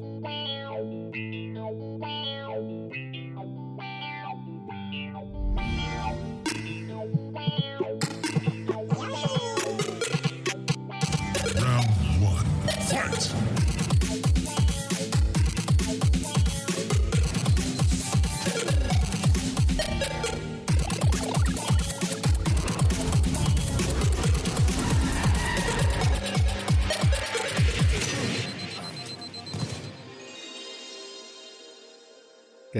Round one, fight!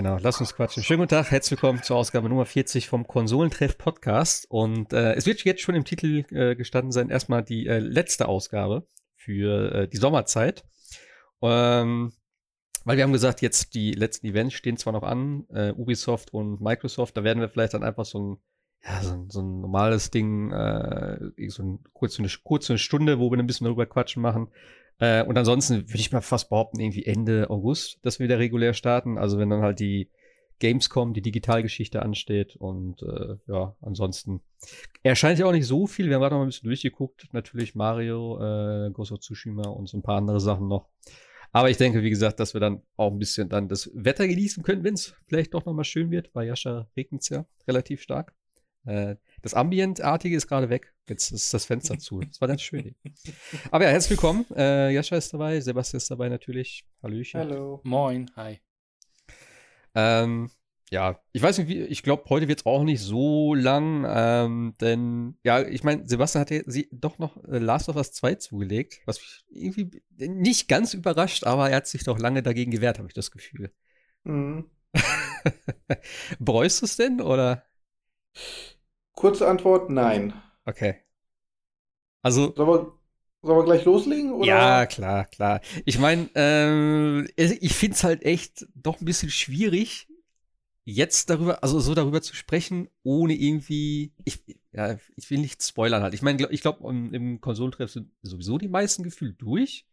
Genau, lass uns quatschen. Schönen guten Tag, herzlich willkommen zur Ausgabe Nummer 40 vom Konsolentreff Podcast. Und äh, es wird jetzt schon im Titel äh, gestanden sein, erstmal die äh, letzte Ausgabe für äh, die Sommerzeit. Ähm, weil wir haben gesagt, jetzt die letzten Events stehen zwar noch an, äh, Ubisoft und Microsoft, da werden wir vielleicht dann einfach so ein, ja, so ein, so ein normales Ding, äh, so ein, kurz eine, kurz eine Stunde, wo wir ein bisschen darüber quatschen machen. Äh, und ansonsten würde ich mal fast behaupten, irgendwie Ende August, dass wir wieder regulär starten. Also wenn dann halt die Gamescom, die Digitalgeschichte ansteht. Und äh, ja, ansonsten erscheint ja auch nicht so viel. Wir haben gerade noch ein bisschen durchgeguckt. Natürlich Mario, äh, Ghost of Tsushima und so ein paar andere Sachen noch. Aber ich denke, wie gesagt, dass wir dann auch ein bisschen dann das Wetter genießen können, wenn es vielleicht doch nochmal schön wird. Bei Jascha regnet es ja relativ stark. Äh, das Ambientartige ist gerade weg. Jetzt ist das Fenster zu. Das war ganz schön. Aber ja, herzlich willkommen. Äh, Jascha ist dabei, Sebastian ist dabei natürlich. Hallöchen. Hallo. Moin. Hi. Ähm, ja, ich weiß nicht, wie, ich glaube, heute wird es auch nicht so lang, ähm, denn, ja, ich meine, Sebastian hat ja sie doch noch äh, Last of Us 2 zugelegt, was mich irgendwie nicht ganz überrascht, aber er hat sich doch lange dagegen gewehrt, habe ich das Gefühl. Mhm. Bereust du es denn, oder? Kurze Antwort, nein. Okay. Also. Sollen wir, sollen wir gleich loslegen? Oder? Ja, klar, klar. Ich meine, ähm, ich finde es halt echt doch ein bisschen schwierig, jetzt darüber, also so darüber zu sprechen, ohne irgendwie, ich, ja, ich will nicht spoilern halt. Ich meine, ich glaube, im, im Konsolentreff sind sowieso die meisten gefühlt durch.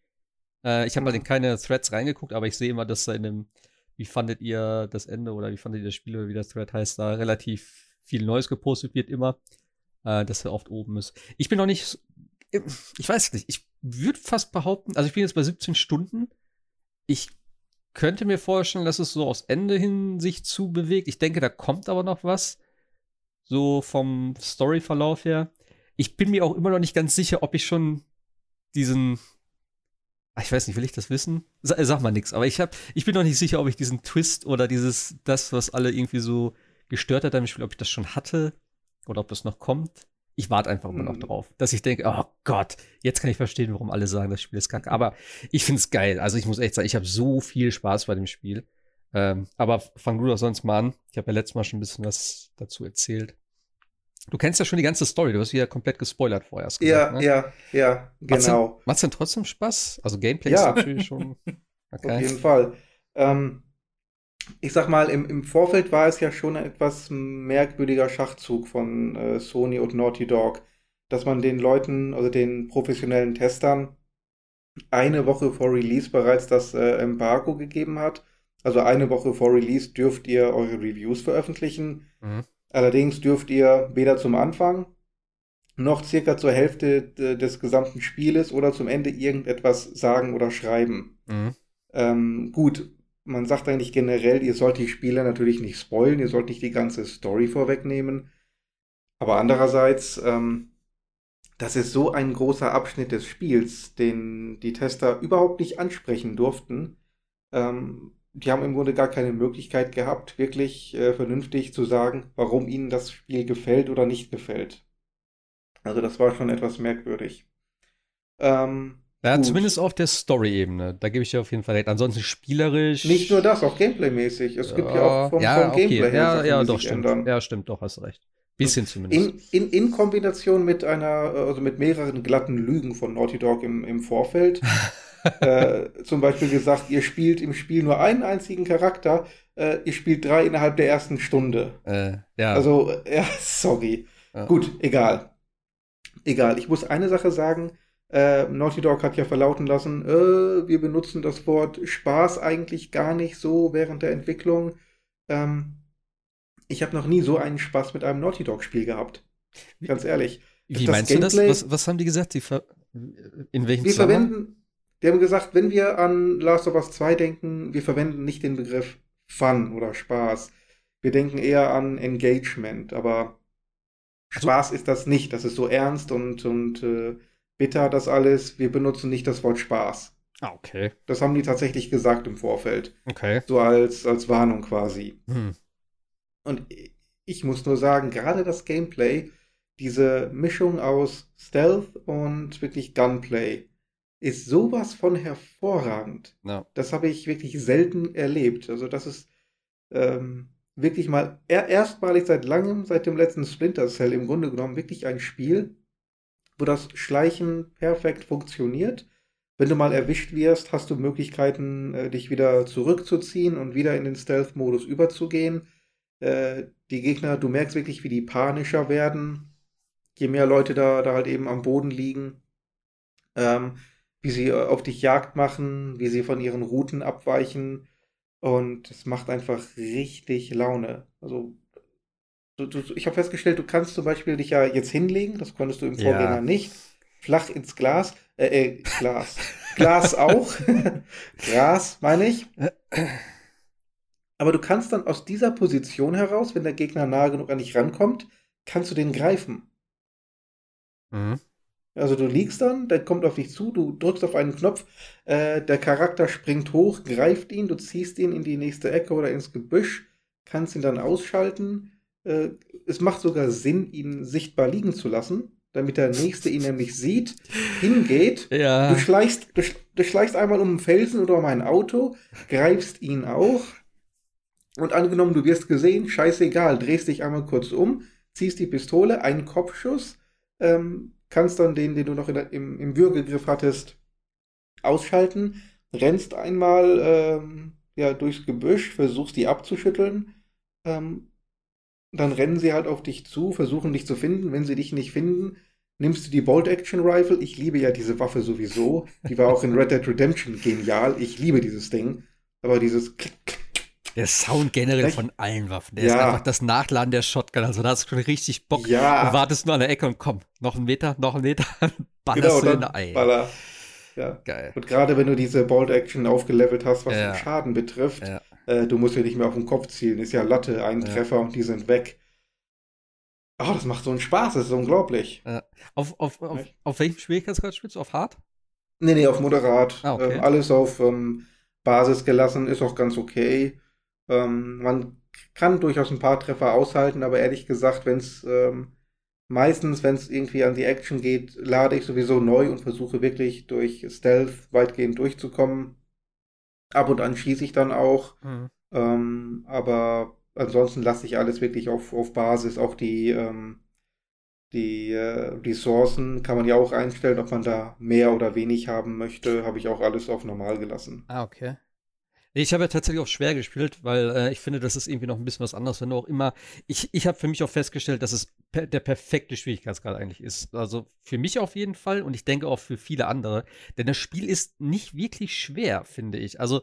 Äh, ich habe mal in keine Threads reingeguckt, aber ich sehe immer, dass da in dem, wie fandet ihr das Ende oder wie fandet ihr das Spiel oder wie das Thread heißt, da relativ viel Neues gepostet wird immer, äh, dass er oft oben ist. Ich bin noch nicht, ich weiß nicht, ich würde fast behaupten, also ich bin jetzt bei 17 Stunden. Ich könnte mir vorstellen, dass es so aufs Ende hin sich zubewegt. Ich denke, da kommt aber noch was. So vom Storyverlauf her. Ich bin mir auch immer noch nicht ganz sicher, ob ich schon diesen. Ach, ich weiß nicht, will ich das wissen? Sag, sag mal nichts, aber ich hab, ich bin noch nicht sicher, ob ich diesen Twist oder dieses, das, was alle irgendwie so gestört hat Spiel, ob ich das schon hatte oder ob das noch kommt. Ich warte einfach immer noch hm. drauf, dass ich denke, oh Gott, jetzt kann ich verstehen, warum alle sagen, das Spiel ist kacke. Aber ich finde es geil. Also ich muss echt sagen, ich habe so viel Spaß bei dem Spiel. Ähm, aber fang du doch sonst mal an. Ich habe ja letztes Mal schon ein bisschen was dazu erzählt. Du kennst ja schon die ganze Story, du hast sie ja komplett gespoilert vorher. Gesagt, ja, ne? ja, ja, genau. Macht es denn trotzdem Spaß? Also Gameplay ja. ist natürlich schon. Okay. Auf jeden Fall. Ähm, ich sag mal, im, im Vorfeld war es ja schon ein etwas merkwürdiger Schachzug von äh, Sony und Naughty Dog, dass man den Leuten, also den professionellen Testern, eine Woche vor Release bereits das äh, Embargo gegeben hat. Also eine Woche vor Release dürft ihr eure Reviews veröffentlichen. Mhm. Allerdings dürft ihr weder zum Anfang noch circa zur Hälfte des gesamten Spieles oder zum Ende irgendetwas sagen oder schreiben. Mhm. Ähm, gut, man sagt eigentlich generell, ihr sollt die Spieler natürlich nicht spoilen, ihr sollt nicht die ganze Story vorwegnehmen. Aber andererseits, ähm, das ist so ein großer Abschnitt des Spiels, den die Tester überhaupt nicht ansprechen durften. Ähm, die haben im Grunde gar keine Möglichkeit gehabt, wirklich äh, vernünftig zu sagen, warum ihnen das Spiel gefällt oder nicht gefällt. Also das war schon etwas merkwürdig. Ähm, ja, zumindest auf der Story-Ebene. Da gebe ich dir auf jeden Fall recht. Ansonsten spielerisch. Nicht nur das, auch Gameplay-mäßig. Es gibt ja auch vom, ja, vom Gameplay okay. her. Ja, ja, doch, stimmt. Ändern. Ja, stimmt, doch, hast recht. Bisschen zumindest. In, in, in, Kombination mit einer, also mit mehreren glatten Lügen von Naughty Dog im, im Vorfeld. äh, zum Beispiel gesagt, ihr spielt im Spiel nur einen einzigen Charakter, äh, ihr spielt drei innerhalb der ersten Stunde. Äh, ja. Also, ja, sorry. Gut, egal. Egal. Ich muss eine Sache sagen äh, Naughty Dog hat ja verlauten lassen, äh, wir benutzen das Wort Spaß eigentlich gar nicht so während der Entwicklung. Ähm, ich habe noch nie so einen Spaß mit einem Naughty Dog-Spiel gehabt. Ganz ehrlich. Wie das meinst Gameplay, du das? Was, was, haben die gesagt? Die in welchem wir verwenden, die haben gesagt, wenn wir an Last of Us 2 denken, wir verwenden nicht den Begriff Fun oder Spaß. Wir denken eher an Engagement, aber also Spaß ist das nicht. Das ist so ernst und, und äh, bitter, das alles. Wir benutzen nicht das Wort Spaß. Ah, okay. Das haben die tatsächlich gesagt im Vorfeld. Okay. So als, als Warnung quasi. Hm. Und ich muss nur sagen, gerade das Gameplay, diese Mischung aus Stealth und wirklich Gunplay, ist sowas von hervorragend. Ja. Das habe ich wirklich selten erlebt. Also das ist ähm, wirklich mal er erstmalig seit langem, seit dem letzten Splinter Cell im Grunde genommen, wirklich ein Spiel, wo das Schleichen perfekt funktioniert. Wenn du mal erwischt wirst, hast du Möglichkeiten, äh, dich wieder zurückzuziehen und wieder in den Stealth-Modus überzugehen. Äh, die Gegner, du merkst wirklich, wie die panischer werden, je mehr Leute da, da halt eben am Boden liegen. Ähm, wie sie äh, auf dich Jagd machen, wie sie von ihren Routen abweichen. Und es macht einfach richtig Laune. Also, du, du, ich habe festgestellt, du kannst zum Beispiel dich ja jetzt hinlegen, das konntest du im Vorgänger ja. nicht. Flach ins Glas, äh, äh Glas. Glas auch. Gras, meine ich. Aber du kannst dann aus dieser Position heraus, wenn der Gegner nahe genug an dich rankommt, kannst du den greifen. Mhm. Also du liegst dann, der kommt auf dich zu, du drückst auf einen Knopf, äh, der Charakter springt hoch, greift ihn, du ziehst ihn in die nächste Ecke oder ins Gebüsch, kannst ihn dann ausschalten. Äh, es macht sogar Sinn, ihn sichtbar liegen zu lassen, damit der Nächste ihn nämlich sieht, hingeht. Ja. Du, schleichst, du, du schleichst einmal um einen Felsen oder um ein Auto, greifst ihn auch. Und angenommen, du wirst gesehen, scheißegal, drehst dich einmal kurz um, ziehst die Pistole, einen Kopfschuss, ähm, kannst dann den, den du noch der, im, im Würgegriff hattest, ausschalten, rennst einmal ähm, ja, durchs Gebüsch, versuchst die abzuschütteln, ähm, dann rennen sie halt auf dich zu, versuchen dich zu finden. Wenn sie dich nicht finden, nimmst du die Bolt Action Rifle. Ich liebe ja diese Waffe sowieso. Die war auch in Red Dead Redemption genial. Ich liebe dieses Ding. Aber dieses Klick, Klick, der Sound generell Echt? von allen Waffen. Der ja. ist einfach das Nachladen der Shotgun. Also da hast du schon richtig Bock. Ja. Du wartest nur an der Ecke und komm, noch einen Meter, noch einen Meter, ballerst genau, du in Ei. Baller. Ja. Geil. Und gerade wenn du diese Bolt Action aufgelevelt hast, was ja. den Schaden betrifft, ja. Äh, du musst ja nicht mehr auf den Kopf zielen. Ist ja Latte, ein ja. Treffer und die sind weg. Oh, das macht so einen Spaß, das ist unglaublich. Auf, auf, auf, auf welchem Schwierigkeitsgrad spielst du? Auf hart? Nee, nee, auf moderat. Ah, okay. ähm, alles auf ähm, Basis gelassen, ist auch ganz okay. Ähm, man kann durchaus ein paar Treffer aushalten, aber ehrlich gesagt, wenn es ähm, meistens, wenn es irgendwie an die Action geht, lade ich sowieso neu und versuche wirklich durch Stealth weitgehend durchzukommen. Ab und an schieße ich dann auch. Mhm. Ähm, aber ansonsten lasse ich alles wirklich auf, auf Basis. Auch die, ähm, die äh, Ressourcen kann man ja auch einstellen, ob man da mehr oder wenig haben möchte. Habe ich auch alles auf normal gelassen. Ah, okay. Ich habe ja tatsächlich auch schwer gespielt, weil äh, ich finde, das ist irgendwie noch ein bisschen was anderes, wenn du auch immer. Ich, ich habe für mich auch festgestellt, dass es per der perfekte Schwierigkeitsgrad eigentlich ist. Also für mich auf jeden Fall und ich denke auch für viele andere. Denn das Spiel ist nicht wirklich schwer, finde ich. Also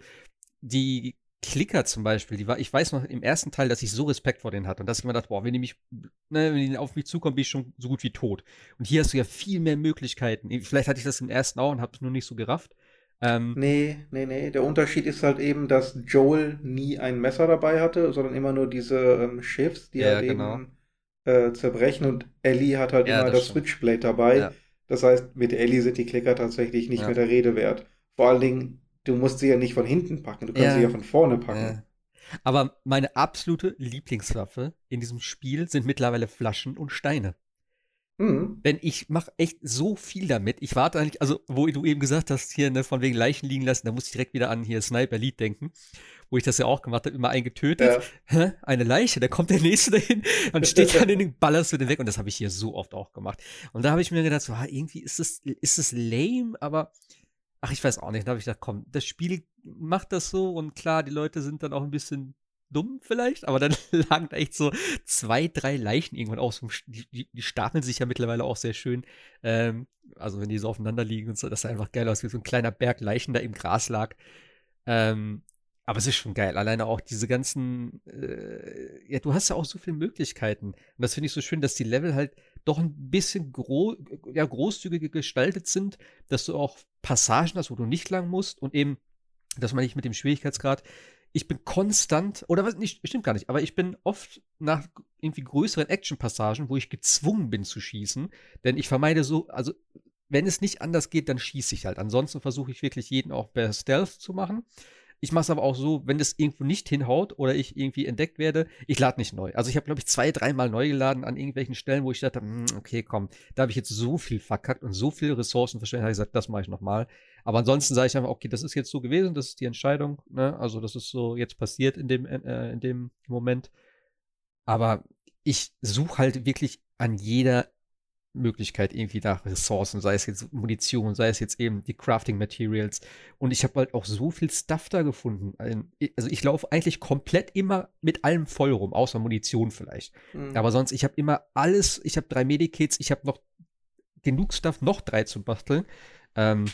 die Klicker zum Beispiel, die war, ich weiß noch im ersten Teil, dass ich so Respekt vor denen hatte und dass ich mir dachte, boah, wenn die mich, ne, wenn die auf mich zukommen, bin ich schon so gut wie tot. Und hier hast du ja viel mehr Möglichkeiten. Vielleicht hatte ich das im ersten auch und habe es nur nicht so gerafft. Ähm, nee, nee, nee. Der Unterschied ist halt eben, dass Joel nie ein Messer dabei hatte, sondern immer nur diese ähm, Schiffs, die ja, halt genau. eben äh, zerbrechen und Ellie hat halt ja, immer das das Switchblade dabei. Ja. Das heißt, mit Ellie sind die Klicker tatsächlich nicht Ja. mehr der Rede wert. Vor allen Dingen, du musst sie ja nicht von hinten packen, du kannst Ja. sie ja von vorne packen. aber meine absolute Lieblingswaffe in diesem Spiel sind mittlerweile Flaschen und Steine. Mhm. Denn ich mache echt so viel damit. Ich warte eigentlich, also wo du eben gesagt hast, hier ne, von wegen Leichen liegen lassen, da muss ich direkt wieder an hier Sniper Elite denken, wo ich das ja auch gemacht habe, immer einen getötet. Hä? Eine Leiche, da kommt der nächste dahin und steht dann in den ballerst du den weg und das habe ich hier so oft auch gemacht. Und da habe ich mir gedacht, so, ah, irgendwie ist das, ist das lame, aber ach, ich weiß auch nicht. Da habe ich gedacht, komm, das Spiel macht das so und klar, die Leute sind dann auch ein bisschen dumm vielleicht, aber dann lagen da echt so zwei, drei Leichen irgendwann aus. Die, die, stapeln sich ja mittlerweile auch sehr schön. Ähm, also wenn die so aufeinander liegen und so, das sah einfach geil aus, wie so ein kleiner Berg Leichen da im Gras lag. Ähm, Aber es ist schon geil. Alleine auch diese ganzen, äh, ja, du hast ja auch so viele Möglichkeiten. Und das finde ich so schön, dass die Level halt doch ein bisschen gro ja, großzügiger gestaltet sind, dass du auch Passagen hast, wo du nicht lang musst und eben, das meine ich mit dem Schwierigkeitsgrad, ich bin konstant, oder was nicht, stimmt gar nicht, aber ich bin oft nach irgendwie größeren Action-Passagen, wo ich gezwungen bin zu schießen, denn ich vermeide so, also wenn es nicht anders geht, dann schieße ich halt. Ansonsten versuche ich wirklich jeden auch per Stealth zu machen. Ich mache es aber auch so, wenn das irgendwo nicht hinhaut oder ich irgendwie entdeckt werde, ich lade nicht neu. Also ich habe, glaube ich, zwei, dreimal neu geladen an irgendwelchen Stellen, wo ich dachte, hm, okay, komm, da habe ich jetzt so viel verkackt und so viele Ressourcen verschwendet, habe ich gesagt, das mache ich nochmal. Aber ansonsten sage ich einfach, okay, das ist jetzt so gewesen, das ist die Entscheidung, ne? Also das ist so jetzt passiert in dem, äh, in dem Moment. Aber ich suche halt wirklich an jeder Möglichkeit irgendwie nach Ressourcen, sei es jetzt Munition, sei es jetzt eben die Crafting Materials. Und ich habe halt auch so viel Stuff da gefunden. Also ich laufe eigentlich komplett immer mit allem voll rum, außer Munition vielleicht. Mhm. Aber sonst, ich habe immer alles, ich habe drei Medikits, ich habe noch genug Stuff, noch drei zu basteln. Ähm,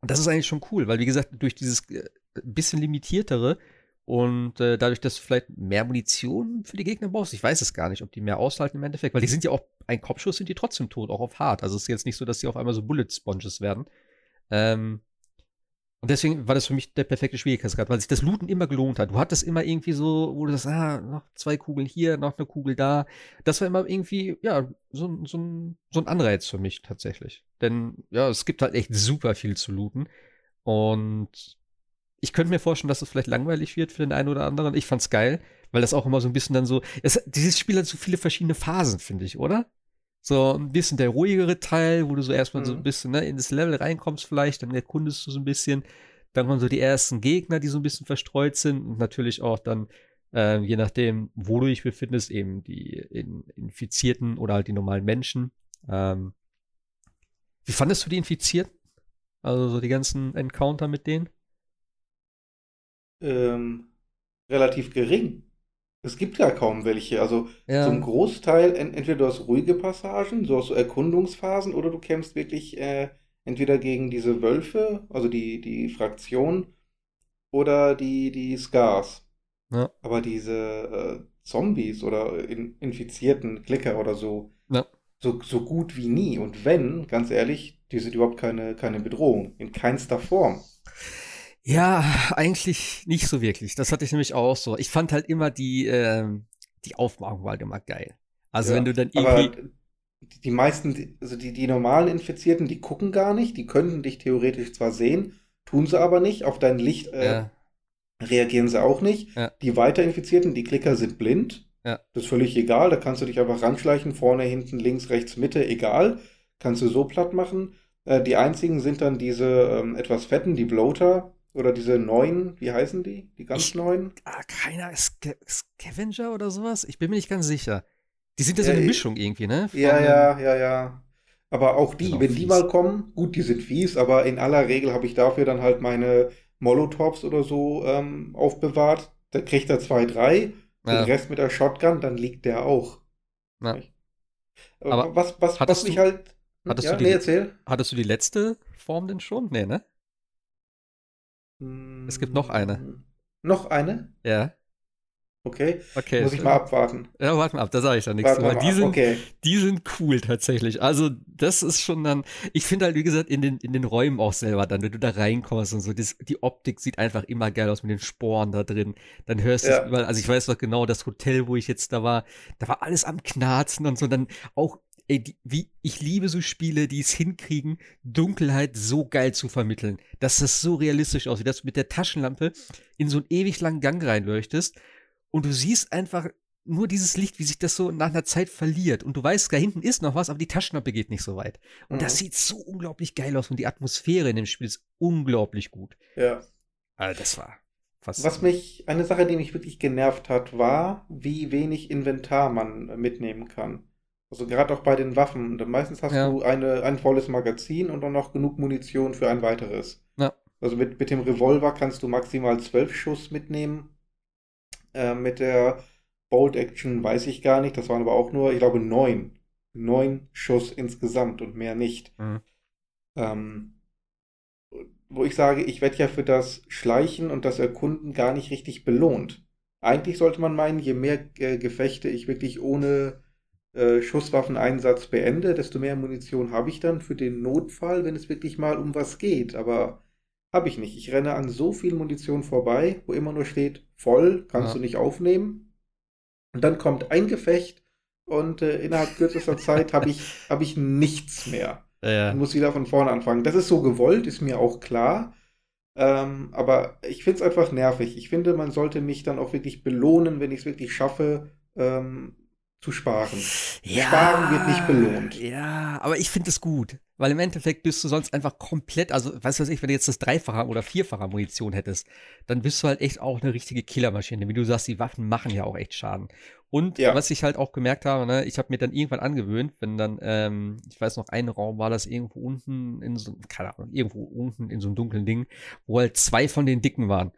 und das ist eigentlich schon cool, weil wie gesagt, durch dieses äh, bisschen limitiertere und äh, dadurch, dass du vielleicht mehr Munition für die Gegner brauchst, ich weiß es gar nicht, ob die mehr aushalten im Endeffekt, weil die sind ja auch, ein Kopfschuss sind die trotzdem tot, auch auf hart. Also es ist jetzt nicht so, dass die auf einmal so Bullet Sponges werden. Ähm, und deswegen war das für mich der perfekte Schwierigkeitsgrad, weil sich das Looten immer gelohnt hat. Du hattest immer irgendwie so, wo du sagst, ah, noch zwei Kugeln hier, noch eine Kugel da. Das war immer irgendwie, ja, so, so, ein, so ein Anreiz für mich tatsächlich. Denn, ja, es gibt halt echt super viel zu looten. Und ich könnte mir vorstellen, dass es vielleicht langweilig wird für den einen oder anderen. Ich fand's geil, weil das auch immer so ein bisschen dann so. Es, dieses Spiel hat so viele verschiedene Phasen, finde ich, oder? So ein bisschen der ruhigere Teil, wo du so erstmal mhm. so ein bisschen ne, in das Level reinkommst, vielleicht, dann erkundest du so ein bisschen. Dann kommen so die ersten Gegner, die so ein bisschen verstreut sind und natürlich auch dann, äh, je nachdem, wo du dich befindest, eben die in, Infizierten oder halt die normalen Menschen. Ähm, wie fandest du die Infizierten? Also so die ganzen Encounter mit denen? ähm, relativ gering. Es gibt ja kaum welche. Also ja. zum Großteil, ent entweder du hast ruhige Passagen, so hast du Erkundungsphasen, oder du kämpfst wirklich äh, entweder gegen diese Wölfe, also die, die Fraktion, oder die, die Scars. Ja. Aber diese äh, Zombies oder in, infizierten Klicker oder so, ja. so, so gut wie nie. Und wenn, ganz ehrlich, die sind überhaupt keine, keine Bedrohung. In keinster Form. Ja, eigentlich nicht so wirklich. Das hatte ich nämlich auch so. Ich fand halt immer die, äh, die Aufmachung war halt immer geil. Also ja, wenn du dann irgendwie. die meisten, also die, die normalen Infizierten, die gucken gar nicht, die könnten dich theoretisch zwar sehen, tun sie aber nicht. Auf dein Licht äh, ja. reagieren sie auch nicht. Ja. Die Weiterinfizierten, die Klicker sind blind. Ja. Das ist völlig egal. Da kannst du dich einfach ranschleichen, vorne, hinten, links, rechts, Mitte, egal. Kannst du so platt machen. Äh, die einzigen sind dann diese ähm, etwas fetten, die Bloater, oder diese neuen, wie heißen die? Die ganz ich, neuen? Ah, keiner, Sca Scavenger oder sowas? Ich bin mir nicht ganz sicher. Die sind ja so eine Mischung irgendwie, ne? Von ja, ja, ja, ja. Aber auch die, wenn fies. die mal kommen, gut, die sind fies, aber in aller Regel habe ich dafür dann halt meine Molotovs oder so ähm, aufbewahrt. Da kriegt er zwei, drei. Ja. Den Rest mit der Shotgun, dann liegt der auch. Ja. Aber was, was, was mich halt. Hattest, ja, du die, nee, hattest du die letzte Form denn schon? Nee, ne? Es gibt noch eine. Hm. Noch eine? Ja. Okay. okay. Muss ich mal abwarten. Ja, warte mal ab, da sage ich dann nichts. Warte die, sind, okay. die sind cool tatsächlich. Also, das ist schon dann. Ich finde halt, wie gesagt, in den, in den Räumen auch selber dann, wenn du da reinkommst und so, das, die Optik sieht einfach immer geil aus mit den Sporen da drin. Dann hörst du ja. überall, also ich weiß noch genau, das Hotel, wo ich jetzt da war, da war alles am Knarzen und so. Dann auch ey, die, wie, ich liebe so Spiele, die es hinkriegen, Dunkelheit so geil zu vermitteln, dass das so realistisch aussieht, dass du mit der Taschenlampe in so einen ewig langen Gang reinleuchtest und du siehst einfach nur dieses Licht, wie sich das so nach einer Zeit verliert. Und du weißt, da hinten ist noch was, aber die Taschenlampe geht nicht so weit. Und mhm. das sieht so unglaublich geil aus und die Atmosphäre in dem Spiel ist unglaublich gut. Ja. Also das war fast. Was mich, eine Sache, die mich wirklich genervt hat, war, wie wenig Inventar man mitnehmen kann. Also gerade auch bei den Waffen. Meistens hast ja. du eine, ein volles Magazin und dann noch genug Munition für ein weiteres. Ja. Also mit, mit dem Revolver kannst du maximal zwölf Schuss mitnehmen. Äh, mit der Bolt Action weiß ich gar nicht. Das waren aber auch nur, ich glaube, neun. Neun Schuss insgesamt und mehr nicht. Mhm. Ähm, wo ich sage, ich werde ja für das Schleichen und das Erkunden gar nicht richtig belohnt. Eigentlich sollte man meinen, je mehr äh, Gefechte ich wirklich ohne äh, Schusswaffeneinsatz beende, desto mehr Munition habe ich dann für den Notfall, wenn es wirklich mal um was geht. Aber habe ich nicht. Ich renne an so viel Munition vorbei, wo immer nur steht, voll, kannst ja. du nicht aufnehmen. Und dann kommt ein Gefecht und äh, innerhalb kürzester Zeit habe ich, hab ich nichts mehr. Ja. Und muss wieder von vorne anfangen. Das ist so gewollt, ist mir auch klar. Ähm, aber ich finde es einfach nervig. Ich finde, man sollte mich dann auch wirklich belohnen, wenn ich es wirklich schaffe, ähm, zu sparen. Ja, sparen wird nicht belohnt. Ja, aber ich finde es gut, weil im Endeffekt bist du sonst einfach komplett, also weißt du was ich, wenn du jetzt das Dreifache oder Vierfache Munition hättest, dann bist du halt echt auch eine richtige Killermaschine. Wie du sagst, die Waffen machen ja auch echt Schaden. Und ja. was ich halt auch gemerkt habe, ne, ich habe mir dann irgendwann angewöhnt, wenn dann, ähm, ich weiß noch, ein Raum war das irgendwo unten in so, keine Ahnung, irgendwo unten in so einem dunklen Ding, wo halt zwei von den Dicken waren.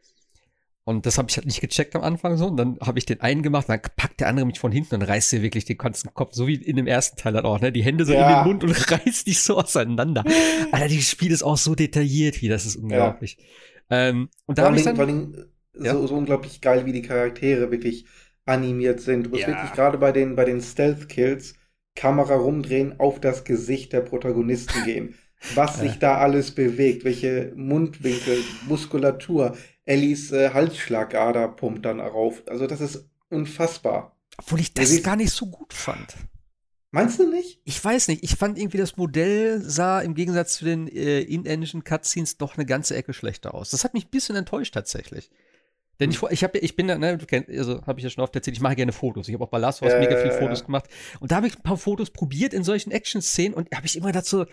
Und das habe ich halt nicht gecheckt am Anfang so. Und dann habe ich den einen gemacht, dann packt der andere mich von hinten und reißt dir wirklich den ganzen Kopf, so wie in dem ersten Teil halt auch, ne? Die Hände so ja. in den Mund und reißt dich so auseinander. Alter, dieses Spiel ist auch so detailliert, wie das ist unglaublich. Ja. Ähm, und da habe ich dann, vor allem ja? so, so unglaublich geil, wie die Charaktere wirklich animiert sind. Du musst wirklich gerade bei den, bei den Stealth-Kills Kamera rumdrehen, auf das Gesicht der Protagonisten gehen. Was sich da alles bewegt, welche Mundwinkel, Muskulatur, Ellis äh, Halsschlagader pumpt dann rauf. Also das ist unfassbar. Obwohl ich das gar nicht so gut fand. Meinst du nicht? Ich weiß nicht. Ich fand irgendwie das Modell sah im Gegensatz zu den äh, in-engine Cutscenes doch eine ganze Ecke schlechter aus. Das hat mich ein bisschen enttäuscht tatsächlich. Denn ich, hm. ich, hab, ich bin da, ne, du kennst, also habe ich ja schon oft erzählt, ich mache gerne Fotos. Ich habe auch bei Last of Us äh, mega viele Fotos gemacht. Und da habe ich ein paar Fotos probiert in solchen Action-Szenen und habe ich immer dazu,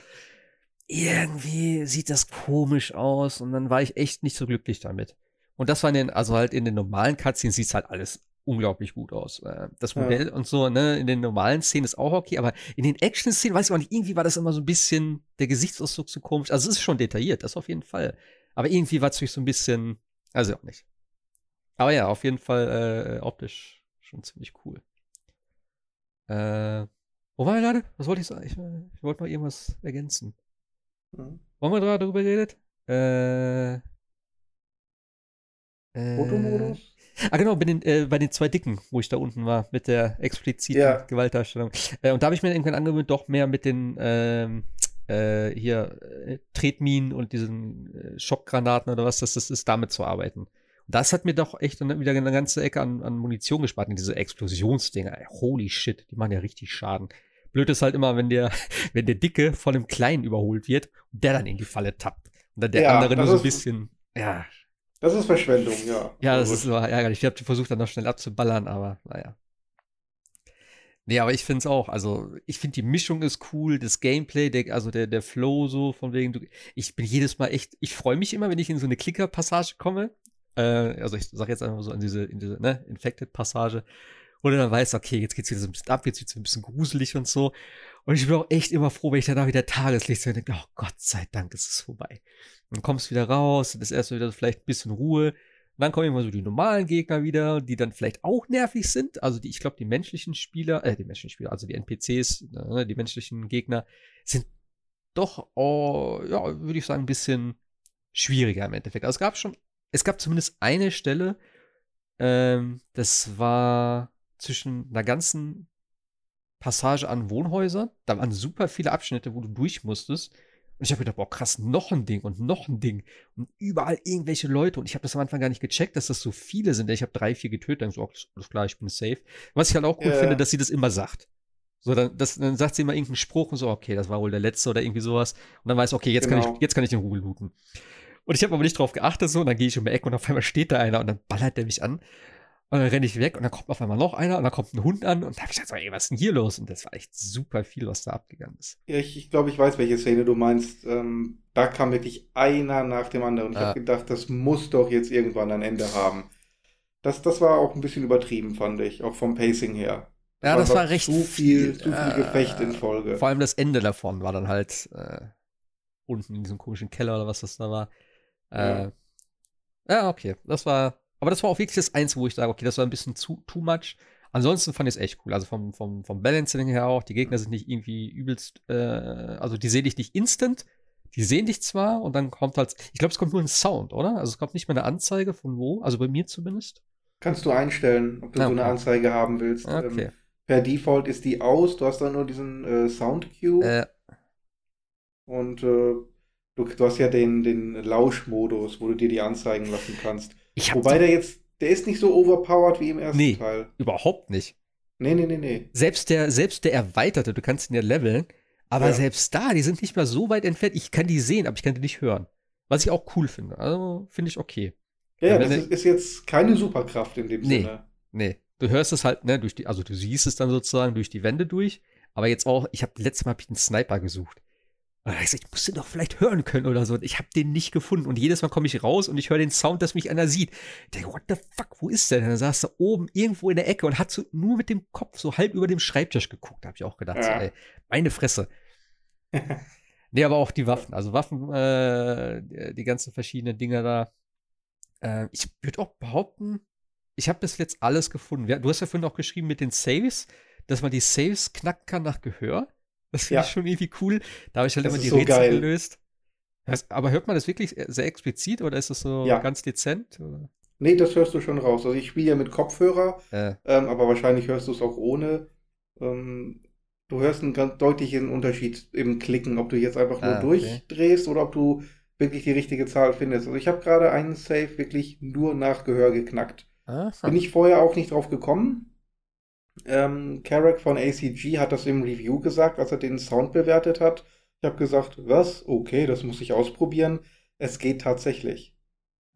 irgendwie sieht das komisch aus und dann war ich echt nicht so glücklich damit. Und das war in den, also halt in den normalen Cutscenes sieht halt alles unglaublich gut aus. Äh, das Modell ja. und so, ne, in den normalen Szenen ist auch okay, aber in den Action-Szenen weiß ich auch nicht, irgendwie war das immer so ein bisschen, der Gesichtsausdruck so komisch. Also es ist schon detailliert, das auf jeden Fall. Aber irgendwie war es so ein bisschen, also auch nicht. Aber ja, auf jeden Fall äh, optisch schon ziemlich cool. Äh, wo war wir gerade? Was wollte ich sagen? Ich, ich wollte noch irgendwas ergänzen. Mhm. Wollen wir darüber geredet? Äh, Fotomodus? Äh, ah, genau, bei den, äh, bei den zwei Dicken, wo ich da unten war, mit der expliziten ja. Gewaltdarstellung. Äh, und da habe ich mir irgendwann angewöhnt, doch mehr mit den ähm, äh, hier äh, Tretminen und diesen äh, Schockgranaten oder was das, das ist, damit zu arbeiten. Und das hat mir doch echt wieder eine ganze Ecke an, an Munition gespart, diese Explosionsdinger. Holy shit, die machen ja richtig Schaden. Blöd ist halt immer, wenn der, wenn der Dicke von dem Kleinen überholt wird und der dann in die Falle tappt. Und dann der ja, andere nur so ein bisschen, ja, das ist Verschwendung, ja. Ja, das ist so ärgerlich. Ich habe versucht, dann noch schnell abzuballern, aber naja. Nee, aber ich finde es auch. Also, ich finde die Mischung ist cool, das Gameplay, der, also der, der Flow so, von wegen, du, ich bin jedes Mal echt, ich freue mich immer, wenn ich in so eine Klicker-Passage komme. Äh, also, ich sage jetzt einfach so in diese, in diese, ne, Infected-Passage. Oder dann weiß, okay, jetzt geht's wieder so ein bisschen ab, jetzt wird's ein bisschen gruselig und so. Und ich bin auch echt immer froh, wenn ich danach wieder Tageslicht sehe und denke, oh Gott sei Dank ist es vorbei. Dann kommst du wieder raus, das erste wieder vielleicht ein bisschen Ruhe. Und dann kommen immer so die normalen Gegner wieder, die dann vielleicht auch nervig sind. Also die, ich glaube, die menschlichen Spieler, äh, die menschlichen Spieler, also die NPCs, ne, die menschlichen Gegner, sind doch, oh, ja, würde ich sagen, ein bisschen schwieriger im Endeffekt. Also es gab schon, es gab zumindest eine Stelle, ähm, das war zwischen einer ganzen Passage an Wohnhäusern. Da waren super viele Abschnitte, wo du durch musstest. Und ich habe gedacht, boah, krass, noch ein Ding und noch ein Ding. Und überall irgendwelche Leute. Und ich habe das am Anfang gar nicht gecheckt, dass das so viele sind. Ich habe drei, vier getötet. Dann so, oh, alles klar, ich bin safe. Was ich halt auch gut yeah. finde, dass sie das immer sagt. So, dann, das, dann sagt sie immer irgendeinen Spruch und so, okay, das war wohl der letzte oder irgendwie sowas. Und dann weiß ich, okay, jetzt, genau. kann ich, genau. jetzt kann ich in Ruhe looten. Und ich habe aber nicht drauf geachtet, so, und dann gehe ich um die Ecke und auf einmal steht da einer und dann ballert der mich an. Und dann renne ich weg und dann kommt auf einmal noch einer und dann kommt ein Hund an und da habe ich gesagt, ey, was ist denn hier los? Und das war echt super viel, was da abgegangen ist. Ja, ich, ich glaube, ich weiß, welche Szene du meinst. Ähm, da kam wirklich einer nach dem anderen. Ich ah. habe gedacht, das muss doch jetzt irgendwann ein Ende haben. Das, das war auch ein bisschen übertrieben, fand ich, auch vom Pacing her. Das ja, das war recht zu viel, zu viel äh, Gefecht in Folge. Vor allem das Ende davon war dann halt äh, unten in diesem komischen Keller oder was das da war. Äh, ja. ja, okay. Das war aber das war auch wirklich das Einzige, wo ich sage, okay, das war ein bisschen zu too much. Ansonsten fand ich es echt cool. Also vom, vom, vom Balancing her auch. Die Gegner sind nicht irgendwie übelst, äh, also die sehe ich nicht instant. die sehen dich zwar und dann kommt halt, ich glaube, es kommt nur ein Sound, oder? Also es kommt nicht mehr eine Anzeige von wo, also bei mir zumindest. Kannst du einstellen, ob du Ah, so eine okay. Anzeige haben willst. Okay. Ähm, per Default ist die aus, du hast dann nur diesen äh, Sound Cue Äh, und äh, du, du hast ja den, den Lauschmodus, wo du dir die anzeigen lassen kannst. Wobei der jetzt, der ist nicht so overpowered wie im ersten Nee. Teil. überhaupt nicht. Nee, nee, nee, nee. Selbst der, selbst der Erweiterte, du kannst ihn ja leveln, aber Ja. selbst da, die sind nicht mehr so weit entfernt. Ich kann die sehen, aber ich kann die nicht hören. Was ich auch cool finde. Also finde ich okay. Ja, ja, das ist, ist jetzt keine Superkraft in dem Nee. Sinne. Nee, du hörst es halt, ne, durch die, also du siehst es dann sozusagen durch die Wände durch, aber jetzt auch, ich habe letztes Mal hab ich einen Sniper gesucht. Ich muss den doch vielleicht hören können oder so. Ich habe den nicht gefunden. Und jedes Mal komme ich raus und ich höre den Sound, dass mich einer sieht. Ich denke, what the fuck, wo ist der denn? Dann saß er oben irgendwo in der Ecke und hat so nur mit dem Kopf so halb über dem Schreibtisch geguckt. Da habe ich auch gedacht, so, Ja. ey, meine Fresse. nee, aber auch die Waffen. Also Waffen, äh, die- ganzen verschiedenen Dinger da. Äh, ich würde auch behaupten, ich habe bis jetzt alles gefunden. Du hast ja vorhin auch geschrieben mit den Saves, dass man die Saves knacken kann nach Gehör. Das finde Ja. ich schon irgendwie cool. Da habe ich halt Das immer die so Rätsel geil. gelöst. Aber hört man das wirklich sehr explizit oder ist das so Ja. ganz dezent? Oder? Nee, das hörst du schon raus. Also ich spiele ja mit Kopfhörer, Äh, ähm, aber wahrscheinlich hörst du es auch ohne. Ähm, du hörst einen ganz deutlichen Unterschied im Klicken, ob du jetzt einfach nur Ah, okay. durchdrehst oder ob du wirklich die richtige Zahl findest. Also ich habe gerade einen Save wirklich nur nach Gehör geknackt. aha. Bin ich vorher auch nicht drauf gekommen. Ähm, Carrack von ACG hat das im Review gesagt, als er den Sound bewertet hat. Ich habe gesagt, was? Okay, das muss ich ausprobieren. Es geht tatsächlich.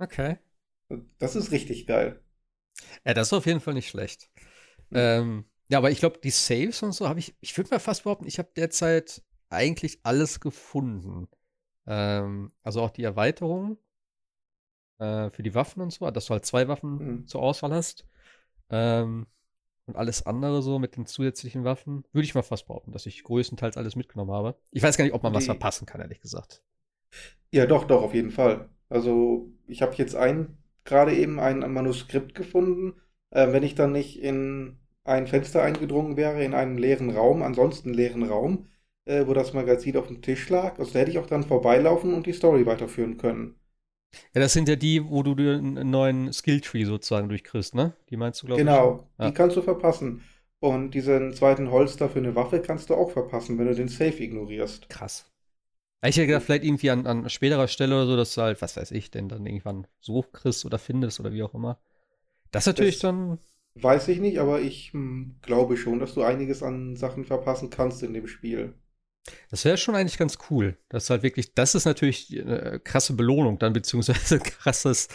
Okay. Das ist richtig geil. Ja, das ist auf jeden Fall nicht schlecht. Ähm, ja, aber ich glaube, die Saves und so habe ich, ich würde mal fast behaupten, ich habe derzeit eigentlich alles gefunden. Ähm, also auch die Erweiterung äh, für die Waffen und so, dass du halt zwei Waffen Mhm. zur Auswahl hast. Ähm, und alles andere so mit den zusätzlichen Waffen, würde ich mal fast behaupten, dass ich größtenteils alles mitgenommen habe. Ich weiß gar nicht, ob man was verpassen kann, ehrlich gesagt. Ja, doch, doch, auf jeden Fall. Also, ich habe jetzt ein, gerade eben ein Manuskript gefunden. Äh, wenn ich dann nicht in ein Fenster eingedrungen wäre, in einen leeren Raum, ansonsten leeren Raum, äh, wo das Magazin auf dem Tisch lag, also da hätte ich auch dran vorbeilaufen und die Story weiterführen können. Ja, das sind ja die, wo du dir einen neuen Skilltree sozusagen durchkriegst, ne? Die meinst du, glaube ich. Genau? Ja. die kannst du verpassen. Und diesen zweiten Holster für eine Waffe kannst du auch verpassen, wenn du den Safe ignorierst. Krass. Ich hätte gedacht, vielleicht irgendwie an, an späterer Stelle oder so, dass du halt, was weiß ich, denn dann irgendwann so kriegst oder findest oder wie auch immer. Das ist natürlich Das- dann, Weiß ich nicht, aber ich hm, glaube schon, dass du einiges an Sachen verpassen kannst in dem Spiel. Das wäre schon eigentlich ganz cool. Das ist halt wirklich, das ist natürlich äh, krasse Belohnung dann, beziehungsweise krasses,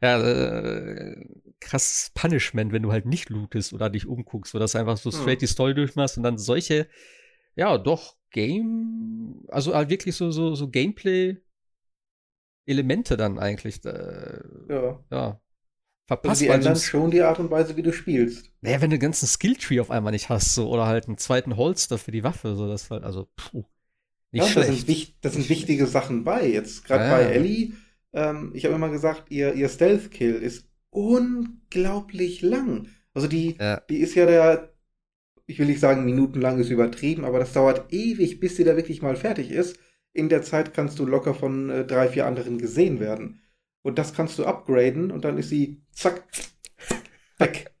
ja, äh, krasses Punishment, wenn du halt nicht lootest oder dich umguckst, wo das einfach so straight Hm. die Story durchmachst und dann solche, ja, doch, Game, also halt wirklich so, so, so Gameplay-Elemente dann eigentlich, äh, Ja. ja, Also verpasst. die weil so ändern schon die Art und Weise, wie du spielst. Naja, wenn du den ganzen Skilltree auf einmal nicht hast, so, oder halt einen zweiten Holster für die Waffe, so, das halt, also, puh, nicht Ja, schlecht. sind, wich- da sind wichtige Sachen bei. Jetzt gerade Ja, bei. Ellie, ähm, ich habe immer gesagt, ihr, ihr Stealth-Kill ist unglaublich lang. Also die, Ja. die ist ja der, ich will nicht sagen, minutenlang ist übertrieben, aber das dauert ewig, bis sie da wirklich mal fertig ist. In der Zeit kannst du locker von äh, drei, vier anderen gesehen werden. Und das kannst du upgraden und dann ist sie zack, weg.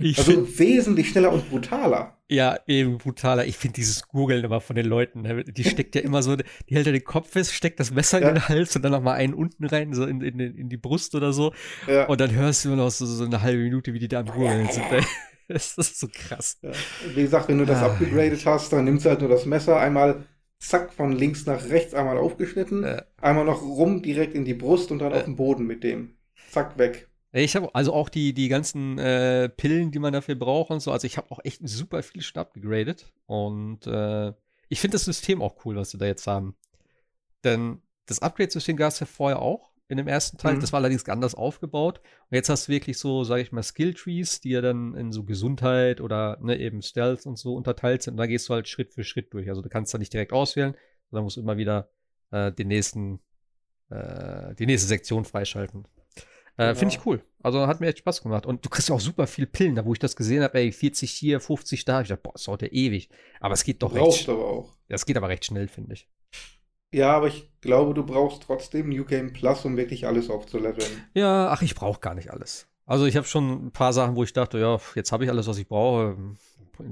Ich Also wesentlich schneller und brutaler. ja, eben brutaler. Ich finde dieses Googeln immer von den Leuten, ne, die steckt ja immer so, die hält ja den Kopf fest, steckt das Messer Ja. in den Hals und dann nochmal einen unten rein, so in, in, in die Brust oder so. Ja. Und dann hörst du immer noch so, so eine halbe Minute, wie die da am Googeln sind. ey. Das ist so krass. Ja. Wie gesagt, wenn du das Ah, abgegradet hast, dann nimmst du halt nur das Messer, einmal zack, von links nach rechts einmal aufgeschnitten, Ja. einmal noch rum direkt in die Brust und dann Ja. auf den Boden mit dem. Zack, weg. Ich habe also auch die, die ganzen äh, Pillen, die man dafür braucht und so. Also ich habe auch echt super viel schon abgegradet. Und äh, ich finde das System auch cool, was sie da jetzt haben. Denn das Upgrade-System gab es ja vorher auch in dem ersten Teil. Mhm. Das war allerdings anders aufgebaut. Und jetzt hast du wirklich so, sage ich mal, Skill-Trees, die ja dann in so Gesundheit oder ne, eben Stealth und so unterteilt sind. Und da gehst du halt Schritt für Schritt durch. Also du kannst da nicht direkt auswählen, sondern musst immer wieder äh, den nächsten, äh, die nächste Sektion freischalten. Äh, Finde ich Genau. cool. Also hat mir echt Spaß gemacht. Und du kriegst ja auch super viel Pillen, da wo ich das gesehen habe, ey, 40 hier, 50 da. Ich dachte, boah, das dauert ja ewig. Aber es geht doch Du recht schnell. aber auch. Das geht aber recht schnell, finde ich. Ja, aber ich glaube, du brauchst trotzdem New Game Plus, um wirklich alles aufzuleveln. Ja, ach, ich brauche gar nicht alles. Also ich habe schon ein paar Sachen, wo ich dachte, ja, jetzt habe ich alles, was ich brauche.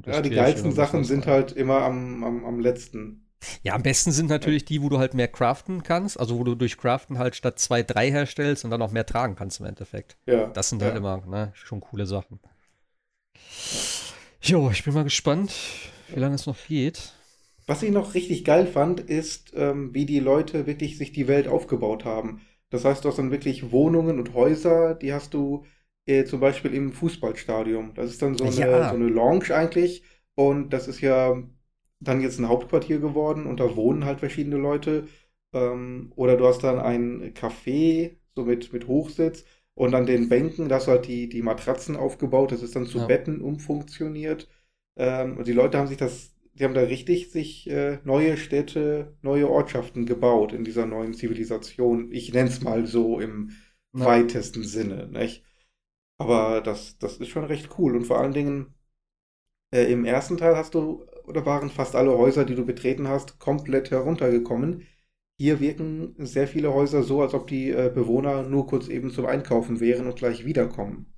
Ja, die geilsten Sachen sind halt immer am, am, am letzten. Ja, am besten sind natürlich die, wo du halt mehr craften kannst, also wo du durch Craften halt statt zwei, drei herstellst und dann auch mehr tragen kannst im Endeffekt. Ja. Das sind halt immer ne, schon coole Sachen. Jo, ich bin mal gespannt, wie lange es noch geht. Was ich noch richtig geil fand, ist, ähm, wie die Leute wirklich sich die Welt aufgebaut haben. Das heißt, du hast dann wirklich Wohnungen und Häuser, die hast du äh, zum Beispiel im Fußballstadion. Das ist dann so eine, Ja. so eine Lounge eigentlich. Und das ist ja dann jetzt ein Hauptquartier geworden und da wohnen halt verschiedene Leute. Ähm, oder du hast dann ein Café, so mit, mit Hochsitz. Und an den Bänken, da hast du halt die, die Matratzen aufgebaut. Das ist dann zu Ja. Betten umfunktioniert. Ähm, und die Leute haben sich das, die haben da richtig sich äh, neue Städte, neue Ortschaften gebaut in dieser neuen Zivilisation. Ich nenne es mal so im Ja. weitesten Sinne, nicht? Aber das, das ist schon recht cool. Und vor allen Dingen, äh, im ersten Teil hast du, oder waren fast alle Häuser, die du betreten hast, komplett heruntergekommen. Hier wirken sehr viele Häuser so, als ob die äh, Bewohner nur kurz eben zum Einkaufen wären und gleich wiederkommen.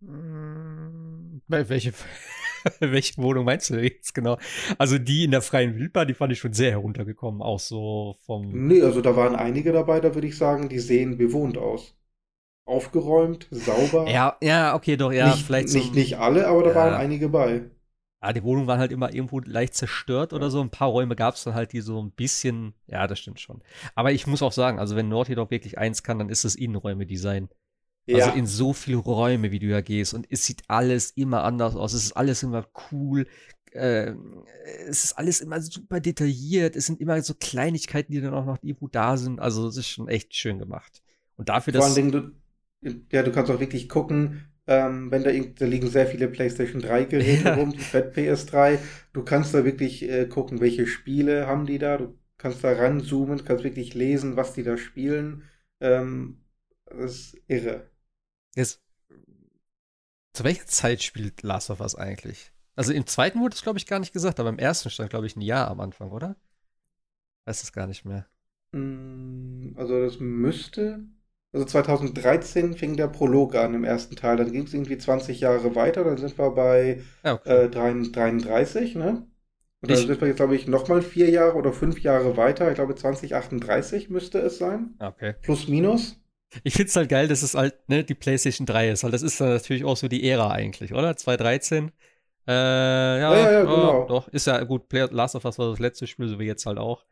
Mm, wel- Welche, welche Wohnung meinst du jetzt genau? Also die in der freien Wildbahn, die fand ich schon sehr heruntergekommen, auch so vom. Nee, also da waren einige dabei, da würde ich sagen, die sehen bewohnt aus. Aufgeräumt, sauber. Ja, ja, okay, doch, ja, nicht, vielleicht so. nicht, nicht alle, aber da Ja. waren einige bei. Ja, die Wohnungen waren halt immer irgendwo leicht zerstört oder so. Ein paar Räume gab es dann halt, die so ein bisschen, ja, das stimmt schon. Aber ich muss auch sagen, also wenn Naughty Dog wirklich eins kann, dann ist es Innenräume-Design. Ja, Also in so viele Räume, wie du ja gehst. Und es sieht alles immer anders aus. Es ist alles immer cool. Äh, es ist alles immer super detailliert. Es sind immer so Kleinigkeiten, die dann auch noch irgendwo da sind. Also es ist schon echt schön gemacht. Und dafür, vor allen dass. Dingen, du, ja, du kannst auch wirklich gucken, ähm, wenn da, da liegen sehr viele PlayStation 3 Geräte Ja. rum, die Fat PS3. Du kannst da wirklich äh, gucken, welche Spiele haben die da. Du kannst da ranzoomen, du kannst wirklich lesen, was die da spielen. Ähm, das ist irre. Jetzt, zu welcher Zeit spielt Last of Us eigentlich? Also im zweiten wurde es, glaube ich, gar nicht gesagt, aber im ersten stand, glaube ich, ein Jahr am Anfang, oder? Weiß es gar nicht mehr. Mm, Also das müsste. Also 2013 fing der Prolog an im ersten Teil. Dann ging es irgendwie 20 Jahre weiter. Dann sind wir bei Ja, okay. äh, 33, ne? Und dann Ich- sind wir jetzt, glaube ich, nochmal vier Jahre oder fünf Jahre weiter. Ich glaube 2038 müsste es sein. Okay. Plus minus. Ich finde es halt geil, dass es halt ne, die PlayStation 3 ist, weil das ist dann natürlich auch so die Ära eigentlich, oder? 2013. Äh, ja, Ja, ja, ja, genau. doch, ist ja gut. Play Last of Us war das letzte Spiel, so wie jetzt halt auch.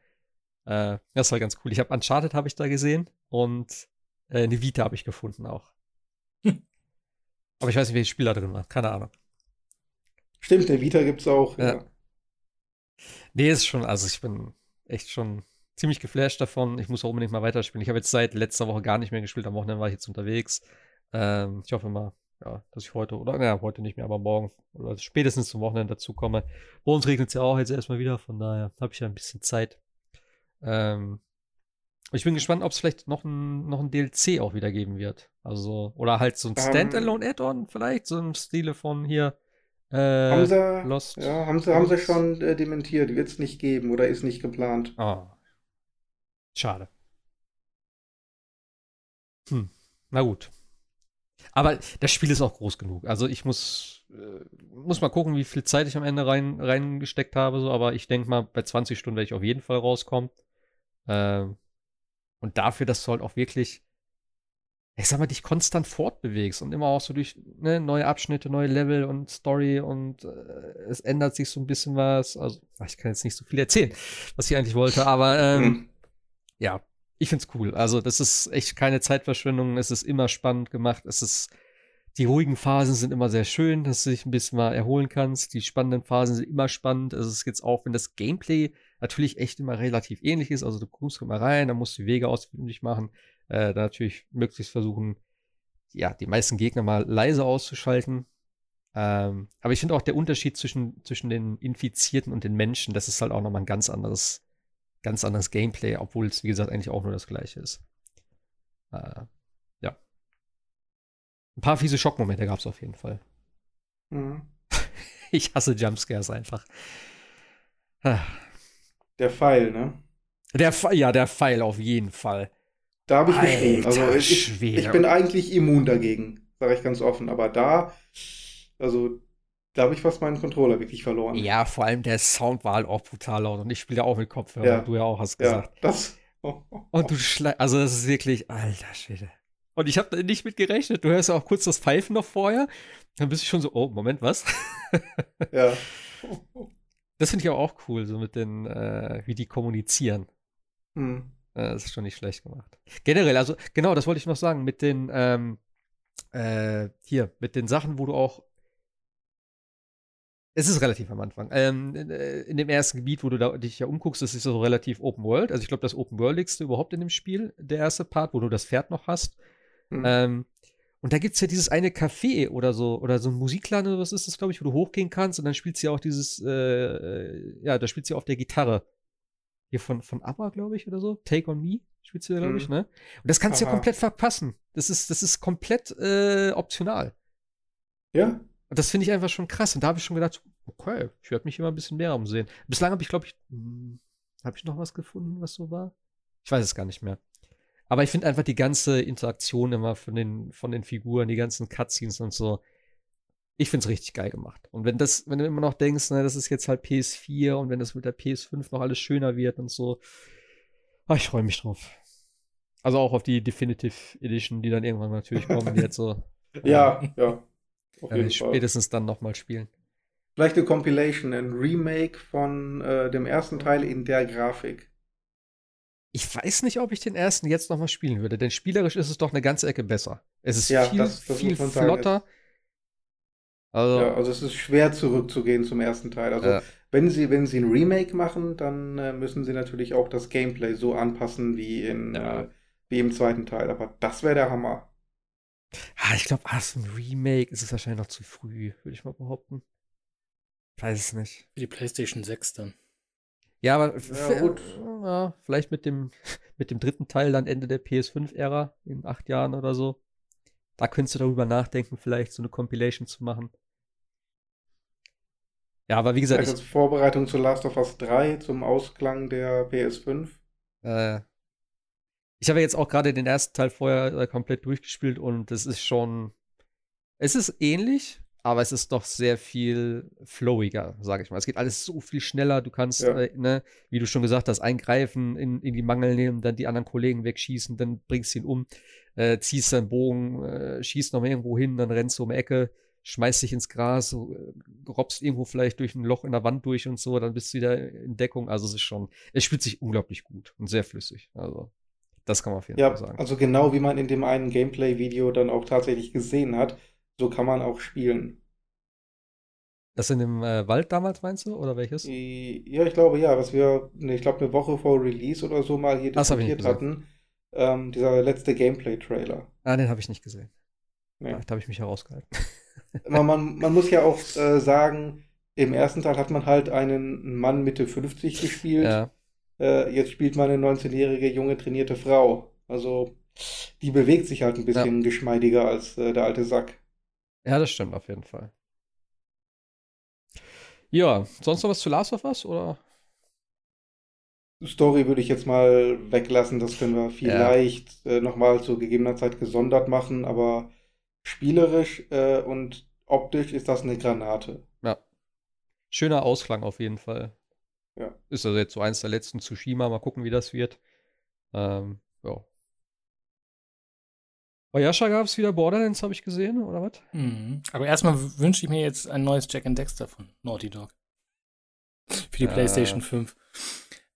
Äh, das war ganz cool. Ich habe Uncharted habe ich da gesehen und äh, eine Vita habe ich gefunden auch. Aber ich weiß nicht, welches Spiel da drin war. Keine Ahnung. Stimmt, der Vita gibt's auch. Ja. Ja. Nee, ist schon, also ich bin echt schon ziemlich geflasht davon. Ich muss auch unbedingt mal weiterspielen. Ich habe jetzt seit letzter Woche gar nicht mehr gespielt. Am Wochenende war ich jetzt unterwegs. Ähm, ich hoffe mal, ja, dass ich heute, oder naja, heute nicht mehr, aber morgen oder spätestens zum Wochenende dazu komme. Bei uns regnet es ja auch jetzt erstmal wieder, von daher habe ich ja ein bisschen Zeit. Ähm, ich bin gespannt, ob es vielleicht noch ein, noch ein DLC auch wieder geben wird. Also, oder halt so ein Ähm. Standalone-Add-on vielleicht, so im Stile von hier. Äh, Haben sie, Lost. ja, haben sie, haben sie schon äh, dementiert. Wird es nicht geben oder ist nicht geplant. Ah. Schade. Hm. Na gut. Aber das Spiel ist auch groß genug. Also ich muss, äh, muss mal gucken, wie viel Zeit ich am Ende rein, reingesteckt habe. So. Aber ich denke mal, bei 20 Stunden werde ich auf jeden Fall rauskommen. Ähm, und dafür, dass du halt auch wirklich, ich sag mal, dich konstant fortbewegst und immer auch so durch ne, neue Abschnitte, neue Level und Story und äh, es ändert sich so ein bisschen was. Also, ich kann jetzt nicht so viel erzählen, was ich eigentlich wollte, aber ähm, Hm. Ja, ich find's cool. Also, das ist echt keine Zeitverschwendung. Es ist immer spannend gemacht. Es ist, die ruhigen Phasen sind immer sehr schön, dass du dich ein bisschen mal erholen kannst. Die spannenden Phasen sind immer spannend. Also, es ist auch, wenn das Gameplay natürlich echt immer relativ ähnlich ist. Also, du kommst immer rein, dann musst du die Wege ausfindig machen. Äh, dann natürlich möglichst versuchen, ja, die meisten Gegner mal leise auszuschalten. Ähm, aber ich finde auch der Unterschied zwischen, zwischen den Infizierten und den Menschen, das ist halt auch nochmal ein ganz anderes, ganz anderes Gameplay, obwohl es, wie gesagt, eigentlich auch nur das gleiche ist. Äh, ja. Ein paar fiese Schockmomente gab es auf jeden Fall. Hm. Ich hasse Jumpscares einfach. Der Pfeil, ne? Der, ja, der Pfeil auf jeden Fall. Da habe ich geschrieben. Also ich, ich, bin eigentlich immun dagegen, sage ich ganz offen. Aber da, also da habe ich fast meinen Controller wirklich verloren. Ja, vor allem der Sound war halt auch brutal laut und ich spiele auch mit Kopfhörer, ja. du ja auch hast gesagt. Ja, das. Oh, oh, oh. Und du schleifst, also das ist wirklich, alter Schwede. Und ich habe nicht mit gerechnet. Du hörst ja auch kurz das Pfeifen noch vorher. Dann bist du schon so, oh, Moment, was? ja. Das finde ich auch cool, so mit den, äh, wie die kommunizieren. Hm. Das ist schon nicht schlecht gemacht. Generell, also genau, das wollte ich noch sagen, mit den, ähm, äh, hier, mit den Sachen, wo du auch es ist relativ am Anfang. Ähm, äh, in dem ersten Gebiet, wo du da, dich ja umguckst, das ist so relativ Open World. Also ich glaube, das Open Worldigste überhaupt in dem Spiel, der erste Part, wo du das Pferd noch hast. Mhm. Ähm, und da gibt es ja dieses eine Café oder so, oder so ein Musikladen oder was ist das, glaube ich, wo du hochgehen kannst und dann spielt sie auch dieses, äh, äh, ja, da spielt sie auf der Gitarre. Hier von, von ABBA, glaube ich, oder so. Take on Me spielt sie, glaube ich, mhm. ne? Und das kannst du ja komplett verpassen. Das ist, das ist komplett äh, optional. Ja, und das finde ich einfach schon krass. Und da habe ich schon gedacht, okay, ich werde mich immer ein bisschen mehr umsehen. Bislang habe ich, glaube ich, hm, habe ich noch was gefunden, was so war? Ich weiß es gar nicht mehr. Aber ich finde einfach die ganze Interaktion immer von den, von den Figuren, die ganzen Cutscenes und so. Ich finde es richtig geil gemacht. Und wenn das, wenn du immer noch denkst, ne, das ist jetzt halt PS4 und wenn das mit der PS5 noch alles schöner wird und so, ach, ich freue mich drauf. Also auch auf die Definitive Edition, die dann irgendwann natürlich kommen, jetzt so. ja, ja. Auf jeden spätestens dann nochmal spielen. Vielleicht eine Compilation, ein Remake von äh, dem ersten Teil in der Grafik. Ich weiß nicht, ob ich den ersten jetzt nochmal spielen würde, denn spielerisch ist es doch eine ganze Ecke besser. Es ist ja, viel, das, das viel flotter. Also, ja, also es ist schwer zurückzugehen zum ersten Teil. Also ja. wenn sie, wenn sie ein Remake machen, dann äh, müssen sie natürlich auch das Gameplay so anpassen wie in ja. äh, wie im zweiten Teil. Aber das wäre der Hammer. Ah, ich glaube, ah, so ein Remake ist es wahrscheinlich noch zu früh, würde ich mal behaupten. Ich weiß es nicht. Für die PlayStation 6 dann. Ja, aber ja, gut. Ja, vielleicht mit dem, mit dem dritten Teil dann Ende der PS5-Ära in acht Jahren oder so. Da könntest du darüber nachdenken, vielleicht so eine Compilation zu machen. Ja, aber wie gesagt. Also ich, Vorbereitung zu Last of Us 3 zum Ausklang der PS5. Äh, ich habe jetzt auch gerade den ersten Teil vorher äh, komplett durchgespielt und es ist schon. Es ist ähnlich, aber es ist doch sehr viel flowiger, sage ich mal. Es geht alles so viel schneller. Du kannst, ja. äh, ne, wie du schon gesagt hast, eingreifen, in, in die Mangel nehmen, dann die anderen Kollegen wegschießen, dann bringst du ihn um, äh, ziehst deinen Bogen, äh, schießt noch mal irgendwo hin, dann rennst du um die Ecke, schmeißt dich ins Gras, äh, robbst irgendwo vielleicht durch ein Loch in der Wand durch und so, dann bist du wieder in Deckung. Also es ist schon, es spielt sich unglaublich gut und sehr flüssig. Also das kann man auf jeden ja, Fall sagen. Also genau wie man in dem einen Gameplay-Video dann auch tatsächlich gesehen hat, so kann man auch spielen. Das in dem äh, Wald damals meinst du oder welches? Ja, ich glaube ja, was wir, ne, ich glaube eine Woche vor Release oder so mal hier diskutiert hatten. Ähm, dieser letzte Gameplay-Trailer. Ah, den habe ich nicht gesehen. Nee. Da habe ich mich herausgehalten. man, man, man, muss ja auch äh, sagen, im ersten Teil hat man halt einen Mann Mitte 50 gespielt. Ja äh, jetzt spielt man eine 19-jährige junge trainierte Frau. Also die bewegt sich halt ein bisschen ja. geschmeidiger als äh, der alte Sack. Ja, das stimmt auf jeden Fall. Ja, sonst noch was zu Last of Us oder? Story würde ich jetzt mal weglassen, das können wir vielleicht ja. äh, nochmal zu gegebener Zeit gesondert machen, aber spielerisch äh, und optisch ist das eine Granate. Ja. Schöner Ausklang auf jeden Fall. Ja. Ist also jetzt so eins der letzten Tsushima. Mal gucken, wie das wird. Ähm, ja. Bei Yasha gab es wieder Borderlands, habe ich gesehen, oder was? Mhm. Aber erstmal wünsche ich mir jetzt ein neues Jack and Dexter von Naughty Dog. Für die äh. PlayStation 5.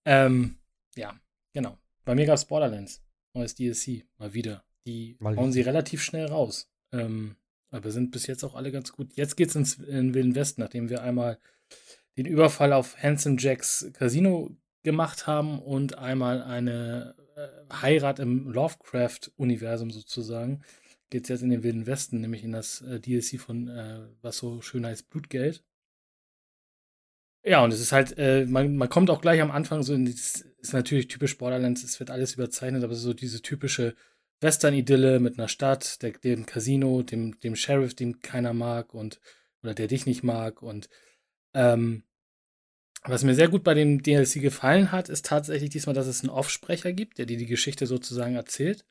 Ähm, ja, genau. Bei mir gab es Borderlands. Neues DLC. Mal wieder. Die Mal hauen sie relativ schnell raus. Ähm, aber sind bis jetzt auch alle ganz gut. Jetzt geht's ins in den Wilden Westen, nachdem wir einmal den Überfall auf Hanson Jacks Casino gemacht haben und einmal eine äh, Heirat im Lovecraft-Universum sozusagen, geht es jetzt in den Wilden Westen, nämlich in das äh, DLC von, äh, was so schön heißt, Blutgeld. Ja, und es ist halt, äh, man, man kommt auch gleich am Anfang so in, das ist natürlich typisch Borderlands, es wird alles überzeichnet, aber so diese typische Western-Idylle mit einer Stadt, der, dem Casino, dem, dem Sheriff, den keiner mag und, oder der dich nicht mag und ähm, Was mir sehr gut bei dem DLC gefallen hat, ist tatsächlich diesmal, dass es einen Offsprecher gibt, der dir die Geschichte sozusagen erzählt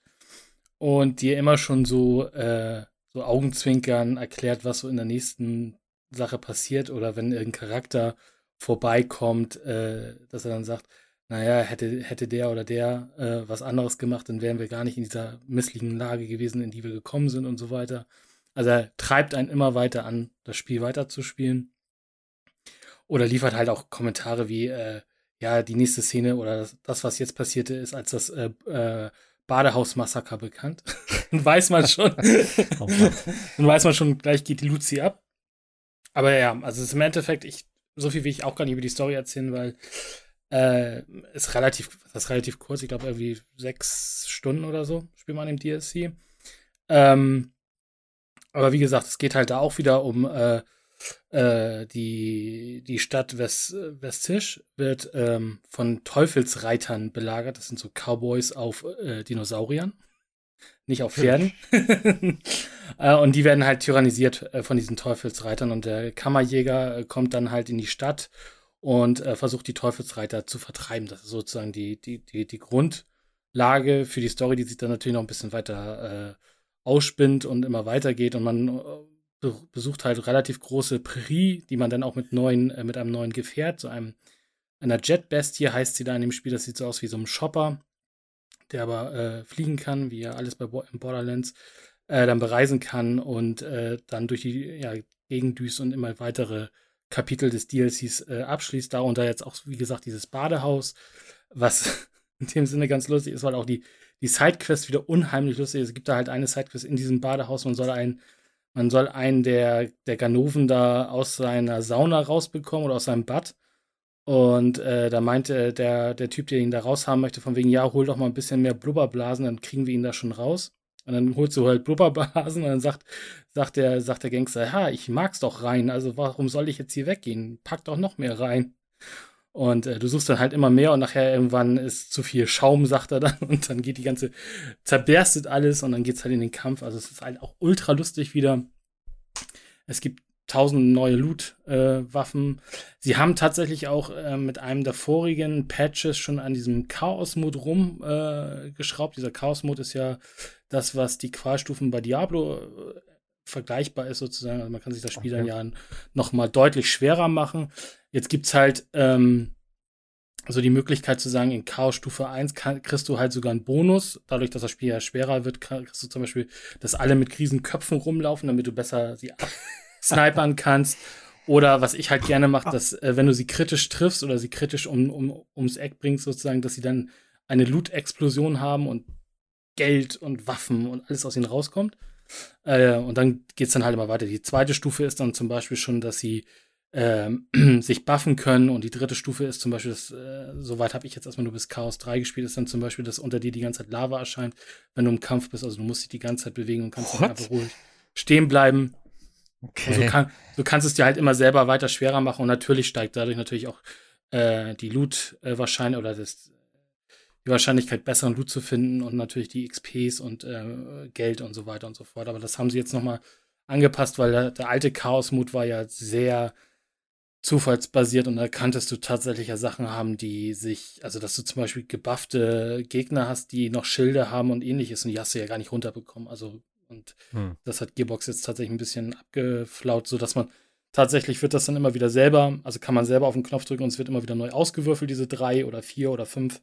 und dir immer schon so, äh, so Augenzwinkern erklärt, was so in der nächsten Sache passiert oder wenn irgendein Charakter vorbeikommt, äh, dass er dann sagt, naja, hätte, hätte der oder der äh, was anderes gemacht, dann wären wir gar nicht in dieser misslichen Lage gewesen, in die wir gekommen sind und so weiter. Also er treibt einen immer weiter an, das Spiel weiterzuspielen. Oder liefert halt auch Kommentare wie, äh, ja, die nächste Szene oder das, das, was jetzt passierte, ist als das äh, äh, Badehausmassaker bekannt. dann weiß man schon. oh dann weiß man schon, gleich geht die Luzi ab. Aber ja, also es ist im Endeffekt, ich, so viel will ich auch gar nicht über die Story erzählen, weil äh, ist relativ, das ist relativ kurz, ich glaube irgendwie sechs Stunden oder so spielt man im DLC. Ähm, aber wie gesagt, es geht halt da auch wieder um äh, äh, die, die Stadt West, Westisch wird ähm, von Teufelsreitern belagert. Das sind so Cowboys auf äh, Dinosauriern, nicht auf Pferden. äh, und die werden halt tyrannisiert äh, von diesen Teufelsreitern. Und der Kammerjäger äh, kommt dann halt in die Stadt und versucht die Teufelsreiter zu vertreiben. Das ist sozusagen die, die, die, die Grundlage für die Story, die sich dann natürlich noch ein bisschen weiter ausspinnt und immer weitergeht und man besucht halt relativ große Prärie, die man dann auch mit neuen, äh, mit einem neuen Gefährt, so einem einer Jetbestie heißt sie da in dem Spiel, das sieht so aus wie so ein Shopper, der aber äh, fliegen kann, wie er alles bei Bo Borderlands äh, dann bereisen kann und äh, dann durch die ja, Gegend düst und immer weitere Kapitel des DLCs äh, abschließt. Darunter jetzt auch, wie gesagt, dieses Badehaus, was in dem Sinne ganz lustig ist, weil auch die die Sidequest wieder unheimlich lustig. Es gibt da halt eine Sidequest in diesem Badehaus. Man soll einen, man soll einen der, der Ganoven da aus seiner Sauna rausbekommen oder aus seinem Bad. Und äh, da meinte der, der Typ, der ihn da raushaben möchte, von wegen, ja, hol doch mal ein bisschen mehr Blubberblasen, dann kriegen wir ihn da schon raus. Und dann holst du halt Blubberblasen und dann sagt, sagt, der, sagt der Gangster, ja, ich mag's doch rein, also warum soll ich jetzt hier weggehen? Pack doch noch mehr rein. Und äh, du suchst dann halt immer mehr und nachher irgendwann ist zu viel Schaum, sagt er dann. Und dann geht die ganze, zerberstet alles und dann geht's halt in den Kampf. Also es ist halt auch ultra lustig wieder. Es gibt tausend neue Loot-Waffen. Äh, Sie haben tatsächlich auch äh, mit einem der vorigen Patches schon an diesem Chaos-Mode rumgeschraubt. Äh, Dieser Chaos-Mode ist ja das, was die Qualstufen bei Diablo äh, vergleichbar ist sozusagen. Also man kann sich das Spiel okay. dann ja noch mal deutlich schwerer machen. Jetzt gibt es halt ähm, so die Möglichkeit zu sagen, in Chaos Stufe 1 kann, kriegst du halt sogar einen Bonus. Dadurch, dass das Spiel ja schwerer wird, kriegst du zum Beispiel, dass alle mit Riesenköpfen rumlaufen, damit du besser sie snipern kannst. Oder was ich halt gerne mache, dass äh, wenn du sie kritisch triffst oder sie kritisch um, um, ums Eck bringst, sozusagen, dass sie dann eine Loot-Explosion haben und Geld und Waffen und alles aus ihnen rauskommt. Äh, und dann geht es dann halt immer weiter. Die zweite Stufe ist dann zum Beispiel schon, dass sie ähm, sich buffen können. Und die dritte Stufe ist zum Beispiel, das, äh, soweit habe ich jetzt erstmal nur bis Chaos 3 gespielt, ist dann zum Beispiel, dass unter dir die ganze Zeit Lava erscheint, wenn du im Kampf bist. Also du musst dich die ganze Zeit bewegen und kannst nicht einfach ruhig stehen bleiben. Okay. So, kann, so kannst es dir halt immer selber weiter schwerer machen und natürlich steigt dadurch natürlich auch äh, die Loot äh, wahrscheinlich oder das, die Wahrscheinlichkeit, besseren Loot zu finden und natürlich die XPs und äh, Geld und so weiter und so fort. Aber das haben sie jetzt nochmal angepasst, weil der, der alte Chaos-Mut war ja sehr zufallsbasiert und da kanntest du tatsächlich ja Sachen haben, die sich, also dass du zum Beispiel gebuffte Gegner hast, die noch Schilde haben und ähnliches und die hast du ja gar nicht runterbekommen. Also, und hm. das hat Gearbox jetzt tatsächlich ein bisschen abgeflaut, sodass man tatsächlich wird das dann immer wieder selber, also kann man selber auf den Knopf drücken und es wird immer wieder neu ausgewürfelt, diese drei oder vier oder fünf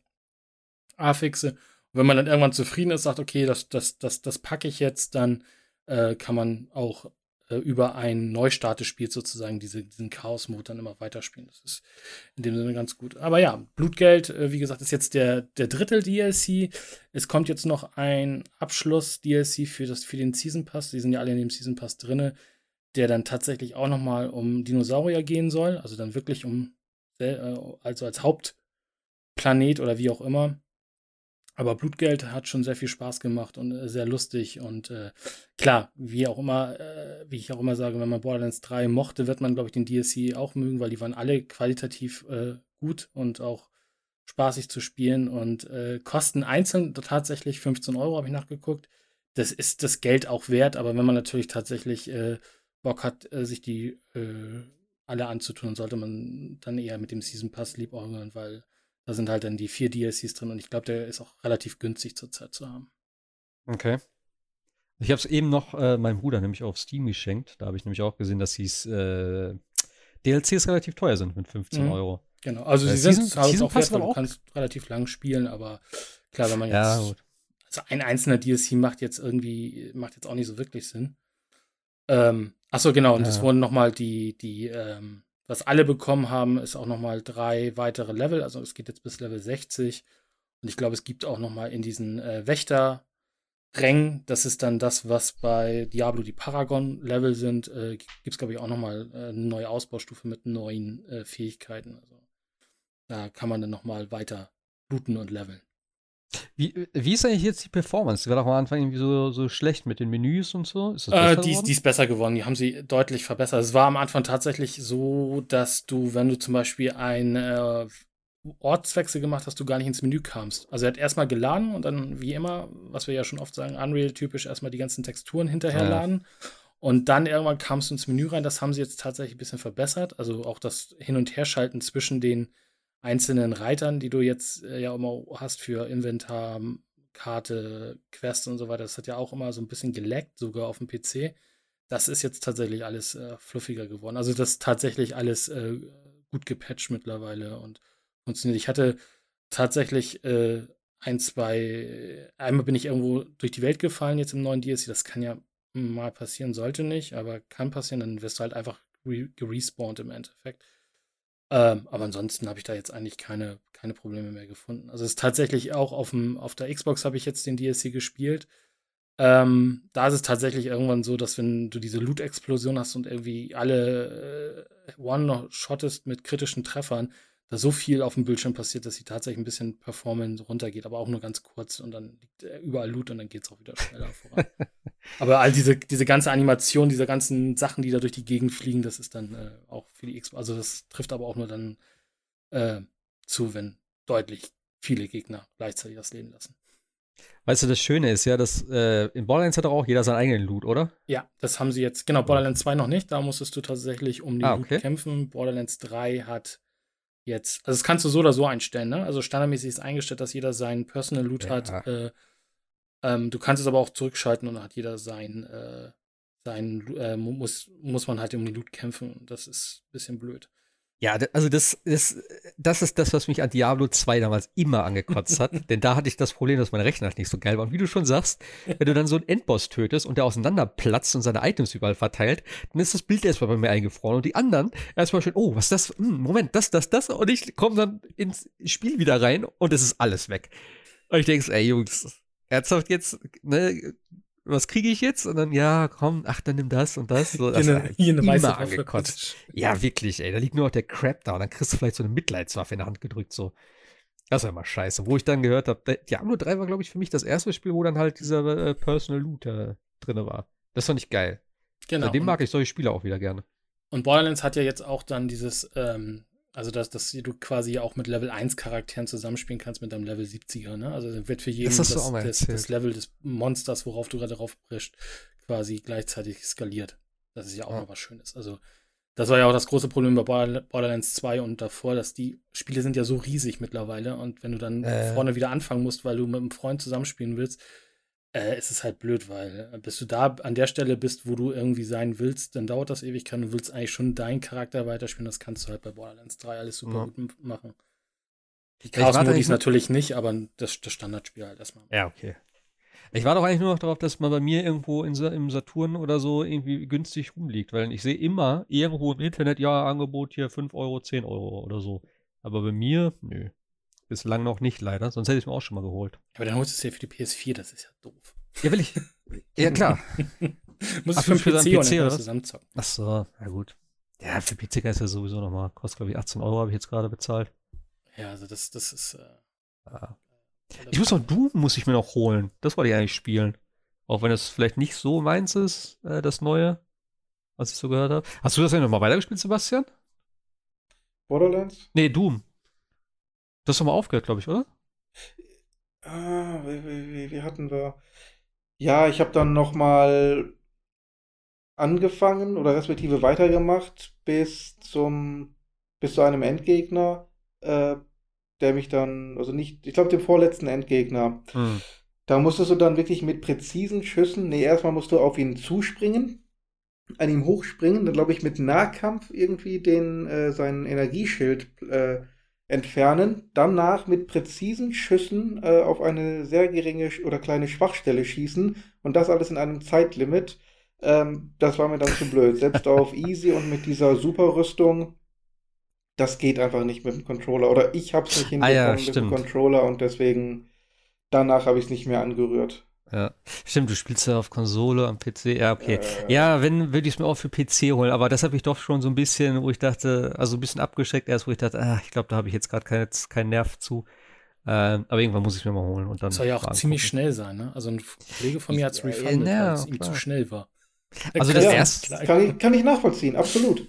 Affixe. Und wenn man dann irgendwann zufrieden ist, sagt, okay, das, das, das, das packe ich jetzt, dann äh, kann man auch äh, über ein Neustart des Spiels sozusagen diese, diesen Chaos-Mode dann immer weiterspielen. Das ist in dem Sinne ganz gut. Aber ja, Blutgeld, äh, wie gesagt, ist jetzt der, der Drittel-DLC. Es kommt jetzt noch ein Abschluss-DLC für, für den Season Pass. Die sind ja alle in dem Season Pass drin, der dann tatsächlich auch nochmal um Dinosaurier gehen soll. Also dann wirklich um, äh, also als Hauptplanet oder wie auch immer. Aber Blutgeld hat schon sehr viel Spaß gemacht und äh, sehr lustig. Und äh, klar, wie auch immer, äh, wie ich auch immer sage, wenn man Borderlands 3 mochte, wird man, glaube ich, den DLC auch mögen, weil die waren alle qualitativ äh, gut und auch spaßig zu spielen und äh, kosten einzeln tatsächlich 15 Euro, habe ich nachgeguckt. Das ist das Geld auch wert, aber wenn man natürlich tatsächlich äh, Bock hat, sich die alle anzutun, sollte man dann eher mit dem Season Pass liebäugeln, weil da sind halt dann die vier DLCs drin und ich glaube, der ist auch relativ günstig zurzeit zu haben. Okay. Ich habe es eben noch äh, meinem Bruder nämlich auf Steam geschenkt. Da habe ich nämlich auch gesehen, dass die äh, DLCs relativ teuer sind mit 15 Mhm. Euro. Genau, also Äh, sie sind Season- halt auch wertvoll, du kannst relativ lang spielen, aber klar, wenn man Ja, jetzt gut. also ein einzelner DLC macht jetzt irgendwie, macht jetzt auch nicht so wirklich Sinn. Ähm, achso, genau, und es Ja. wurden nochmal die, die, ähm, was alle bekommen haben, ist auch nochmal drei weitere Level, also es geht jetzt bis Level 60 und ich glaube, es gibt auch nochmal in diesen äh, Wächter-Rängen, das ist dann das, was bei Diablo die Paragon-Level sind, äh, gibt es, glaube ich, auch nochmal äh, eine neue Ausbaustufe mit neuen äh, Fähigkeiten. Also da kann man dann nochmal weiter looten und leveln. Wie, wie ist eigentlich jetzt die Performance? Die war doch am Anfang irgendwie so, so schlecht mit den Menüs und so. Ist das Äh, besser die, geworden? die ist besser geworden. Die haben sie deutlich verbessert. Es war am Anfang tatsächlich so, dass du, wenn du zum Beispiel einen äh, Ortswechsel gemacht hast, du gar nicht ins Menü kamst. Also er hat erstmal geladen und dann, wie immer, was wir ja schon oft sagen, Unreal-typisch erstmal die ganzen Texturen hinterherladen. Und dann irgendwann kamst du ins Menü rein. Das haben sie jetzt tatsächlich ein bisschen verbessert. Also auch das Hin- und Herschalten zwischen den einzelnen Reitern, die du jetzt äh, ja immer hast für Inventar, Karte, Quest und so weiter. Das hat ja auch immer so ein bisschen geleckt, sogar auf dem PC. Das ist jetzt tatsächlich alles äh, fluffiger geworden. Also das ist tatsächlich alles äh, gut gepatcht mittlerweile und funktioniert. Ich hatte tatsächlich äh, ein, zwei, einmal bin ich irgendwo durch die Welt gefallen jetzt im neuen DLC. Das kann ja mal passieren, sollte nicht, aber kann passieren. Dann wirst du halt einfach re gerespawnt im Endeffekt. Ähm, aber ansonsten habe ich da jetzt eigentlich keine, keine Probleme mehr gefunden. Also es ist tatsächlich auch auf, dem, auf der Xbox habe ich jetzt den DLC gespielt. Ähm, da ist es tatsächlich irgendwann so, dass wenn du diese Loot-Explosion hast und irgendwie alle äh, One-Shottest mit kritischen Treffern, da so viel auf dem Bildschirm passiert, dass sie tatsächlich ein bisschen Performance runtergeht, aber auch nur ganz kurz und dann liegt äh, überall Loot und dann geht es auch wieder schneller voran. aber all diese, diese ganze Animation, diese ganzen Sachen, die da durch die Gegend fliegen, das ist dann äh, auch für die Xbox, also das trifft aber auch nur dann äh, zu, wenn deutlich viele Gegner gleichzeitig das Leben lassen. Weißt du, das Schöne ist ja, dass äh, in Borderlands hat doch auch jeder seinen eigenen Loot, oder? Ja, das haben sie jetzt, genau, Borderlands 2 noch nicht, da musstest du tatsächlich um den Ah, Loot okay. kämpfen. Borderlands 3 hat jetzt, also das kannst du so oder so einstellen, ne? Also standardmäßig ist eingestellt, dass jeder seinen Personal Loot Ja. hat. Äh, ähm, du kannst es aber auch zurückschalten und dann hat jeder sein, äh, sein äh, mu- muss, muss man halt um den Loot kämpfen. Das ist ein bisschen blöd. Ja, also das, das, das ist das, was mich an Diablo 2 damals immer angekotzt hat. Denn da hatte ich das Problem, dass mein Rechner halt nicht so geil war. Und wie du schon sagst, wenn du dann so einen Endboss tötest und der auseinanderplatzt und seine Items überall verteilt, dann ist das Bild erstmal bei mir eingefroren. Und die anderen erstmal schön, oh, was ist das? Hm, Moment, das, das, das. Und ich komme dann ins Spiel wieder rein und es ist alles weg. Und ich denke, ey Jungs, ernsthaft jetzt, ne? Was kriege ich jetzt? Und dann, ja, komm, ach, dann nimm das und das. So, das hier eine, hier eine weiße angekotzt. Ja, wirklich, ey. Da liegt nur noch der Crap da und dann kriegst du vielleicht so eine Mitleidswaffe in der Hand gedrückt, so. Das war immer scheiße. Wo ich dann gehört habe, Diablo 3 war, glaube ich, für mich das erste Spiel, wo dann halt dieser äh, Personal Loot äh, drin war. Das fand ich geil. Genau. Seitdem Und- mag ich solche Spiele auch wieder gerne. Und Borderlands hat ja jetzt auch dann dieses, ähm, also dass, dass du quasi auch mit Level 1 Charakteren zusammenspielen kannst mit deinem Level 70er, ne? Also wird für jeden Das das, das, das Level des Monsters, worauf du gerade drauf brichst, quasi gleichzeitig skaliert. Das ist ja auch Ja. noch was Schönes. Also, das war ja auch das große Problem bei Border- Borderlands 2 und davor, dass die Spiele sind ja so riesig mittlerweile und wenn du dann Äh. vorne wieder anfangen musst, weil du mit einem Freund zusammenspielen willst, äh, ist es halt blöd, weil äh, bis du da an der Stelle bist, wo du irgendwie sein willst, dann dauert das Ewigkeit. Du willst eigentlich schon deinen Charakter weiterspielen. Das kannst du halt bei Borderlands 3 alles super Ja. gut machen. Die Chaos-Modis natürlich nicht, aber das, das Standardspiel halt erstmal. Ja, okay. Ich war doch eigentlich nur noch darauf, dass man bei mir irgendwo in, im Saturn oder so irgendwie günstig rumliegt, weil ich sehe immer irgendwo im Internet, ja, Angebot hier 5 Euro, 10 Euro oder so. Aber bei mir, nö. Bislang noch nicht leider, sonst hätte ich es mir auch schon mal geholt. Aber dann holst du es ja für die PS4, das ist ja doof. Ja, will ich. ja, klar. Muss Ach, es für den PC, PC, dann oder zusammenzocken. Ach so, na gut. Ja, für PC ist ja sowieso nochmal, kostet glaube ich 18 Euro, habe ich jetzt gerade bezahlt. Ja, also das, das ist. Äh, Ja. Ich muss noch Doom, muss ich mir noch holen. Das wollte ich eigentlich spielen. Auch wenn es vielleicht nicht so meins ist, äh, das Neue, was ich so gehört habe. Hast du das denn nochmal weitergespielt, Sebastian? Borderlands? Nee, Doom. Du hast doch mal aufgehört, glaube ich, oder? Ah, wie, wie, wie, wie hatten wir? Ja, ich habe dann noch mal angefangen oder respektive weitergemacht bis zum bis zu einem Endgegner, äh, der mich dann, also nicht, ich glaube, dem vorletzten Endgegner. Hm. Da musstest du dann wirklich mit präzisen Schüssen, nee, erstmal musst du auf ihn zuspringen, an ihm hochspringen, dann glaube ich mit Nahkampf irgendwie den, äh, seinen Energieschild äh, entfernen, danach mit präzisen Schüssen äh, auf eine sehr geringe oder kleine Schwachstelle schießen und das alles in einem Zeitlimit. Ähm, das war mir dann zu blöd. Selbst auf Easy und mit dieser Superrüstung, das geht einfach nicht mit dem Controller. Oder ich habe es nicht hinbekommen ah, ja, mit dem Controller und deswegen danach habe ich es nicht mehr angerührt. Ja, stimmt, du spielst ja auf Konsole, am PC, ja, okay. Äh, ja, wenn, würde ich es mir auch für PC holen, aber das habe ich doch schon so ein bisschen, wo ich dachte, also ein bisschen abgeschreckt erst, wo ich dachte, ah, ich glaube, da habe ich jetzt gerade keinen kein Nerv zu. Ähm, aber irgendwann muss ich mir mal holen und dann. Soll ja auch ziemlich schnell sein, ne? Also ein Kollege von mir hat es refundet, ja, weil es ihm zu schnell war. Also das ja, erste. Kann ich, kann ich nachvollziehen, absolut.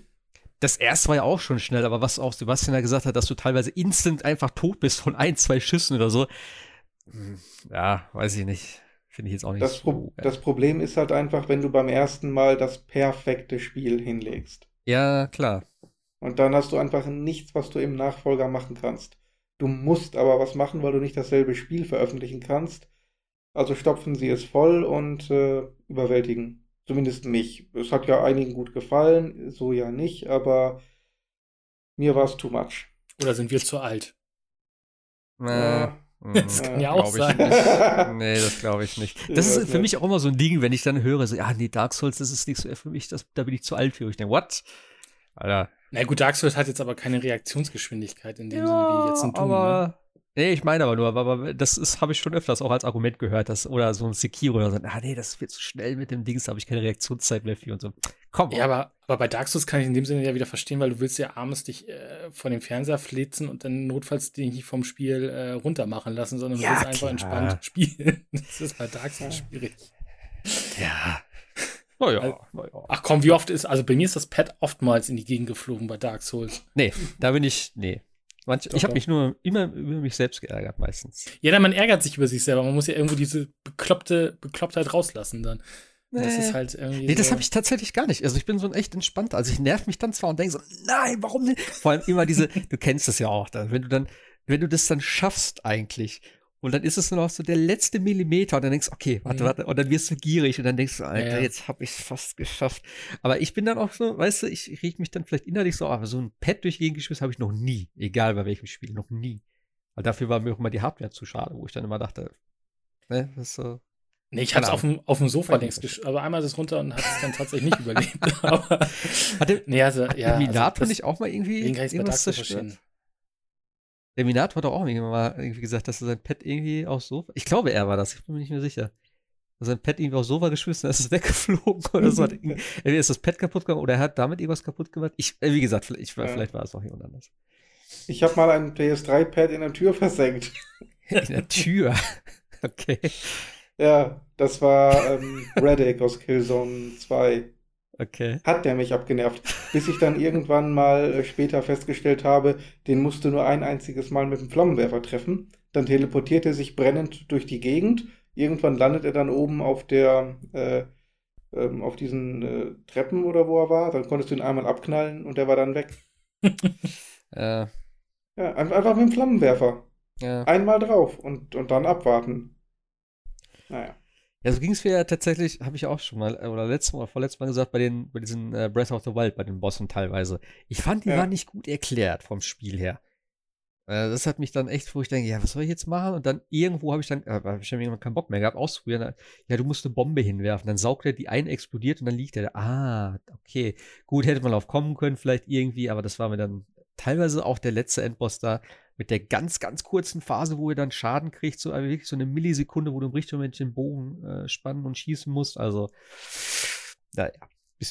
Das erste war ja auch schon schnell, aber was auch Sebastian ja gesagt hat, dass du teilweise instant einfach tot bist von ein, zwei Schüssen oder so. Hm, ja, weiß ich nicht. Finde ich jetzt auch nicht das so. Pro das Problem ist halt einfach, wenn du beim ersten Mal das perfekte Spiel hinlegst. Ja, klar. Und dann hast du einfach nichts, was du im Nachfolger machen kannst. Du musst aber was machen, weil du nicht dasselbe Spiel veröffentlichen kannst. Also stopfen sie es voll und äh, überwältigen. Zumindest mich. Es hat ja einigen gut gefallen, so ja nicht, aber mir war es too much. Oder sind wir zu alt? Äh, das kann ja auch sein. nee, das glaube ich nicht. Das ist für mich auch immer so ein Ding, wenn ich dann höre, so, ja, nee, Dark Souls, das ist nichts für mich, das, da bin ich zu alt für. Ich denke, what? Alter. Na gut, Dark Souls hat jetzt aber keine Reaktionsgeschwindigkeit in dem ja, Sinne wie jetzt ein Doom. Aber ne? Nee, ich meine aber nur, aber, das ist, habe ich schon öfters auch als Argument gehört, dass, oder so ein Sekiro oder so, ah nee, das wird zu schnell mit dem Dings, da habe ich keine Reaktionszeit mehr für und so. Komm. Ja, aber, aber bei Dark Souls kann ich in dem Sinne ja wieder verstehen, weil du willst ja abends dich äh, vor dem Fernseher flitzen und dann notfalls dich nicht vom Spiel äh, runter machen lassen, sondern du ja, willst einfach entspannt spielen. das ist bei Dark Souls schwierig. Ja. Naja, naja. Ach komm, wie oft ist, also bei mir ist das Pad oftmals in die Gegend geflogen bei Dark Souls. Nee, da bin ich, nee. Manch, ich habe mich nur immer über mich selbst geärgert meistens. Ja, man ärgert sich über sich selber. Man muss ja irgendwo diese bekloppte Beklopptheit rauslassen dann. Nee. Das ist halt irgendwie. Nee, so das habe ich tatsächlich gar nicht. Also ich bin so ein echt entspannter. Also ich nerv mich dann zwar und denke so, nein, warum denn? Vor allem immer diese, du kennst das ja auch dann, wenn du dann, wenn du das dann schaffst eigentlich und dann ist es nur noch so der letzte Millimeter und dann denkst du, okay, warte, warte, und dann wirst du gierig und dann denkst du, Alter, ja. jetzt habe ich es fast geschafft. Aber ich bin dann auch so, weißt du, ich reg mich dann vielleicht innerlich so, aber so ein Pad durch die geschmissen habe ich noch nie, egal bei welchem Spiel, noch nie. Weil dafür war mir auch immer die Hardware zu schade, wo ich dann immer dachte, ne, das ist so. Nee, ich hab's auf dem, auf dem Sofa längst gesch aber einmal ist es runter und hat es dann tatsächlich nicht überlebt. aber, hatte, nee, also, hat ja, also, nicht auch mal irgendwie irgendwas zerstört? Der Minato hat doch auch mal irgendwie gesagt, dass er sein Pet irgendwie aufs Sofa. Ich glaube, er war das, ich bin mir nicht mehr sicher. Dass sein Pet irgendwie aufs Sofa geschmissen ist, ist es weggeflogen oder so. Entweder ist das Pet kaputt gegangen oder er hat damit irgendwas kaputt gemacht. Ich, äh, wie gesagt, vielleicht, ja. vielleicht war es auch jemand anders. Ich habe mal ein PS3-Pad in der Tür versenkt. In der Tür? okay. Ja, das war ähm, Reddick aus Killzone 2. Okay. Hat der mich abgenervt. Bis ich dann irgendwann mal äh, später festgestellt habe, den musste nur ein einziges Mal mit dem Flammenwerfer treffen. Dann teleportiert er sich brennend durch die Gegend. Irgendwann landet er dann oben auf der, äh, ähm, auf diesen äh, Treppen oder wo er war. Dann konntest du ihn einmal abknallen und er war dann weg. äh. Ja, einfach mit dem Flammenwerfer. Ja. Einmal drauf und, und dann abwarten. Naja. Ja, so ging es mir ja tatsächlich, habe ich auch schon mal, äh, oder letztes Mal oder vorletztes Mal gesagt, bei den, bei diesen äh, Breath of the Wild, bei den Bossen teilweise. Ich fand, die ja. waren nicht gut erklärt vom Spiel her. Äh, das hat mich dann echt, wo ich denke, ja, was soll ich jetzt machen? Und dann irgendwo habe ich dann, äh, habe ich dann keinen Bock mehr gehabt, auszuprobieren. Ja, du musst eine Bombe hinwerfen. Dann saugt er die ein, explodiert und dann liegt er da. Ah, okay. Gut, hätte man drauf kommen können, vielleicht irgendwie, aber das war mir dann teilweise auch der letzte Endboss da mit der ganz, ganz kurzen Phase, wo ihr dann Schaden kriegt, so also wirklich so eine Millisekunde, wo du im richtigen Moment den Bogen äh, spannen und schießen musst. Also, naja.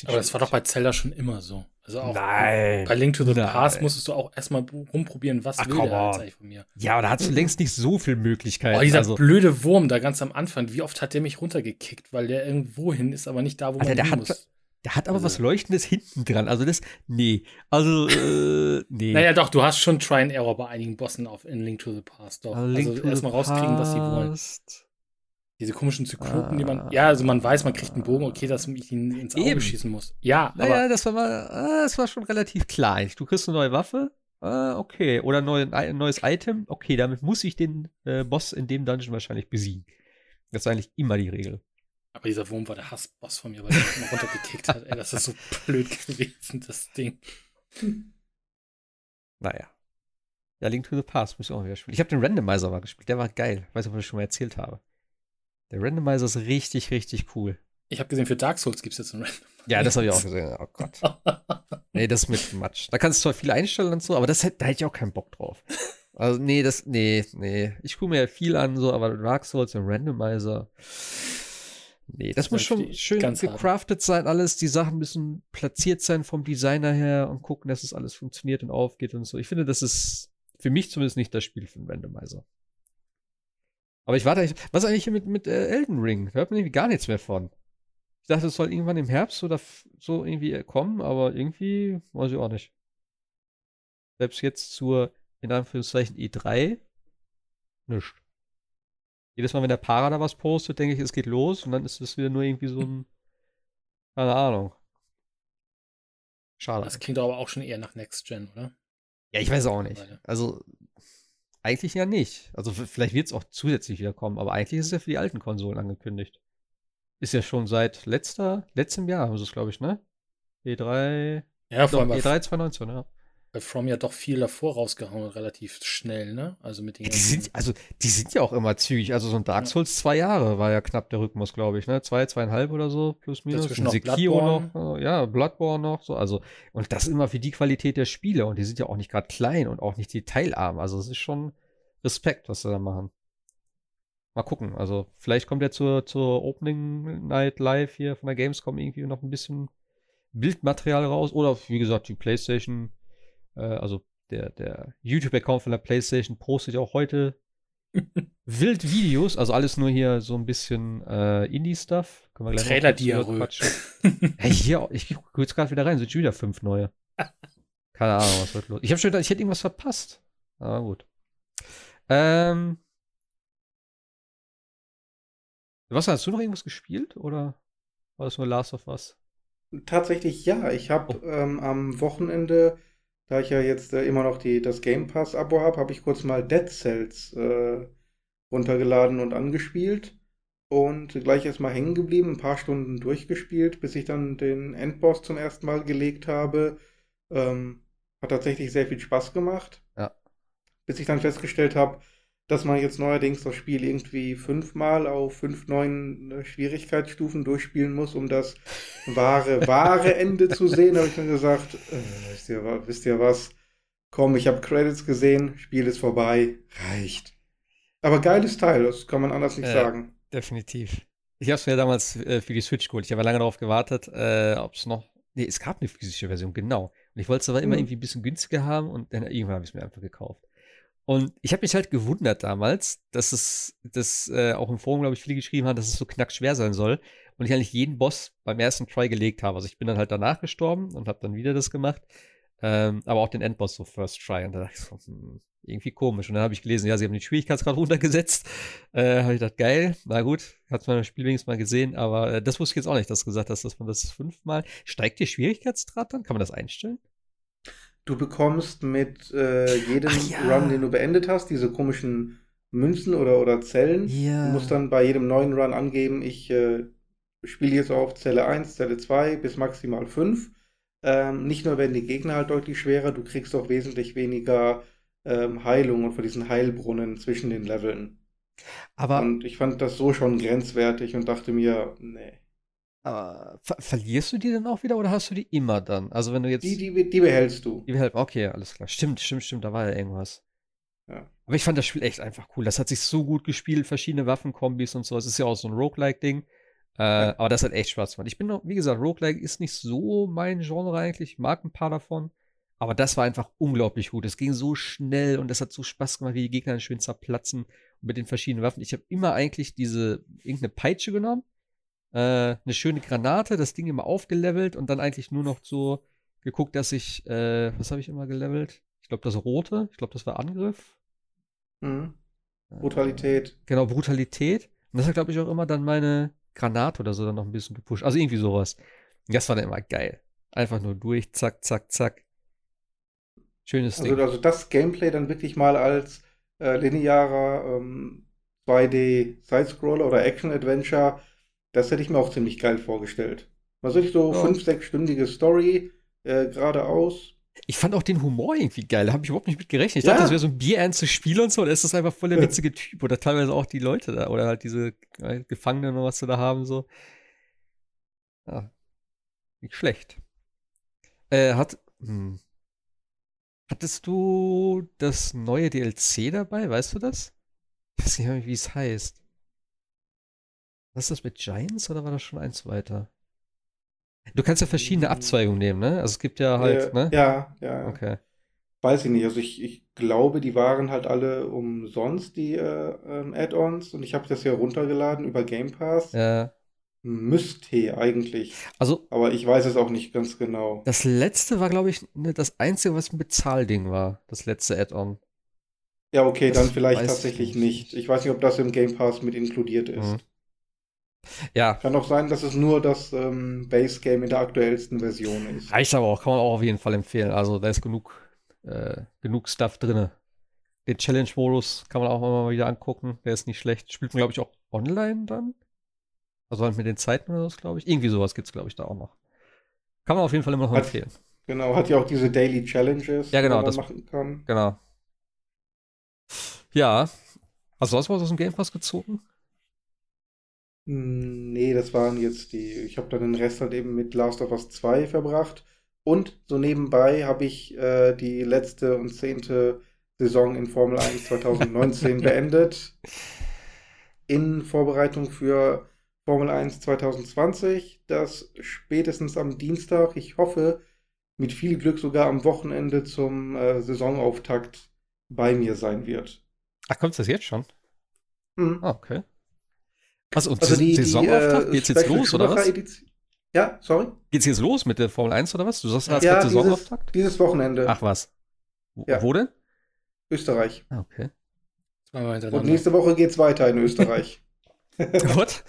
Aber das war doch bei Zelda schon immer so. Also auch Nein. bei Link to the Past musstest du auch erstmal rumprobieren, was Ach, will der eigentlich von mir. Ja, aber da hast du längst nicht so viel Möglichkeiten. Oh, dieser also, blöde Wurm da ganz am Anfang, wie oft hat der mich runtergekickt, weil der irgendwo hin ist, aber nicht da, wo Alter, man der hin hat, muss. Der hat aber also, was Leuchtendes hinten dran. Also das, nee. Also, äh, nee. Naja, doch, du hast schon Try and Error bei einigen Bossen auf in Link to the Past. Doch. Also, also erstmal rauskriegen, was sie wollen. Diese komischen Zyklopen, ah. die man. Ja, also man weiß, man kriegt einen Bogen, okay, dass ich ihn ins Auge Eben. schießen muss. Ja, naja, aber. das war mal, ah, das war schon relativ klar. Du kriegst eine neue Waffe, ah, okay. Oder ein, ein neues Item, okay, damit muss ich den äh, Boss in dem Dungeon wahrscheinlich besiegen. Das ist eigentlich immer die Regel. Aber dieser Wurm war der Hassboss von mir, weil er mich immer runtergekickt hat. Ey, das ist so blöd gewesen, das Ding. Naja. Ja, Link to the Past muss ich auch wieder spielen. Ich habe den Randomizer mal gespielt, der war geil. Ich weiß nicht, ob ich das schon mal erzählt habe. Der Randomizer ist richtig, richtig cool. Ich habe gesehen, für Dark Souls gibt es jetzt einen Randomizer. Ja, das habe ich auch gesehen. Oh Gott. nee, das ist mit Matsch. Da kannst du zwar viel einstellen und so, aber das, da hätte ich auch keinen Bock drauf. Also, nee, das, nee, nee. Ich gucke mir ja viel an, so, aber Dark Souls und Randomizer. Nee, das, das muss schon schön gecraftet hart. sein, alles. Die Sachen müssen platziert sein vom Designer her und gucken, dass es alles funktioniert und aufgeht und so. Ich finde, das ist für mich zumindest nicht das Spiel für einen Randomizer. Aber ich warte, was eigentlich hier mit, mit äh, Elden Ring? Da hört man irgendwie gar nichts mehr von. Ich dachte, es soll irgendwann im Herbst oder so irgendwie kommen, aber irgendwie weiß ich auch nicht. Selbst jetzt zur, in Anführungszeichen, E3, nichts. Jedes Mal, wenn der Para da was postet, denke ich, es geht los und dann ist es wieder nur irgendwie so ein, keine Ahnung. Schade. Das klingt aber auch schon eher nach Next Gen, oder? Ja, ich weiß auch nicht. Also, eigentlich ja nicht. Also, vielleicht wird es auch zusätzlich wieder kommen, aber eigentlich ist es ja für die alten Konsolen angekündigt. Ist ja schon seit letzter, letztem Jahr haben sie es, glaube ich, ne? E3. Ja, vor allem. E3 2019, ja bei From ja doch viel davor rausgehauen, relativ schnell, ne? Also mit den die sind, also die sind ja auch immer zügig. Also so ein Dark Souls ja. zwei Jahre war ja knapp der Rhythmus, glaube ich, ne? Zwei, zweieinhalb oder so, plus minus. Dazwischen noch Sekiro noch, äh, ja, Bloodborne noch, so. Also, und das immer für die Qualität der Spiele. Und die sind ja auch nicht gerade klein und auch nicht detailarm. Also es ist schon Respekt, was sie da machen. Mal gucken. Also, vielleicht kommt ja zur, zur Opening Night Live hier von der Gamescom irgendwie noch ein bisschen Bildmaterial raus. Oder wie gesagt, die PlayStation äh, also der, der YouTube-Account von der PlayStation postet ja auch heute wild Videos, also alles nur hier so ein bisschen äh, Indie-Stuff. Trailer-Diarrhoe. hey, hier, ich gucke jetzt gerade wieder rein, sind schon wieder fünf neue. Keine Ahnung, was wird los. Ich habe schon gedacht, ich hätte irgendwas verpasst. Aber gut. Ähm. Was hast du noch irgendwas gespielt oder war das nur Last of Us? Tatsächlich ja. Ich habe oh. ähm, am Wochenende da ich ja jetzt äh, immer noch die, das Game Pass-Abo habe, habe ich kurz mal Dead Cells äh, runtergeladen und angespielt. Und gleich erstmal hängen geblieben, ein paar Stunden durchgespielt, bis ich dann den Endboss zum ersten Mal gelegt habe. Ähm, hat tatsächlich sehr viel Spaß gemacht. Ja. Bis ich dann festgestellt habe, dass man jetzt neuerdings das Spiel irgendwie fünfmal auf fünf neuen äh, Schwierigkeitsstufen durchspielen muss, um das wahre, wahre Ende zu sehen, habe ich mir gesagt, äh, wisst, ihr, wisst ihr was? Komm, ich habe Credits gesehen, Spiel ist vorbei, reicht. Aber geiles Teil, das kann man anders nicht äh, sagen. Definitiv. Ich habe es mir damals äh, für die Switch geholt. Ich habe lange darauf gewartet, äh, ob es noch. Nee, es gab eine physische Version, genau. Und ich wollte es aber immer hm. irgendwie ein bisschen günstiger haben und dann irgendwann habe ich es mir einfach gekauft. Und ich habe mich halt gewundert damals, dass es, das äh, auch im Forum, glaube ich, viele geschrieben haben, dass es so knackschwer sein soll. Und ich eigentlich jeden Boss beim ersten Try gelegt habe. Also ich bin dann halt danach gestorben und habe dann wieder das gemacht. Ähm, aber auch den Endboss so First Try. Und da dachte ich so, hm, irgendwie komisch. Und dann habe ich gelesen, ja, sie haben den Schwierigkeitsgrad runtergesetzt. Äh, habe ich gedacht, geil, na gut, hat man im Spiel wenigstens mal gesehen, aber äh, das wusste ich jetzt auch nicht, dass du gesagt hast, dass man das fünfmal. Steigt der Schwierigkeitsgrad dann? Kann man das einstellen? Du bekommst mit äh, jedem ja. Run, den du beendet hast, diese komischen Münzen oder, oder Zellen. Ja. Du musst dann bei jedem neuen Run angeben, ich äh, spiele jetzt auf Zelle 1, Zelle 2 bis maximal 5. Ähm, nicht nur werden die Gegner halt deutlich schwerer, du kriegst auch wesentlich weniger ähm, Heilung und von diesen Heilbrunnen zwischen den Leveln. Aber und ich fand das so schon grenzwertig und dachte mir, nee. Aber ver verlierst du die dann auch wieder oder hast du die immer dann? Also wenn du jetzt. Die, die, die behältst du. Die behältst Okay, alles klar. Stimmt, stimmt, stimmt, da war ja irgendwas. Ja. Aber ich fand das Spiel echt einfach cool. Das hat sich so gut gespielt, verschiedene Waffenkombis und so. Es ist ja auch so ein Roguelike-Ding. Äh, ja. Aber das hat echt Spaß gemacht. Ich bin noch, wie gesagt, Roguelike ist nicht so mein Genre eigentlich. Ich mag ein paar davon. Aber das war einfach unglaublich gut. Es ging so schnell und es hat so Spaß gemacht, wie die Gegner schön zerplatzen mit den verschiedenen Waffen. Ich habe immer eigentlich diese irgendeine Peitsche genommen äh, eine schöne Granate, das Ding immer aufgelevelt und dann eigentlich nur noch so geguckt, dass ich, äh, was habe ich immer gelevelt? Ich glaube, das rote, ich glaube, das war Angriff. Mhm. Brutalität. Äh, genau, Brutalität. Und das hat, glaube ich, auch immer dann meine Granate oder so dann noch ein bisschen gepusht. Also irgendwie sowas. Das war dann immer geil. Einfach nur durch, zack, zack, zack. Schönes Also, Ding. also das Gameplay dann wirklich mal als äh, linearer ähm, 2D-Sidescroller oder Action-Adventure, das hätte ich mir auch ziemlich geil vorgestellt. Mal so richtig so Ja. fünf, sechsstündige Story, äh, geradeaus. Ich fand auch den Humor irgendwie geil. Da habe ich überhaupt nicht mit gerechnet. Ich Ja. dachte, das wäre so ein bierernstes Spiel und so. Es ist einfach voll der witzige Typ. Oder teilweise auch die Leute da. Oder halt diese äh, Gefangenen oder was sie da haben. So. Ja. Nicht schlecht. Äh, hat. Hm. Hattest du das neue DLC dabei? Weißt du das? Ich weiß nicht wie es heißt. Was ist das mit Giants oder war das schon eins weiter? Du kannst ja verschiedene Hm. Abzweigungen nehmen, ne? Also es gibt ja halt, äh, ne? Ja, ja. Okay. Weiß ich nicht. Also ich, ich glaube, die waren halt alle umsonst, die äh, ähm, Add-ons. Und ich habe das ja runtergeladen über Game Pass. Ja. Müsste eigentlich. Also, Aber ich weiß es auch nicht ganz genau. das letzte war, glaube ich, ne, das einzige, was ein Bezahlding war. Das letzte Add-on. Ja, okay, Das dann vielleicht tatsächlich nicht. nicht. Ich weiß nicht, ob das im Game Pass mit inkludiert ist. Mhm. Ja, Kann auch sein, dass es nur das ähm, Base Game in der aktuellsten Version ist. reicht aber auch. Kann man auch auf jeden Fall empfehlen. Also, da ist genug, äh, genug Stuff drin. Den Challenge-Modus kann man auch immer mal wieder angucken. Der ist nicht schlecht. Spielt man, glaube ich, auch online dann. Also halt mit den Zeiten oder so, glaube ich. Irgendwie sowas gibt es, glaube ich, da auch noch. Kann man auf jeden Fall immer noch Hat- empfehlen. Genau, hat ja auch diese Daily Challenges, Ja, genau, die man das- machen kann. Genau. Ja. Hast du sonst was aus dem Game Pass gezogen? Hm, Nee, das waren jetzt die. Ich habe dann den Rest halt eben mit Last of Us 2 verbracht. Und so nebenbei habe ich äh, die letzte und zehnte Saison in Formel 1 2019 beendet. In Vorbereitung für Formel 1 2020, das spätestens am Dienstag, ich hoffe, mit viel Glück sogar am Wochenende zum äh, Saisonauftakt bei mir sein wird. Ach, kommt das jetzt schon? Hm. Ah, okay. Also, und Also die, die Saisonauftakt, äh, geht's jetzt los, oder was? Ja, sorry. Geht's jetzt los mit der Formel 1 oder was? Du sagst, hast Ja, gerade dieses, Saisonauftakt? dieses Wochenende. Ach was. Wo, Ja. wo denn? Österreich. Ah, okay. Und nächste Woche geht's weiter in Österreich. What?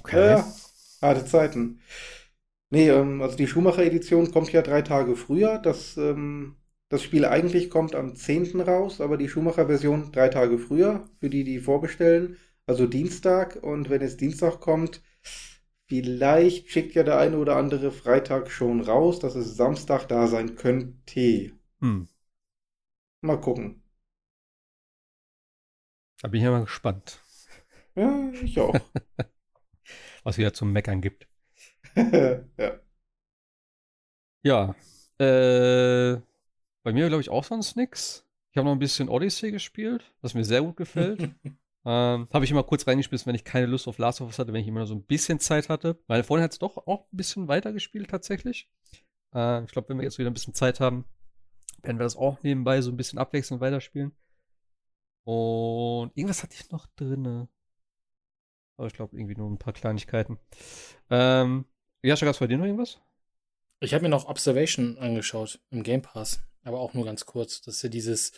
Okay. Ja, harte Zeiten. Nee, ähm, also die Schumacher-Edition kommt ja drei Tage früher. Das, ähm, das Spiel eigentlich kommt am 10. raus, aber die Schumacher-Version drei Tage früher, für die, die vorbestellen. Also Dienstag. Und wenn es Dienstag kommt, vielleicht schickt ja der eine oder andere Freitag schon raus, dass es Samstag da sein könnte. Hm. Mal gucken. Da bin ich ja mal gespannt, Ja, ich auch. was wieder zum Meckern gibt. ja. Ja. Äh, bei mir glaube ich auch sonst nix. Ich habe noch ein bisschen Odyssey gespielt, was mir sehr gut gefällt. Ähm, habe ich immer kurz reingespielt, wenn ich keine Lust auf Last of Us hatte, wenn ich immer nur so ein bisschen Zeit hatte. Meine Freundin hat es doch auch ein bisschen weiter gespielt tatsächlich. Äh, ich glaube, wenn wir jetzt wieder ein bisschen Zeit haben, werden wir das auch nebenbei so ein bisschen abwechselnd weiterspielen. Und irgendwas hatte ich noch drinne. Aber ich glaube, irgendwie nur ein paar Kleinigkeiten. Ähm, Jascha, gab's bei dir noch irgendwas? Ich habe mir noch Observation angeschaut im Game Pass, aber auch nur ganz kurz. Das ist ja dieses,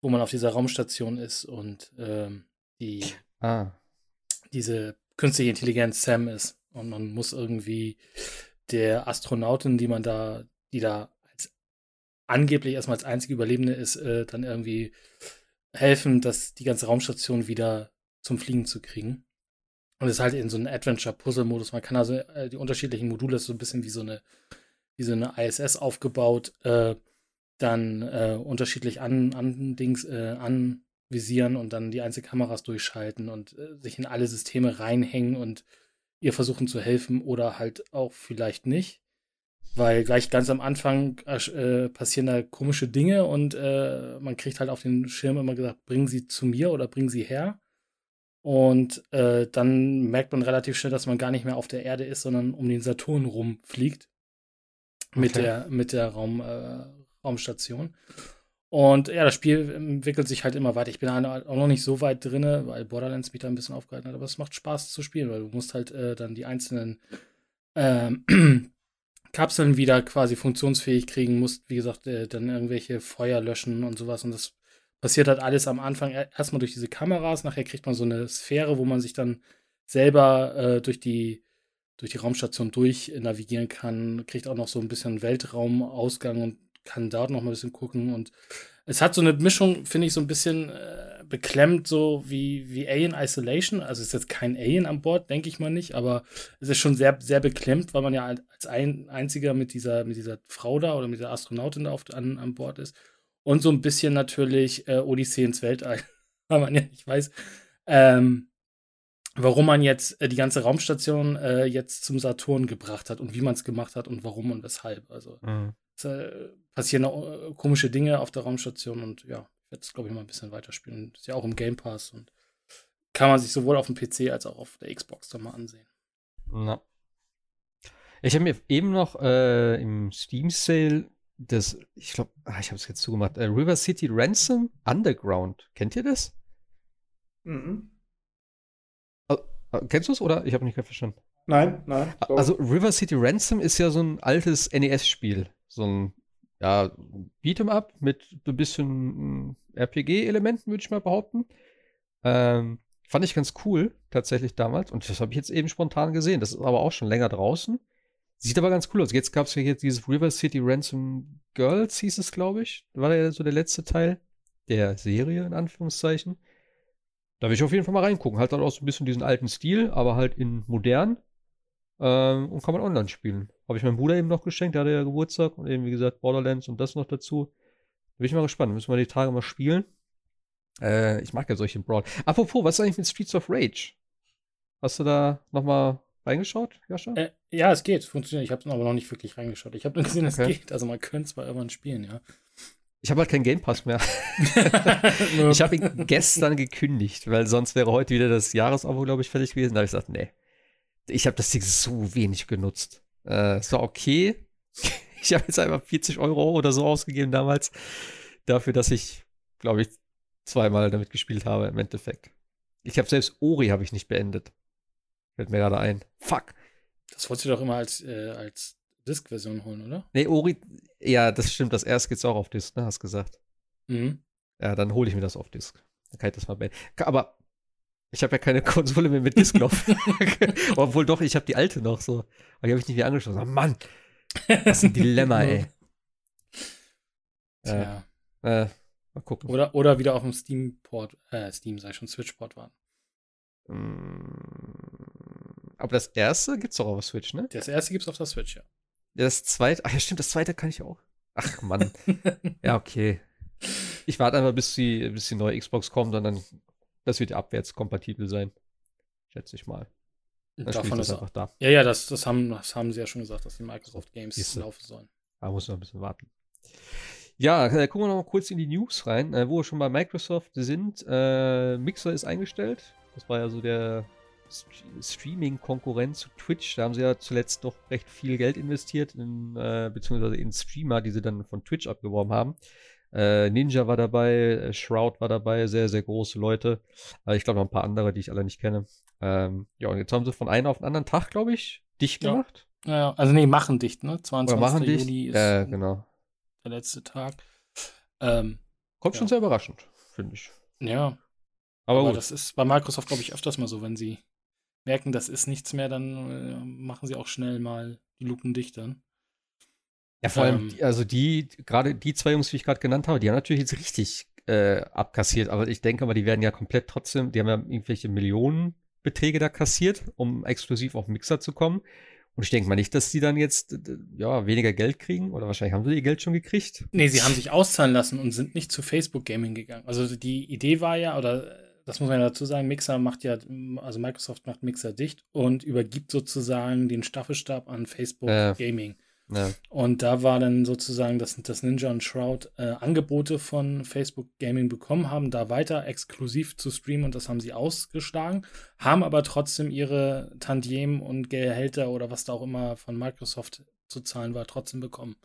wo man auf dieser Raumstation ist und ähm, die Ah, diese künstliche Intelligenz Sam ist und man muss irgendwie der Astronautin, die man da, die da als angeblich erstmal als einzige Überlebende ist, äh, dann irgendwie helfen, dass die ganze Raumstation wieder zum Fliegen zu kriegen. Und es ist halt in so einem Adventure-Puzzle-Modus. Man kann also äh, die unterschiedlichen Module so ein bisschen wie so eine, wie so eine ISS aufgebaut, äh, dann äh, unterschiedlich an, an Dings, äh, anvisieren und dann die einzelnen Kameras durchschalten und äh, sich in alle Systeme reinhängen und ihr versuchen zu helfen oder halt auch vielleicht nicht. Weil gleich ganz am Anfang äh, passieren da komische Dinge und äh, man kriegt halt auf den Schirm immer gesagt, bringen sie zu mir oder bringen sie her. Und äh, dann merkt man relativ schnell, dass man gar nicht mehr auf der Erde ist, sondern um den Saturn rumfliegt. Mit Okay. der, mit der Raum, äh, Raumstation. Und ja, das Spiel entwickelt sich halt immer weiter. Ich bin auch noch nicht so weit drin, weil Borderlands mich da ein bisschen aufgehalten hat, aber es macht Spaß zu spielen, weil du musst halt äh, dann die einzelnen ähm, Kapseln wieder quasi funktionsfähig kriegen, musst, wie gesagt, äh, dann irgendwelche Feuer löschen und sowas. Und das passiert halt alles am Anfang erstmal durch diese Kameras, nachher kriegt man so eine Sphäre, wo man sich dann selber äh, durch die durch die Raumstation durch navigieren kann, kriegt auch noch so ein bisschen Weltraumausgang und kann dort noch mal ein bisschen gucken und es hat so eine Mischung, finde ich, so ein bisschen äh, beklemmt, so wie, wie Alien Isolation. Also es ist jetzt kein Alien an Bord, denke ich mal nicht, aber es ist schon sehr, sehr beklemmt, weil man ja als ein, einziger mit dieser, mit dieser Frau da oder mit der Astronautin da auf, an, an Bord ist. Und so ein bisschen natürlich äh, Odyssee ins Weltall, weil man ja nicht weiß, ähm, warum man jetzt äh, die ganze Raumstation äh, jetzt zum Saturn gebracht hat und wie man es gemacht hat und warum und weshalb. Also mhm. es, äh, passieren äh, komische Dinge auf der Raumstation und ja, ich werde es, glaube ich, mal ein bisschen weiterspielen. Ist ja auch im Game Pass und kann man sich sowohl auf dem PC als auch auf der Xbox dann mal ansehen. Na. Ich habe mir eben noch äh, im Steam Sale das, ich glaube, ah, ich habe es jetzt zugemacht, äh, River City Ransom Underground. Kennt ihr das? Mhm. Äh, kennst du es oder? Ich habe nicht verstanden. Nein, nein. So. Also River City Ransom ist ja so ein altes NES-Spiel. So ein ja, Beat'em Up mit ein bisschen hm, RPG-Elementen, würde ich mal behaupten. Ähm, fand ich ganz cool, tatsächlich damals. Und das habe ich jetzt eben spontan gesehen. Das ist aber auch schon länger draußen. Sieht aber ganz cool aus. Jetzt gab es ja jetzt dieses River City Ransom Girls, hieß es, glaube ich. War ja so der letzte Teil der Serie, in Anführungszeichen. Da will ich auf jeden Fall mal reingucken. Halt dann auch so ein bisschen diesen alten Stil, aber halt in modern. Ähm, und kann man online spielen. Habe ich meinem Bruder eben noch geschenkt, der hatte ja Geburtstag und eben, wie gesagt, Borderlands und das noch dazu. Da bin ich mal gespannt. Müssen wir die Tage mal spielen. Äh, ich mag ja solche Brawl. Apropos, was ist eigentlich mit Streets of Rage? Hast du da nochmal reingeschaut, Jascha? Äh, ja, es geht. Funktioniert. Ich habe aber noch nicht wirklich reingeschaut. Ich habe nur gesehen, es okay. geht. Also man könnte es bei irgendwann spielen, ja. Ich habe halt keinen Game Pass mehr. ich habe ihn gestern gekündigt, weil sonst wäre heute wieder das Jahresabo, glaube ich, fertig gewesen. Da habe ich gesagt, nee. Ich habe das Ding so wenig genutzt. Äh, es war okay. ich habe jetzt einfach 40 Euro oder so ausgegeben damals. Dafür, dass ich, glaube ich, zweimal damit gespielt habe im Endeffekt. Ich habe selbst Ori habe ich nicht beendet. Fällt mir gerade ein. Fuck. Das wolltest du doch immer als, äh, als Disk-Version holen, oder? Nee, Ori, ja, das stimmt. Das erste geht's auch auf Disk, ne? Hast gesagt. Mhm. Ja, dann hole ich mir das auf Disk. Dann kann ich das mal beenden. Aber ich habe ja keine Konsole mehr mit Disklauf. Obwohl doch, ich habe die alte noch so. Aber die habe ich nicht mehr angeschlossen. Oh Mann, das ist ein Dilemma, ey. Tja. Äh, äh, mal gucken. Oder, oder wieder auf dem Steam-Port, äh, Steam sei schon, Switch-Port warten. Mm, aber das erste gibt's doch auf der Switch, ne? Das erste gibt's auf der Switch, ja. Das zweite, ach ja, stimmt, das zweite kann ich auch. Ach Mann. ja, okay. Ich warte einfach, bis die, bis die neue Xbox kommt und dann, das wird abwärts kompatibel sein. Schätze ich mal. Dann Davon ist einfach da. Ja, ja, das, das, haben, das haben sie ja schon gesagt, dass die Microsoft Games Siehste. laufen sollen. Da muss noch ein bisschen warten. Ja, äh, gucken wir noch mal kurz in die News rein, äh, wo wir schon bei Microsoft sind. Äh, Mixer ist eingestellt. Das war ja so der Streaming-Konkurrent zu Twitch. Da haben sie ja zuletzt doch recht viel Geld investiert, in, äh, beziehungsweise in Streamer, die sie dann von Twitch abgeworben haben. Äh, Ninja war dabei, äh, Shroud war dabei, sehr, sehr große Leute. Äh, ich glaube noch ein paar andere, die ich alle nicht kenne. Ähm, ja, und jetzt haben sie von einem auf den anderen Tag, glaube ich, dicht gemacht. Ja. ja, also nee, machen dicht, ne? 22. machen dicht. Juli ist ja, genau. der letzte Tag. Ähm, Kommt ja. schon sehr überraschend, finde ich. Ja. Aber, Aber das ist bei Microsoft, glaube ich, öfters mal so, wenn sie merken, das ist nichts mehr, dann äh, machen sie auch schnell mal die Lupen dichter. Ja, vor allem, ähm, also die, gerade die zwei Jungs, die ich gerade genannt habe, die haben natürlich jetzt richtig äh, abkassiert, aber ich denke mal, die werden ja komplett trotzdem, die haben ja irgendwelche Millionenbeträge da kassiert, um exklusiv auf Mixer zu kommen. Und ich denke mal nicht, dass die dann jetzt ja, weniger Geld kriegen oder wahrscheinlich haben sie ihr Geld schon gekriegt. Nee, sie haben sich auszahlen lassen und sind nicht zu Facebook Gaming gegangen. Also die Idee war ja, oder das muss man ja dazu sagen, Mixer macht ja, also Microsoft macht Mixer dicht und übergibt sozusagen den Staffelstab an Facebook äh, Gaming. Ja. Und da war dann sozusagen, dass das Ninja und Shroud äh, Angebote von Facebook Gaming bekommen haben, da weiter exklusiv zu streamen und das haben sie ausgeschlagen, haben aber trotzdem ihre Tantiemen und Gehälter oder was da auch immer von Microsoft zu zahlen war, trotzdem bekommen.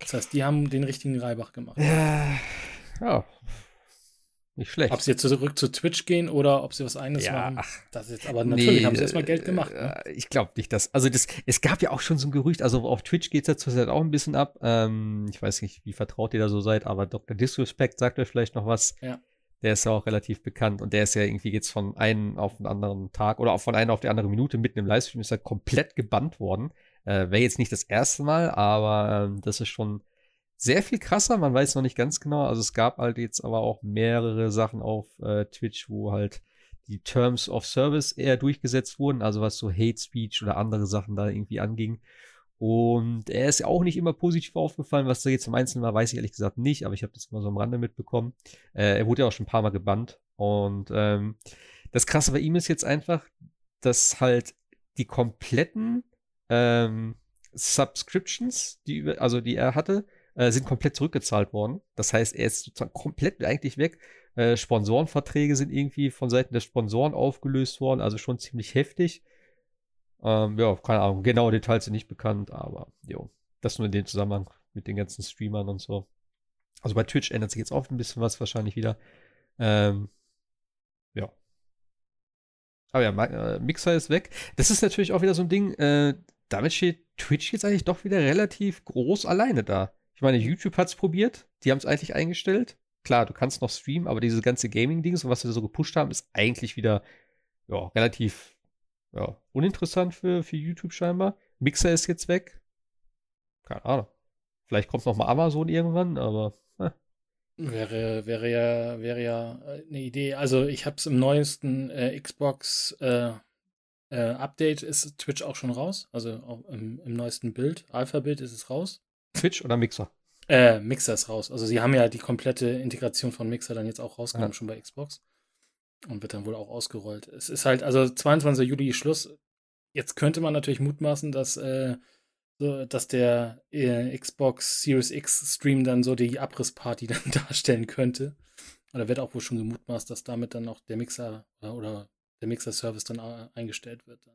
Das heißt, die haben den richtigen Reibach gemacht. Ja, ja nicht schlecht. Ob sie jetzt zurück zu Twitch gehen oder ob sie was eigenes Ja, machen. ach, Das ist jetzt, aber natürlich Nee, haben sie erstmal Geld gemacht. Ne? äh, Ich glaube nicht, dass. Also das, es gab ja auch schon so ein Gerücht, also auf Twitch geht es ja zurzeit auch ein bisschen ab. Ähm, ich weiß nicht, wie vertraut ihr da so seid, aber Dr. Disrespect sagt euch vielleicht noch was. Ja. Der ist ja auch relativ bekannt und der ist ja irgendwie jetzt von einem auf den anderen Tag oder auch von einer auf die andere Minute mitten im Livestream ist er komplett gebannt worden. Äh, Wäre jetzt nicht das erste Mal, aber ähm, das ist schon sehr viel krasser. Man weiß noch nicht ganz genau. Also es gab halt jetzt aber auch mehrere Sachen auf äh, Twitch, wo halt die Terms of Service eher durchgesetzt wurden, also was so Hate Speech oder andere Sachen da irgendwie anging. Und er ist ja auch nicht immer positiv aufgefallen, was da jetzt im Einzelnen war, weiß ich ehrlich gesagt nicht, aber ich habe das mal so am Rande mitbekommen. Äh, er wurde ja auch schon ein paar Mal gebannt. Und ähm, das Krasse bei ihm ist jetzt einfach, dass halt die kompletten ähm, Subscriptions, die, also die er hatte, äh, sind komplett zurückgezahlt worden. Das heißt, er ist sozusagen komplett eigentlich weg. Äh, Sponsorenverträge sind irgendwie von Seiten der Sponsoren aufgelöst worden, also schon ziemlich heftig. Ähm, ja, keine Ahnung, genaue Details sind nicht bekannt, aber jo, das nur in dem Zusammenhang mit den ganzen Streamern und so. Also bei Twitch ändert sich jetzt auch ein bisschen was wahrscheinlich wieder. Ähm, ja. Aber ja, äh, Mixer ist weg. Das ist natürlich auch wieder so ein Ding, äh, damit steht Twitch jetzt eigentlich doch wieder relativ groß alleine da. Ich meine, YouTube hat es probiert, die haben es eigentlich eingestellt. Klar, du kannst noch streamen, aber diese ganze Gaming-Dings und was wir so gepusht haben, ist eigentlich wieder ja, relativ ja, uninteressant für, für YouTube scheinbar. Mixer ist jetzt weg. Keine Ahnung. Vielleicht kommt noch mal Amazon irgendwann, aber äh, Wäre, wäre ja, wäre ja äh, eine Idee. Also ich habe es im neuesten äh, Xbox äh, äh, Update ist Twitch auch schon raus. Also im, im neuesten Bild, Alpha-Bild ist es raus. Twitch oder Mixer? Äh, Mixer ist raus. Also sie haben ja die komplette Integration von Mixer dann jetzt auch rausgenommen, Ja. schon bei Xbox. Und wird dann wohl auch ausgerollt. Es ist halt, also 22. Juli Schluss. Jetzt könnte man natürlich mutmaßen, dass, äh, so, dass der äh, Xbox Series X Stream dann so die Abrissparty dann darstellen könnte. Oder wird auch wohl schon gemutmaßt, dass damit dann auch der Mixer oder, oder der Mixer-Service dann äh, eingestellt wird. Dann.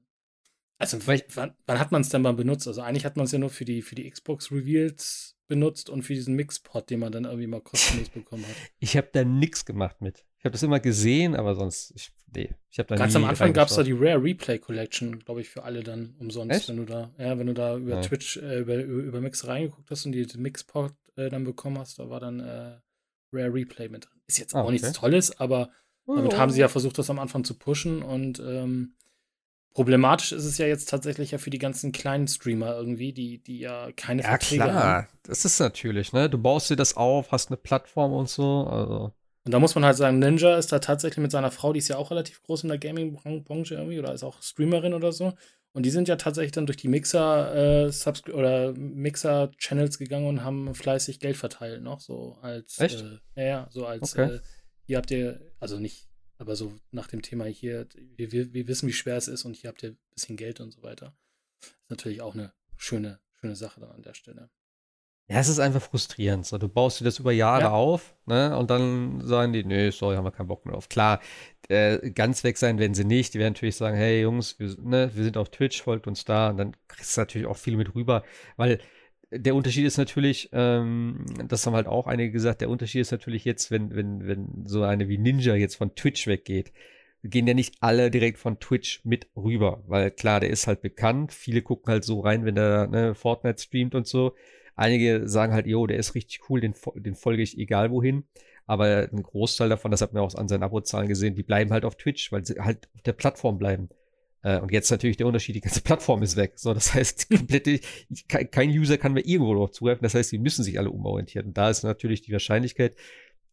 Also wann, wann hat man es denn mal benutzt? Also eigentlich hat man es ja nur für die, für die Xbox Reveals benutzt und für diesen Mixpot, den man dann irgendwie mal kostenlos bekommen hat. Ich habe da nichts gemacht mit. Ich habe das immer gesehen, aber sonst, ich, nee, ich habe da Ganz am Anfang gab es da die Rare Replay Collection, glaube ich, für alle dann umsonst, Echt? wenn du da, ja, wenn du da über Ja. Twitch, äh, über, über, über Mix reingeguckt hast und die den Mixpot äh, dann bekommen hast, da war dann äh, Rare Replay mit drin. Ist jetzt Ah, auch nichts okay. Tolles, aber damit haben sie ja versucht, das am Anfang zu pushen und ähm, problematisch ist es ja jetzt tatsächlich ja für die ganzen kleinen Streamer irgendwie, die, die ja keine Ja, Verträge haben. klar. Das ist natürlich, ne? Du baust dir das auf, hast eine Plattform und so. Also, Und da muss man halt sagen, Ninja ist da tatsächlich mit seiner Frau, die ist ja auch relativ groß in der Gaming-Branche irgendwie oder ist auch Streamerin oder so. Und die sind ja tatsächlich dann durch die Mixer äh, oder Mixer-Channels gegangen und haben fleißig Geld verteilt noch, so als Echt? Äh, ja, ja, so als Okay. äh, hier habt ihr, also nicht, aber so nach dem Thema hier, wir, wir, wir wissen, wie schwer es ist und hier habt ihr ein bisschen Geld und so weiter. Ist natürlich auch eine schöne, schöne Sache dann an der Stelle. ja, es ist einfach frustrierend. So, du baust dir das über Jahre Ja. auf, ne? Und dann sagen die, nee, sorry, haben wir keinen Bock mehr auf. Klar, äh, ganz weg sein werden sie nicht. Die werden natürlich sagen, hey Jungs, wir, ne, wir sind auf Twitch, folgt uns da. Und dann kriegst du natürlich auch viel mit rüber, weil der Unterschied ist natürlich, ähm, das haben halt auch einige gesagt, der Unterschied ist natürlich jetzt, wenn, wenn, wenn so eine wie Ninja jetzt von Twitch weggeht, gehen ja nicht alle direkt von Twitch mit rüber, weil klar, der ist halt bekannt, viele gucken halt so rein, wenn der ne, Fortnite streamt und so. Einige sagen halt, jo, der ist richtig cool, den, den folge ich egal wohin. Aber ein Großteil davon, das hat man auch an seinen Abozahlen gesehen, die bleiben halt auf Twitch, weil sie halt auf der Plattform bleiben. Äh, und jetzt natürlich der Unterschied, die ganze Plattform ist weg. So, das heißt, komplette, kein, User kann mehr irgendwo noch zugreifen. Das heißt, die müssen sich alle umorientieren. Und da ist natürlich die Wahrscheinlichkeit,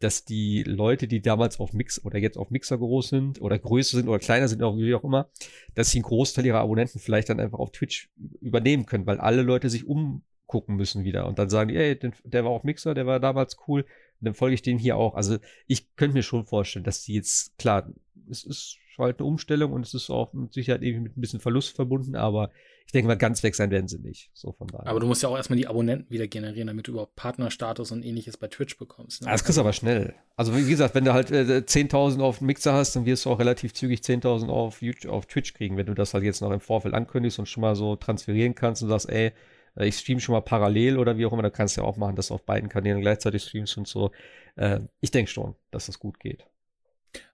dass die Leute, die damals auf Mix oder jetzt auf Mixer groß sind oder größer sind oder kleiner sind, wie auch immer, dass sie einen Großteil ihrer Abonnenten vielleicht dann einfach auf Twitch übernehmen können, weil alle Leute sich umgucken müssen wieder und dann sagen die, ey, der war auf Mixer, der war damals cool, dann folge ich den hier auch. Also ich könnte mir schon vorstellen, dass die jetzt, klar, es ist halt eine Umstellung und es ist auch mit Sicherheit irgendwie mit ein bisschen Verlust verbunden, aber ich denke mal, ganz weg sein werden sie nicht. So von daher. Aber du musst ja auch erstmal die Abonnenten wieder generieren, damit du überhaupt Partnerstatus und ähnliches bei Twitch bekommst. Ne? Ah, Das kriegst du aber schnell. Also wie gesagt, wenn du halt äh, 10.000 auf Mixer hast, dann wirst du auch relativ zügig 10.000 auf, YouTube- auf Twitch kriegen, wenn du das halt jetzt noch im Vorfeld ankündigst und schon mal so transferieren kannst und sagst, ey, ich stream schon mal parallel oder wie auch immer, dann kannst du ja auch machen, dass du auf beiden Kanälen gleichzeitig streamst und so. Äh, ich denke schon, dass das gut geht.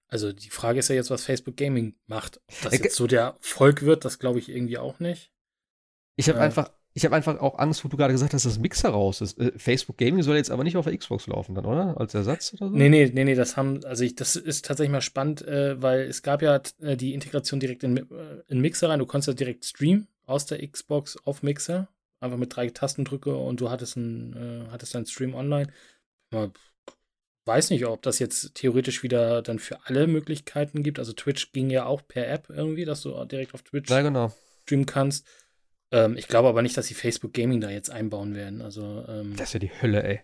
Also die Frage ist ja jetzt, was Facebook Gaming macht. Ob das jetzt so der Volk wird, das glaube ich irgendwie auch nicht. Ich habe ja. einfach, ich habe einfach auch Angst, wo du gerade gesagt hast, dass das Mixer raus ist. Äh, Facebook Gaming soll jetzt aber nicht auf der Xbox laufen, dann, oder? Als Ersatz oder so? Nee, nee, nee, nee, das haben, also ich, das ist tatsächlich mal spannend, äh, weil es gab ja äh, die Integration direkt in, äh, in Mixer rein. Du konntest ja direkt streamen aus der Xbox auf Mixer. Einfach mit drei Tastendrücke und du hattest, ein, äh, hattest deinen Stream online. Ja, weiß nicht, ob das jetzt theoretisch wieder dann für alle Möglichkeiten gibt. Also Twitch ging ja auch per App irgendwie, dass du direkt auf Twitch ja, genau. streamen kannst. Ähm, ich glaube aber nicht, dass sie Facebook Gaming da jetzt einbauen werden. Also, ähm, das ist ja die Hölle, ey.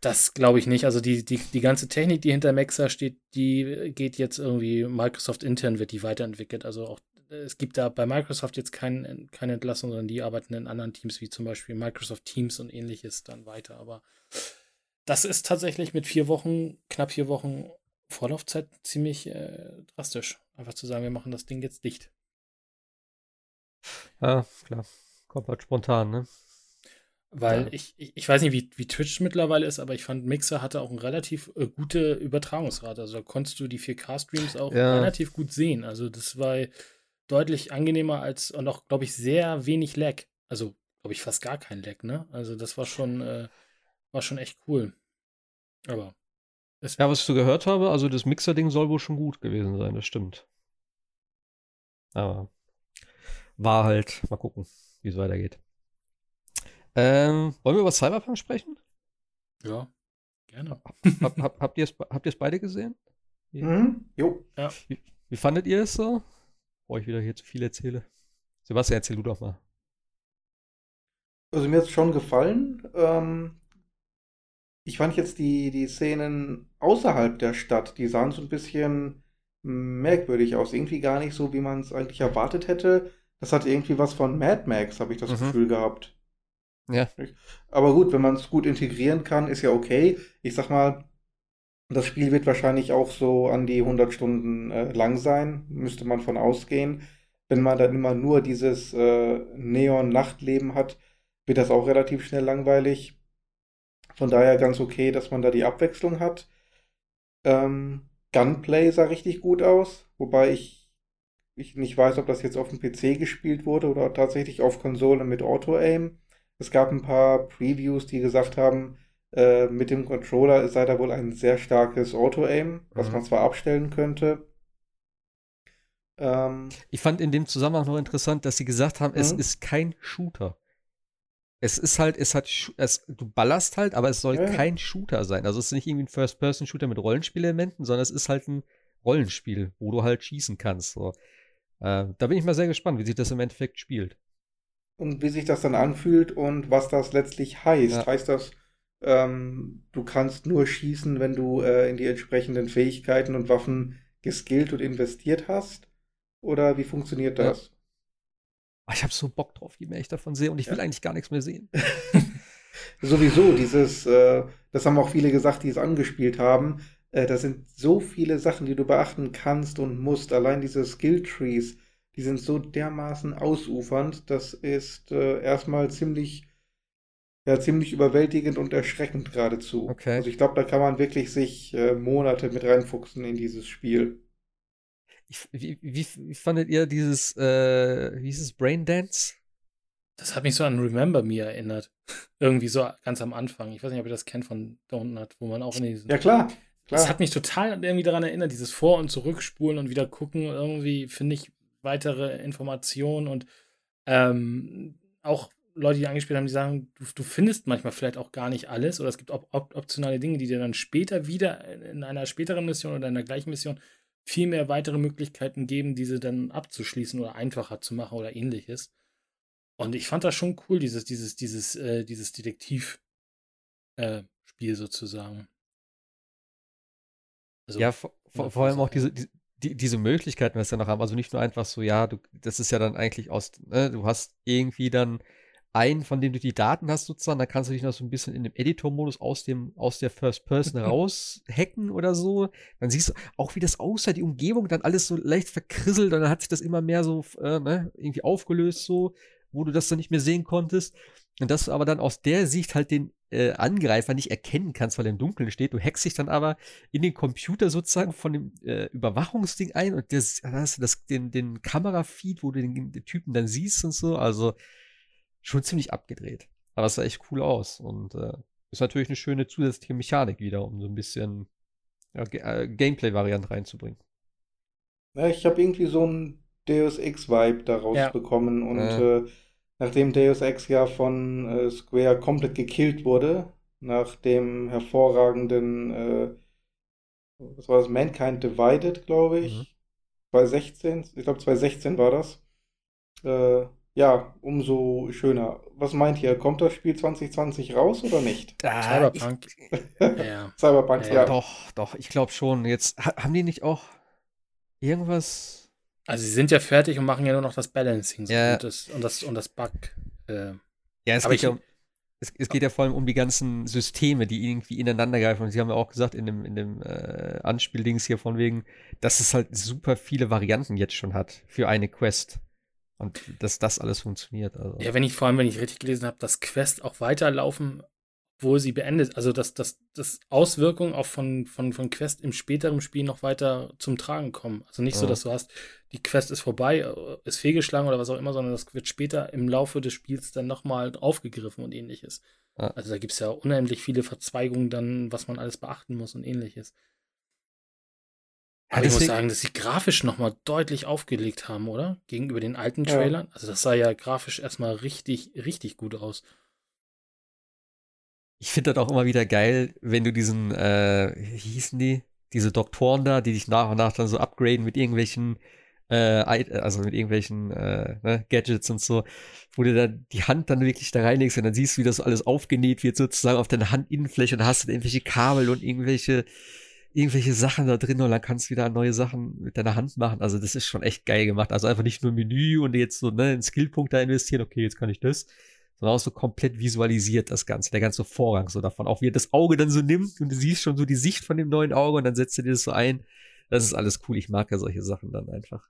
Das glaube ich nicht. Also die, die, die ganze Technik, die hinter Maxa steht, die geht jetzt irgendwie, Microsoft intern wird die weiterentwickelt. Also auch, es gibt da bei Microsoft jetzt kein, keine Entlassung, sondern die arbeiten in anderen Teams, wie zum Beispiel Microsoft Teams und ähnliches dann weiter. Aber das ist tatsächlich mit vier Wochen, knapp vier Wochen Vorlaufzeit ziemlich äh, drastisch. Einfach zu sagen, wir machen das Ding jetzt dicht. Ja, klar. Kommt halt spontan, ne? Weil ja. ich, ich, ich, weiß nicht, wie, wie Twitch mittlerweile ist, aber ich fand, Mixer hatte auch eine relativ äh, gute Übertragungsrate. Also da konntest du die 4K-Streams auch ja. relativ gut sehen. Also das war deutlich angenehmer als und auch, glaube ich, sehr wenig Lag. Also, glaube ich, fast gar kein Lag, ne? Also das war schon, äh, war schon echt cool. Aber. Ja, was ich so gehört habe, also das Mixer-Ding soll wohl schon gut gewesen sein, das stimmt. Aber war halt, mal gucken wie es weitergeht. Ähm, wollen wir über Cyberpunk sprechen? Ja, gerne. Hab, hab, habt ihr es beide gesehen? Mhm, jo. Ja. Wie, wie, fandet ihr es so? Bevor ich wieder hier zu viel erzähle. Sebastian, erzähl du doch mal. Also mir hat es schon gefallen. Ähm, ich fand jetzt die, die Szenen außerhalb der Stadt, die sahen so ein bisschen merkwürdig aus. Irgendwie gar nicht so, wie man es eigentlich erwartet hätte. Das hat irgendwie was von Mad Max, habe ich das mhm. Gefühl gehabt. Ja. Aber gut, wenn man es gut integrieren kann, ist ja okay. Ich sag mal, das Spiel wird wahrscheinlich auch so an die 100 Stunden äh, lang sein, müsste man von ausgehen. Wenn man dann immer nur dieses äh, Neon-Nachtleben hat, wird das auch relativ schnell langweilig. Von daher ganz okay, dass man da die Abwechslung hat. Ähm, Gunplay sah richtig gut aus, wobei ich ich nicht weiß, ob das jetzt auf dem PC gespielt wurde oder tatsächlich auf Konsole mit Auto-Aim. Es gab ein paar Previews, die gesagt haben, äh, mit dem Controller sei da wohl ein sehr starkes Auto-Aim, was mhm. man zwar abstellen könnte. Ähm, ich fand in dem Zusammenhang noch interessant, dass sie gesagt haben, mhm. es ist kein Shooter. Es ist halt, es hat, es, du ballerst halt, aber es soll ja. kein Shooter sein. Also es ist nicht irgendwie ein First-Person-Shooter mit Rollenspielelementen, sondern es ist halt ein Rollenspiel, wo du halt schießen kannst. So. Äh, da bin ich mal sehr gespannt, wie sich das im Endeffekt spielt. Und wie sich das dann anfühlt und was das letztlich heißt. Ja. Heißt das, ähm, du kannst nur schießen, wenn du äh, in die entsprechenden Fähigkeiten und Waffen geskillt und investiert hast? Oder wie funktioniert das? Ja. Ah, ich habe so Bock drauf, je mehr ich davon sehe und ich will ja. eigentlich gar nichts mehr sehen. Sowieso, dieses, äh, das haben auch viele gesagt, die es angespielt haben. Äh, da sind so viele Sachen, die du beachten kannst und musst. Allein diese Skill Trees, die sind so dermaßen ausufernd. Das ist äh, erstmal ziemlich, ja, ziemlich überwältigend und erschreckend geradezu. Okay. Also ich glaube, da kann man wirklich sich äh, Monate mit reinfuchsen in dieses Spiel. Ich, wie, wie, wie, fandet ihr dieses, äh, wie hieß es, Braindance? Das hat mich so an Remember Me erinnert. Irgendwie so ganz am Anfang. Ich weiß nicht, ob ihr das kennt von Donut, wo man auch in diesen. Ja, klar. Klar. Das hat mich total irgendwie daran erinnert, dieses Vor- und Zurückspulen und wieder gucken. Irgendwie finde ich weitere Informationen und ähm, auch Leute, die angespielt haben, die sagen, du, du, findest manchmal vielleicht auch gar nicht alles oder es gibt op op optionale Dinge, die dir dann später wieder in einer späteren Mission oder in der gleichen Mission viel mehr weitere Möglichkeiten geben, diese dann abzuschließen oder einfacher zu machen oder ähnliches. Und ich fand das schon cool, dieses, dieses, dieses, äh, dieses Detektiv-Spiel äh, sozusagen. Also, ja, vor, vor, vor allem auch diese, die, diese Möglichkeiten, was wir noch haben. Also nicht nur einfach so, ja, du, das ist ja dann eigentlich aus, ne, du hast irgendwie dann einen, von dem du die Daten hast sozusagen, da kannst du dich noch so ein bisschen in dem Editor-Modus aus dem, aus der First Person raus hacken oder so. Dann siehst du auch, wie das aussah, die Umgebung dann alles so leicht verkrisselt und dann hat sich das immer mehr so, äh, ne, irgendwie aufgelöst so, wo du das dann nicht mehr sehen konntest. Und dass du aber dann aus der Sicht halt den äh, Angreifer nicht erkennen kannst, weil er im Dunkeln steht. Du hackst dich dann aber in den Computer sozusagen von dem äh, Überwachungsding ein und das, hast du das, den, den Kamerafeed, wo du den, den, Typen dann siehst und so. Also schon ziemlich abgedreht. Aber es sah echt cool aus und äh, ist natürlich eine schöne zusätzliche Mechanik wieder, um so ein bisschen ja, äh, Gameplay-Variante reinzubringen. Ja, ich habe irgendwie so einen Deus Ex-Vibe daraus ja. bekommen und äh, nachdem Deus Ex ja von äh, Square komplett gekillt wurde, nach dem hervorragenden, äh, was war das, Mankind Divided, glaube ich, mhm. 2016, ich glaube 2016 war das, äh, ja, umso schöner. Was meint ihr? Kommt das Spiel 2020 raus oder nicht? Ah, Cyberpunk. ja. Cyberpunk, ja. ja. Doch, doch, ich glaube schon. Jetzt haben die nicht auch irgendwas also sie sind ja fertig und machen ja nur noch das Balancing so ja. und, das, und, das, und das Bug. Äh. Ja, es geht ja um, es, es, geht ja vor allem um die ganzen Systeme, die irgendwie ineinander greifen. Und Sie haben ja auch gesagt in dem, in dem äh, Anspieldings hier von wegen, dass es halt super viele Varianten jetzt schon hat für eine Quest. Und dass das alles funktioniert. Also. Ja, wenn ich vor allem, wenn ich richtig gelesen habe, dass Quest auch weiterlaufen wo sie beendet, also dass, dass, dass Auswirkungen auch von, von, von Quest im späteren Spiel noch weiter zum Tragen kommen. Also nicht ja. so, dass du hast, die Quest ist vorbei, äh, ist fehlgeschlagen oder was auch immer, sondern das wird später im Laufe des Spiels dann nochmal aufgegriffen und ähnliches. Ja. Also da gibt es ja unheimlich viele Verzweigungen dann, was man alles beachten muss und ähnliches. Aber ich muss sagen, dass sie grafisch nochmal deutlich aufgelegt haben, oder? Gegenüber den alten Trailern. Ja. Also das sah ja grafisch erstmal richtig, richtig gut aus ich finde das auch immer wieder geil, wenn du diesen, äh, wie hießen die? Diese Doktoren da, die dich nach und nach dann so upgraden mit irgendwelchen, äh, also mit irgendwelchen äh, ne, Gadgets und so, wo du dann die Hand dann wirklich da reinlegst und dann siehst du, wie das so alles aufgenäht wird, sozusagen auf deiner Handinnenfläche und da hast dann irgendwelche Kabel und irgendwelche, irgendwelche Sachen da drin und dann kannst du wieder neue Sachen mit deiner Hand machen. Also das ist schon echt geil gemacht. Also einfach nicht nur Menü und jetzt so, ne, einen Skillpunkt da investieren, okay, jetzt kann ich das, sondern auch so komplett visualisiert das Ganze, der ganze Vorgang so davon. Auch wie er das Auge dann so nimmt und du siehst schon so die Sicht von dem neuen Auge und dann setzt er dir das so ein. Das ist alles cool. Ich mag ja solche Sachen dann einfach.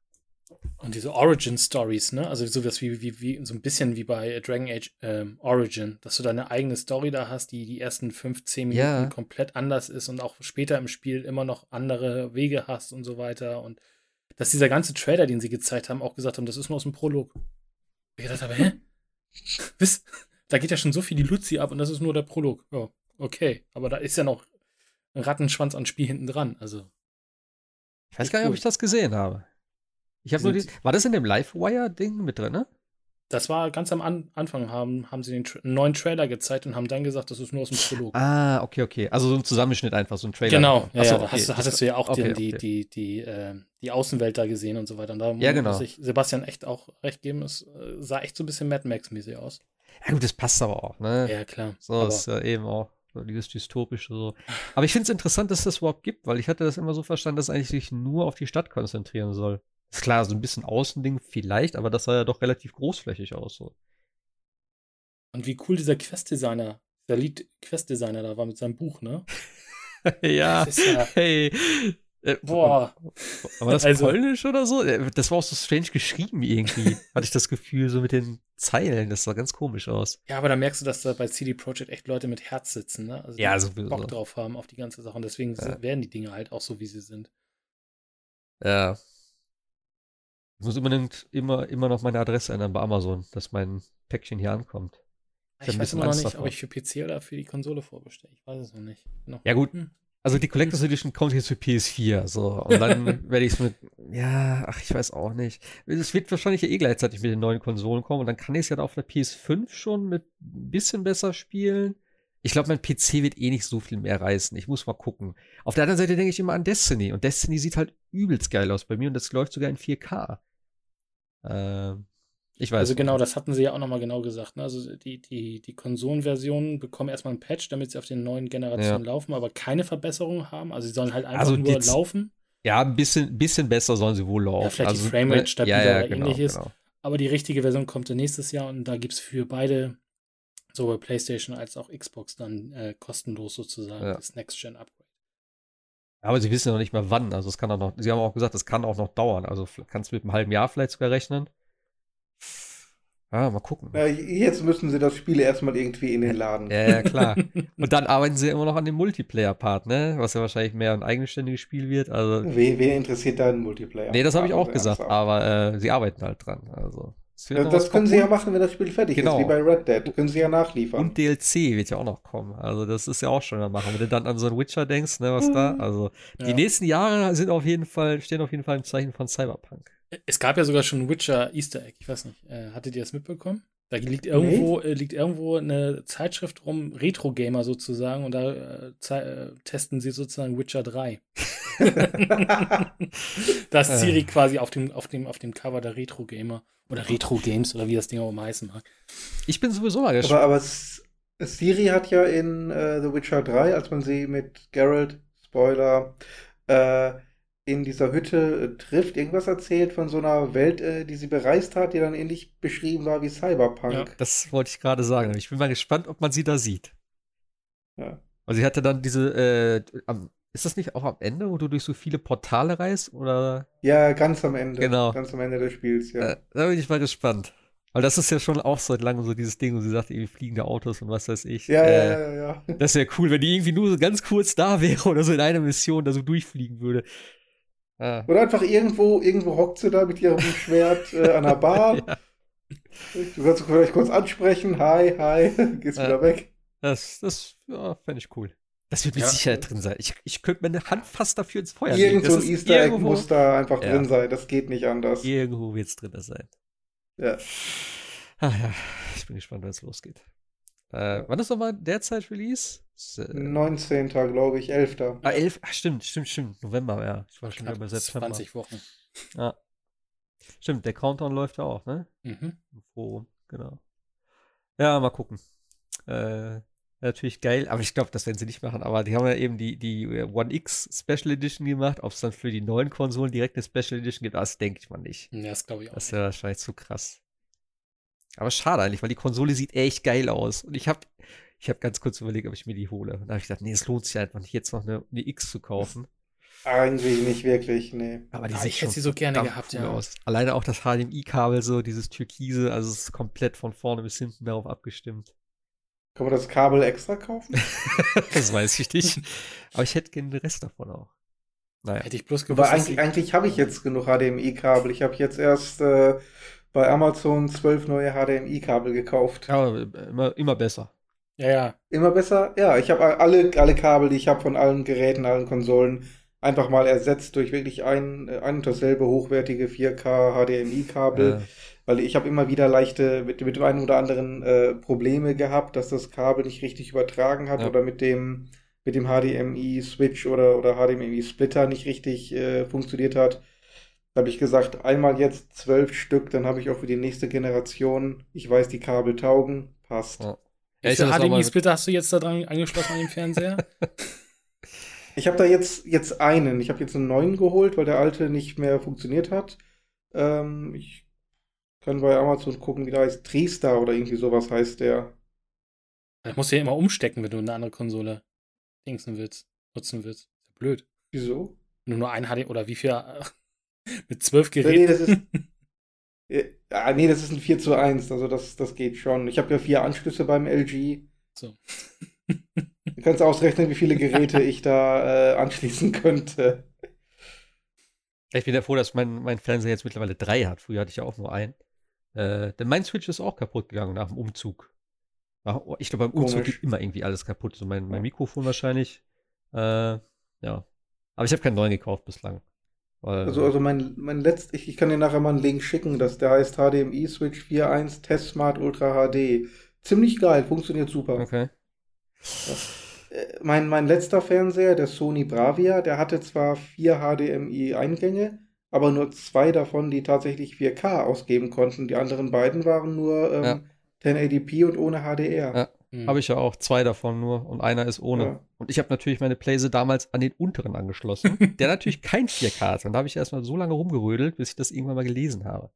Und diese Origin Stories, ne? Also sowas wie, wie, wie so ein bisschen wie bei Dragon Age ähm, Origin, dass du deine eigene Story da hast, die die ersten 15 Minuten ja. komplett anders ist und auch später im Spiel immer noch andere Wege hast und so weiter. Und dass dieser ganze Trailer, den sie gezeigt haben, auch gesagt haben, das ist nur aus dem Prolog. Ich dachte aber, hä? Wisst, da geht ja schon so viel die Luzi ab und das ist nur der Prolog. Ja, okay. Aber da ist ja noch ein Rattenschwanz an Spiel hinten dran. Also. Ich weiß gar nicht, cool. ob ich das gesehen habe. Ich habe nur die, war das in dem Livewire-Ding mit drin, ne? Das war ganz am An Anfang, haben, haben sie den Tra neuen Trailer gezeigt und haben dann gesagt, das ist nur aus dem Prolog. Ah, okay, okay. Also so ein Zusammenschnitt einfach, so ein Trailer. Genau, ja, Achso, ja. Okay. Hast, hattest du ja auch okay, die, okay. die, die, die, äh, die Außenwelt da gesehen und so weiter. Und da ja, genau. muss ich Sebastian echt auch recht geben, es äh, sah echt so ein bisschen Mad Max-mäßig aus. Ja gut, das passt aber auch, ne? Ja, klar. So ist ja eben auch so dieses dystopische so. Aber ich finde es interessant, dass das überhaupt gibt, weil ich hatte das immer so verstanden, dass es eigentlich sich nur auf die Stadt konzentrieren soll. Ist klar, so ein bisschen Außending vielleicht, aber das sah ja doch relativ großflächig aus. So. Und wie cool dieser Quest-Designer, der Lead-Quest-Designer da war mit seinem Buch, ne? ja, ja, hey. Äh, Boah. War das also, polnisch oder so? Äh, das war auch so strange geschrieben irgendwie. Hatte ich das Gefühl, so mit den Zeilen. Das sah ganz komisch aus. Ja, aber da merkst du, dass da bei CD Projekt echt Leute mit Herz sitzen, ne? Also die ja, sowieso. Bock drauf haben auf die ganze Sache. Und deswegen ja. werden die Dinge halt auch so, wie sie sind. Ja. Ich muss unbedingt immer, immer noch meine Adresse ändern bei Amazon, dass mein Päckchen hier ankommt. Ich, ich weiß immer noch nicht, davor. ob ich für PC oder für die Konsole vorbestelle. Ich weiß es noch nicht. Noch. Ja, gut. Hm. Also die Collectors Edition kommt jetzt für PS4, so. Und dann werde ich es mit, ja, ach, ich weiß auch nicht. Es wird wahrscheinlich ja eh gleichzeitig mit den neuen Konsolen kommen und dann kann ich es ja auf der PS5 schon mit ein bisschen besser spielen. Ich glaube, mein PC wird eh nicht so viel mehr reißen. Ich muss mal gucken. Auf der anderen Seite denke ich immer an Destiny und Destiny sieht halt übelst geil aus bei mir und das läuft sogar in 4K. Ähm, ich weiß. Also genau, das hatten sie ja auch nochmal genau gesagt. Ne? Also die, die, die Konsolenversionen bekommen erstmal einen Patch, damit sie auf den neuen Generationen ja. laufen, aber keine Verbesserungen haben. Also sie sollen halt einfach also nur laufen. Ja, ein bisschen, bisschen besser sollen sie wohl laufen. Ja, vielleicht also, die Framerate stabiler ja, ja, genau, oder ähnliches. Genau. Aber die richtige Version kommt dann nächstes Jahr und da gibt es für beide, sowohl PlayStation als auch Xbox, dann äh, kostenlos sozusagen das Next-Gen-Upgrade. Aber sie wissen noch nicht mal wann. Also es kann auch noch, sie haben auch gesagt, es kann auch noch dauern. Also kannst du mit einem halben Jahr vielleicht sogar rechnen. Ja, mal gucken. Ja, jetzt müssen sie das Spiel erstmal irgendwie in den Laden. Ja, ja, klar. Und dann arbeiten sie immer noch an dem Multiplayer-Part, ne? Was ja wahrscheinlich mehr ein eigenständiges Spiel wird. Also, Wen, wen interessiert da ein Multiplayer? nee, das habe ich auch gesagt, aber äh, sie arbeiten halt dran. Also, Ja, das können sie ja machen, wenn das Spiel fertig Genau. ist, wie bei Red Dead. Können sie ja nachliefern. Und DLC wird ja auch noch kommen. Also, das ist ja auch schon mal machen. Wenn du dann an so einen Witcher denkst, ne, was da. Also, die Ja. nächsten Jahre sind auf jeden Fall, stehen auf jeden Fall im Zeichen von Cyberpunk. Es gab ja sogar schon ein Witcher Easter Egg, ich weiß nicht. Äh, hattet ihr das mitbekommen? Da liegt irgendwo, äh, liegt irgendwo eine Zeitschrift rum, Retro Gamer sozusagen, und da äh, äh, testen sie sozusagen Witcher 3. da ist Äh. Siri quasi auf dem, auf, dem, auf dem Cover der Retro Gamer oder Retro Games oder wie das Ding auch immer heißen mag. Ich bin sowieso mal aber, gespannt. aber S- Siri hat ja in äh, The Witcher 3, als man sie mit Geralt, Spoiler, äh, in dieser Hütte äh, trifft, irgendwas erzählt von so einer Welt, äh, die sie bereist hat, die dann ähnlich beschrieben war wie Cyberpunk. Ja. Das wollte ich gerade sagen. Ich bin mal gespannt, ob man sie da sieht. Ja. Also sie hatte dann diese, äh, am, ist das nicht auch am Ende, wo du durch so viele Portale reist? Oder? Ja, ganz am Ende. Genau. Ganz am Ende des Spiels, ja. Äh, da bin ich mal gespannt. Weil das ist ja schon auch seit langem so dieses Ding, wo sie sagt, irgendwie fliegende Autos und was weiß ich. Ja, äh, ja, ja, ja. Das wäre cool, wenn die irgendwie nur so ganz kurz da wäre oder so in einer Mission da so durchfliegen würde. Ah. Oder einfach irgendwo, irgendwo hockt sie da mit ihrem Schwert äh, an der Bar. Ja. Du kannst sie vielleicht kurz ansprechen. Hi, hi. Gehst Ja. wieder weg. Das, das ja, fände ich cool. Das wird mit Ja. Sicherheit drin sein. Ich, ich könnte meine Hand fast dafür ins Feuer legen. Irgend so Das ein Easter Egg irgendwo, muss da einfach Ja. drin sein. Das geht nicht anders. Irgendwo wird es drin sein. Ja. Ah ja, ich bin gespannt, wenn es losgeht. Äh, wann ist nochmal derzeit Release? S- äh, 19. glaube ich, 11. ah, 11, ach, stimmt, stimmt, stimmt. November, ja. Ich war schon wieder Knapp bei September. 20 Wochen. Ja. Stimmt, der Countdown läuft ja auch, ne? Mhm. Forum, genau. Ja, mal gucken. Äh, natürlich geil, aber ich glaube, das werden sie nicht machen. Aber die haben ja eben die, die äh, One X Special Edition gemacht. Ob es dann für die neuen Konsolen direkt eine Special Edition gibt, das denke ich mal nicht. Ja, das glaube ich auch. Das nicht. wäre wahrscheinlich zu krass. Aber schade eigentlich, weil die Konsole sieht echt geil aus. Und ich habe ich hab ganz kurz überlegt, ob ich mir die hole. Und da habe ich gedacht, nee, es lohnt sich einfach nicht, jetzt noch eine, eine X zu kaufen. Eigentlich nicht wirklich, nee. Aber die Ah, ich hätte sie so gerne gehabt, cool ja. aus. Alleine auch das HDMI-Kabel, so dieses Türkise, also es ist komplett von vorne bis hinten darauf abgestimmt. Kann man das Kabel extra kaufen? das weiß ich nicht. Aber ich hätte gerne den Rest davon auch. Naja. Hätte ich bloß Aber gewusst, dass eigentlich, eigentlich habe ich jetzt genug HDMI-Kabel. Ich habe jetzt erst äh, bei Amazon zwölf neue HDMI-Kabel gekauft. Aber immer, immer besser. Ja, ja. Immer besser? Ja, ich habe alle, alle Kabel, die ich habe von allen Geräten, allen Konsolen, einfach mal ersetzt durch wirklich ein, ein und dasselbe hochwertige 4K HDMI-Kabel. Äh, Weil ich habe immer wieder leichte, mit, mit dem einen oder anderen äh, Probleme gehabt, dass das Kabel nicht richtig übertragen hat Ja. oder mit dem, mit dem HDMI-Switch oder, oder HDMI-Splitter nicht richtig äh, funktioniert hat. Da habe ich gesagt, einmal jetzt zwölf Stück, dann habe ich auch für die nächste Generation, ich weiß, die Kabel taugen, passt. Ja. Wie mit- HDMI-Splitter hast du jetzt da dran angeschlossen an den Fernseher? Ich habe da jetzt, jetzt einen. Ich habe jetzt einen neuen geholt, weil der alte nicht mehr funktioniert hat. Ähm, ich kann bei Amazon gucken, wie der heißt. Triestar oder irgendwie sowas heißt der. Das musst du ja immer umstecken, wenn du eine andere Konsole dingsen willst, nutzen willst. Ist ja blöd. Wieso? Wenn du nur ein HD oder wie viel mit zwölf Nee, Geräten. das ist. Ja, nee, das ist ein 4 zu 1, also das, das geht schon. Ich habe ja vier Anschlüsse beim LG. So. Du kannst ausrechnen, wie viele Geräte ich da äh, anschließen könnte. Ich bin ja froh, dass mein, mein Fernseher jetzt mittlerweile drei hat. Früher hatte ich ja auch nur einen. Äh, denn mein Switch ist auch kaputt gegangen nach dem Umzug. Ach, Ich glaube, beim Umzug Komisch. geht immer irgendwie alles kaputt. So mein, mein. Mikrofon wahrscheinlich. Äh, ja. Aber ich habe keinen neuen gekauft bislang. Also, also mein, mein letzt, ich, ich kann dir nachher mal einen Link schicken, das, der heißt HDMI Switch 4.1 Test Smart Ultra HD. Ziemlich geil, funktioniert super. okay. Äh, Mein, mein letzter Fernseher, der Sony Bravia, der hatte zwar vier HDMI-Eingänge, aber nur zwei davon, die tatsächlich 4K ausgeben konnten. Die anderen beiden waren nur ähm, Ja. 1080p und ohne HDR. Ja. Hm. Habe ich ja auch zwei davon nur und einer ist ohne. Ja. Und ich habe natürlich meine Playse damals an den unteren angeschlossen, der natürlich kein 4K hat. Und da habe ich erstmal so lange rumgerödelt, bis ich das irgendwann mal gelesen habe.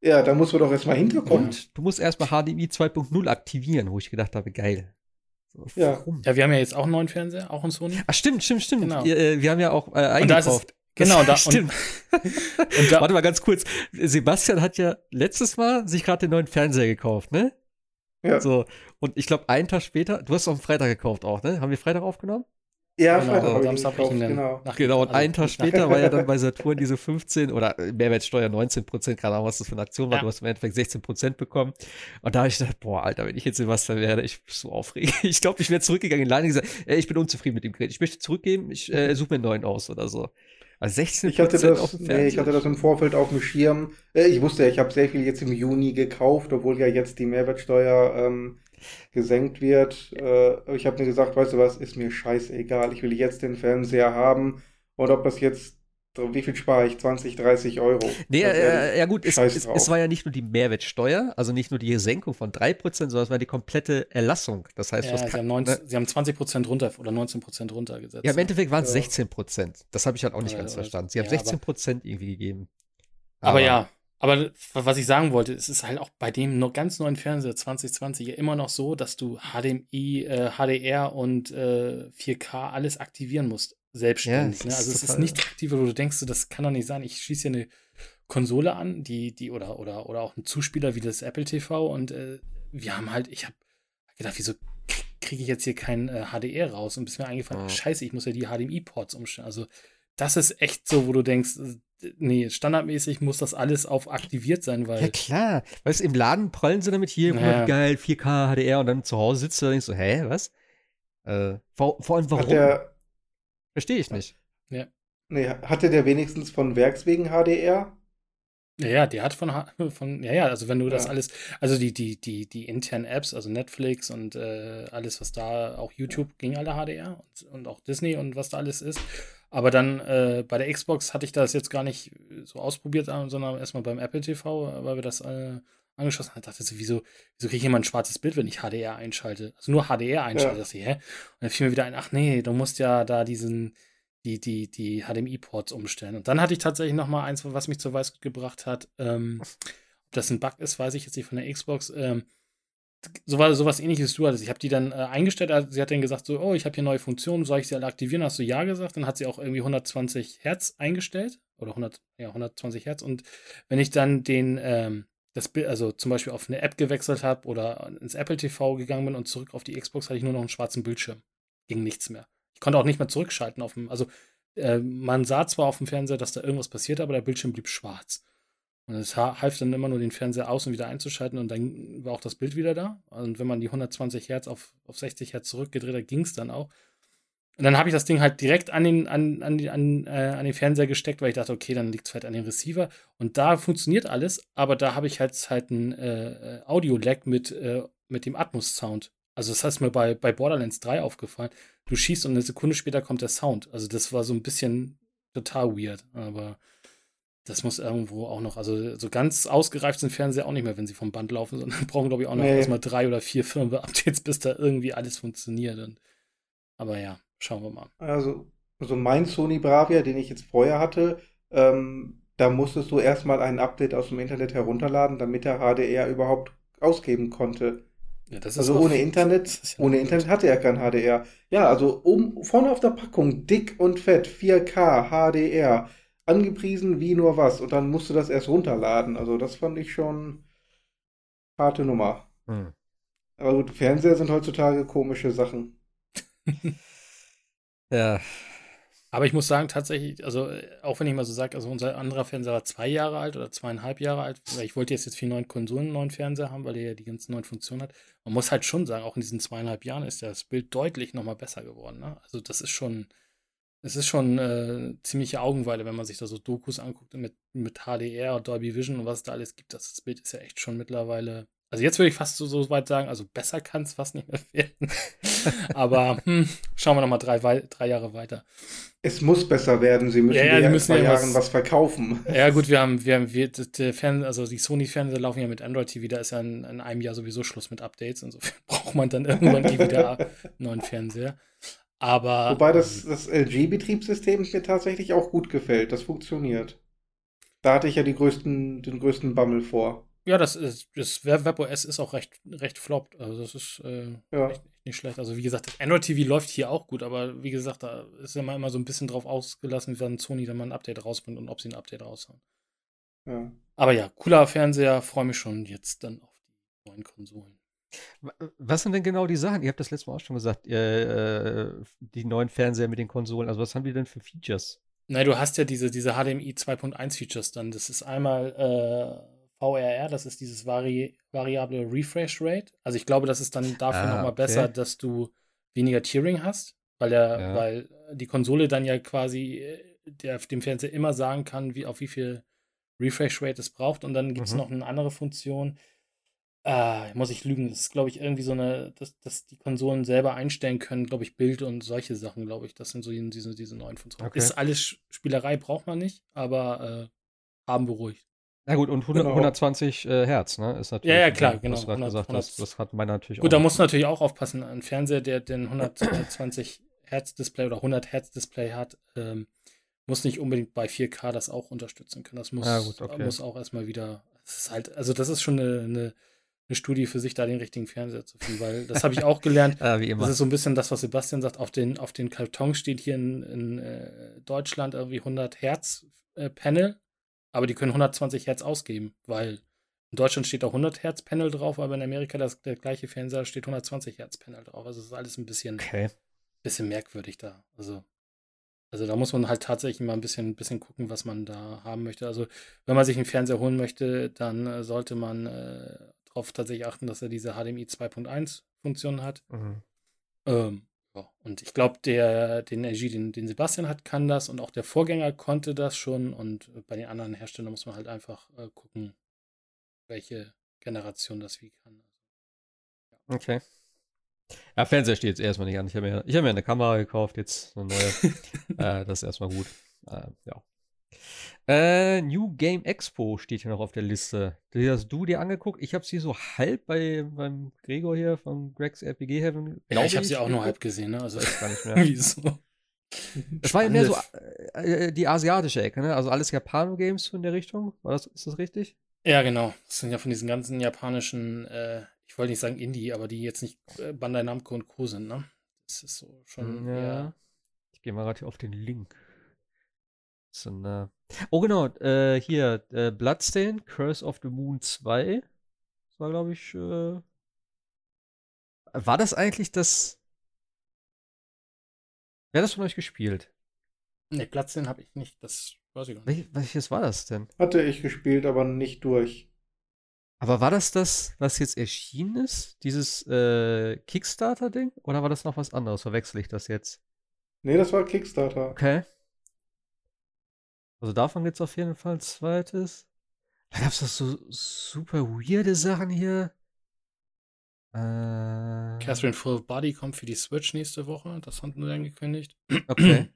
Ja, da muss man doch erstmal hinterkommen. Und du musst erstmal HDMI 2.0 aktivieren, wo ich gedacht habe, geil. Ja. Warum? Ja, wir haben ja jetzt auch einen neuen Fernseher, auch einen Sony. Ach, stimmt, stimmt, stimmt. Genau. Ihr, äh, wir haben ja auch äh, Und da ist es, eingekauft. Genau, da, stimmt. Und, und da, Warte mal ganz kurz. Sebastian hat ja letztes Mal sich gerade den neuen Fernseher gekauft, ne? Ja. So, und ich glaube, einen Tag später, du hast auch am Freitag gekauft auch, ne? Haben wir Freitag aufgenommen? Ja, genau, Freitag Samstag gekauft, genau. Nach, genau, und also, einen Tag später war ja dann bei Saturn diese 15 oder Mehrwertsteuer 19 Prozent, keine Ahnung, was das für eine Aktion war. Ja. Du hast im Endeffekt 16 Prozent bekommen. Und da habe ich gedacht, boah, Alter, wenn ich jetzt Sebastian werde, ich bin so aufregend. Ich glaube, ich wäre zurückgegangen in und gesagt, ey, ich bin unzufrieden mit dem Gerät. Ich möchte zurückgeben, ich äh, suche mir einen neuen aus oder so. Also 16 ich hatte das, nee, ich hatte das im Vorfeld auf dem Schirm. Äh, ich wusste ja, ich habe sehr viel jetzt im Juni gekauft, obwohl ja jetzt die Mehrwertsteuer ähm, gesenkt wird. Äh, ich habe mir gesagt, weißt du was, ist mir scheißegal. Ich will jetzt den Fernseher haben. Und ob das jetzt wie viel spare ich? 20, 30 Euro. Nee, äh, ja gut, es, es, es, war ja nicht nur die Mehrwertsteuer, also nicht nur die Senkung von 3%, sondern es war die komplette Erlassung. Das heißt, ja, sie, haben 19, ne? sie haben 20% runter oder 19% runtergesetzt. Ja, im Endeffekt waren es ja. 16%. Das habe ich halt auch nicht ja, ganz verstanden. Sie haben ja, 16% aber, irgendwie gegeben. Aber, aber, ja, aber was ich sagen wollte, es ist halt auch bei dem noch ganz neuen Fernseher 2020 ja immer noch so, dass du HDMI, äh, HDR und äh, 4K alles aktivieren musst selbstständig. Ja, ne? Also es ist nicht aktiv, wo du denkst, das kann doch nicht sein. Ich schließe hier eine Konsole an, die, die, oder, oder, oder auch ein Zuspieler wie das Apple TV und äh, wir haben halt, ich habe gedacht, wieso kriege ich jetzt hier kein äh, HDR raus? Und bis mir eingefallen, oh. scheiße, ich muss ja die HDMI-Ports umstellen. Also das ist echt so, wo du denkst, äh, nee, standardmäßig muss das alles auf aktiviert sein, weil. Ja, klar. Weißt du, im Laden prallen sie damit hier, naja. geil, 4K, HDR und dann zu Hause sitzt du und denkst so, hä, was? Äh, vor, vor allem, warum? Hat der, Verstehe ich nicht. Ja. Nee, hatte der wenigstens von Werks wegen HDR? Ja, ja, die hat von, von, ja, ja, also wenn du ja. das alles, also die, die, die, die internen Apps, also Netflix und äh, alles, was da, auch YouTube ging alle HDR und, und auch Disney und was da alles ist. Aber dann äh, bei der Xbox hatte ich das jetzt gar nicht so ausprobiert, sondern erstmal beim Apple TV, weil wir das äh, angeschlossen haben. dachte ich, wieso, wieso kriege ich immer ein schwarzes Bild, wenn ich HDR einschalte? Also nur HDR einschalte. Ja. Ich, hä? Und dann fiel mir wieder ein, ach nee, du musst ja da diesen, die, die, die HDMI-Ports umstellen. Und dann hatte ich tatsächlich noch mal eins, was mich zur Weiß gebracht hat. Ähm, ob das ein Bug ist, weiß ich jetzt nicht von der Xbox. Ähm, so war sowas ähnliches du hattest. Ich habe die dann äh, eingestellt, also sie hat dann gesagt so, oh, ich habe hier neue Funktionen, soll ich sie alle aktivieren? Hast du ja gesagt, dann hat sie auch irgendwie 120 Hertz eingestellt oder 100, ja 120 Hertz und wenn ich dann den ähm, das Bild, also zum Beispiel auf eine App gewechselt habe oder ins Apple TV gegangen bin und zurück auf die Xbox, hatte ich nur noch einen schwarzen Bildschirm. Ging nichts mehr. Ich konnte auch nicht mehr zurückschalten auf dem, also äh, man sah zwar auf dem Fernseher, dass da irgendwas passiert, aber der Bildschirm blieb schwarz. Und es half dann immer nur den Fernseher aus und wieder einzuschalten und dann war auch das Bild wieder da. Und wenn man die 120 Hertz auf, auf 60 Hertz zurückgedreht hat, ging es dann auch. Und dann habe ich das Ding halt direkt an den, an, an, an, äh, an den Fernseher gesteckt, weil ich dachte, okay, dann liegt es halt an den Receiver. Und da funktioniert alles, aber da habe ich halt halt ein äh, äh, Audio-Lag mit, äh, mit dem Atmos-Sound. Also das heißt mir bei, bei Borderlands 3 aufgefallen. Du schießt und eine Sekunde später kommt der Sound. Also das war so ein bisschen total weird. Aber das muss irgendwo auch noch, also so ganz ausgereift sind Fernseher auch nicht mehr, wenn sie vom Band laufen, sondern brauchen, glaube ich, auch noch nee. erstmal drei oder vier Firmware-Updates, bis da irgendwie alles funktioniert. Und, aber ja, Schauen wir mal. Also, also mein Sony Bravia, den ich jetzt vorher hatte, ähm, da musstest du erstmal ein Update aus dem Internet herunterladen, damit er HDR überhaupt ausgeben konnte. Ja, also ohne Internet, ja ohne Internet hatte er kein HDR. Ja, also um, vorne auf der Packung dick und fett 4K HDR angepriesen wie nur was und dann musst du das erst runterladen. Also das fand ich schon harte Nummer. Hm. Aber gut, Fernseher sind heutzutage komische Sachen. Ja. Aber ich muss sagen, tatsächlich, also auch wenn ich mal so sage, also unser anderer Fernseher war zwei Jahre alt oder zweieinhalb Jahre alt, weil ich wollte jetzt jetzt vier neuen Konsolen, einen neuen Fernseher haben, weil der ja die ganzen neuen Funktionen hat. Man muss halt schon sagen, auch in diesen zweieinhalb Jahren ist das Bild deutlich nochmal besser geworden. Ne? Also das ist schon, es ist schon äh, ziemliche Augenweile, wenn man sich da so Dokus anguckt mit, mit HDR und Dolby Vision und was es da alles gibt. Das, das Bild ist ja echt schon mittlerweile also jetzt würde ich fast so, so weit sagen, also besser kann es fast nicht mehr werden. Aber hm, schauen wir noch mal drei, drei Jahre weiter. Es muss besser werden. Sie müssen ja, ja, in zwei ja Jahren was, was, verkaufen. Ja gut, wir haben, wir haben, wir, der Fern, also die Sony-Fernseher laufen ja mit Android TV. Da ist ja in, in, einem Jahr sowieso Schluss mit Updates. Insofern braucht man dann irgendwann eh wieder einen neuen Fernseher. Aber wobei das, ähm, das LG-Betriebssystem mir tatsächlich auch gut gefällt. Das funktioniert. Da hatte ich ja größten, den größten Bammel vor. Ja, das ist das WebOS ist auch recht, recht floppt. Also das ist äh, ja. echt, nicht schlecht. Also wie gesagt, das Android TV läuft hier auch gut, aber wie gesagt, da ist immer immer so ein bisschen drauf ausgelassen, wann Sony dann mal ein Update rausbringt und ob sie ein Update raushauen. Ja. Aber ja, cooler Fernseher, freue mich schon jetzt dann auf die neuen Konsolen. Was sind denn genau die Sachen? Ihr habt das letzte Mal auch schon gesagt, äh, die neuen Fernseher mit den Konsolen. Also was haben die denn für Features? Nein, du hast ja diese, diese HDMI 2.1 Features dann. Das ist einmal äh, VRR, das ist dieses Vari variable Refresh Rate. Also ich glaube, das ist dann dafür ah, nochmal okay. besser, dass du weniger Tearing hast, weil, der, ja. weil die Konsole dann ja quasi äh, der, dem Fernseher immer sagen kann, wie, auf wie viel Refresh Rate es braucht. Und dann gibt es mhm. noch eine andere Funktion. Äh, muss ich lügen, das ist, glaube ich, irgendwie so eine, dass, dass die Konsolen selber einstellen können, glaube ich, Bild und solche Sachen, glaube ich. Das sind so diese, diese neuen Funktionen. Okay. Ist alles Spielerei, braucht man nicht, aber äh, haben beruhigt. Na gut, und 100, genau. 120 äh, Hertz, ne? Ist natürlich. Ja, ja, klar, genau. Du 100, gesagt, 100, das, das hat meiner natürlich gut, auch. Gut, da musst du natürlich auch aufpassen. Ein Fernseher, der den 120 Hertz Display oder 100 Hertz Display hat, ähm, muss nicht unbedingt bei 4K das auch unterstützen können. Das muss, ja, gut, okay. muss auch erstmal wieder. Das ist halt, also das ist schon eine, eine, eine, Studie für sich, da den richtigen Fernseher zu finden, weil das habe ich auch gelernt. immer. Das ist so ein bisschen das, was Sebastian sagt. Auf den, auf den Karton steht hier in, in äh, Deutschland irgendwie 100 Hertz äh, Panel aber die können 120 Hertz ausgeben, weil in Deutschland steht auch 100 Hertz Panel drauf, aber in Amerika das, der gleiche Fernseher steht 120 Hertz Panel drauf. Also es ist alles ein bisschen, okay. bisschen merkwürdig da. Also, also da muss man halt tatsächlich mal ein bisschen, bisschen gucken, was man da haben möchte. Also wenn man sich einen Fernseher holen möchte, dann äh, sollte man äh, darauf tatsächlich achten, dass er diese HDMI 2.1 Funktion hat. Mhm. Ähm, ja, und ich glaube, der, den LG, den, den Sebastian hat, kann das und auch der Vorgänger konnte das schon. Und bei den anderen Herstellern muss man halt einfach äh, gucken, welche Generation das wie kann. Ja. Okay. Ja, Fernseher steht jetzt erstmal nicht an. Ich habe mir, hab mir eine Kamera gekauft, jetzt eine neue. äh, das ist erstmal gut. Äh, ja. Äh, New Game Expo steht hier noch auf der Liste. Die hast du dir angeguckt. Ich habe sie so halb bei, beim Gregor hier von Greg's RPG Heaven. Ja, ich habe sie auch nur halb gesehen, ne? Also weiß gar nicht mehr. Wieso? Das war ja mehr so äh, äh, die asiatische Ecke, ne? Also alles Japano-Games in der Richtung. War das, ist das richtig? Ja, genau. Das sind ja von diesen ganzen japanischen, äh, ich wollte nicht sagen Indie, aber die jetzt nicht äh, Bandai Namco und Co. sind, ne? Das ist so schon. Ja. Ich gehe mal gerade hier auf den Link. So eine oh, genau. Äh, hier, äh, Bloodstain, Curse of the Moon 2. Das war, glaube ich. Äh, war das eigentlich das. Wer hat das von euch gespielt? Ne, Bloodstain habe ich nicht. Das weiß ich gar nicht. Wel welches war das denn? Hatte ich gespielt, aber nicht durch. Aber war das das, was jetzt erschienen ist? Dieses äh, Kickstarter-Ding? Oder war das noch was anderes? Verwechsel ich das jetzt? Nee, das war Kickstarter. Okay. Also davon gibt es auf jeden Fall ein zweites. Da gab es doch so super weirde Sachen hier. Äh, Catherine Full Body kommt für die Switch nächste Woche. Das haben wir angekündigt. Okay.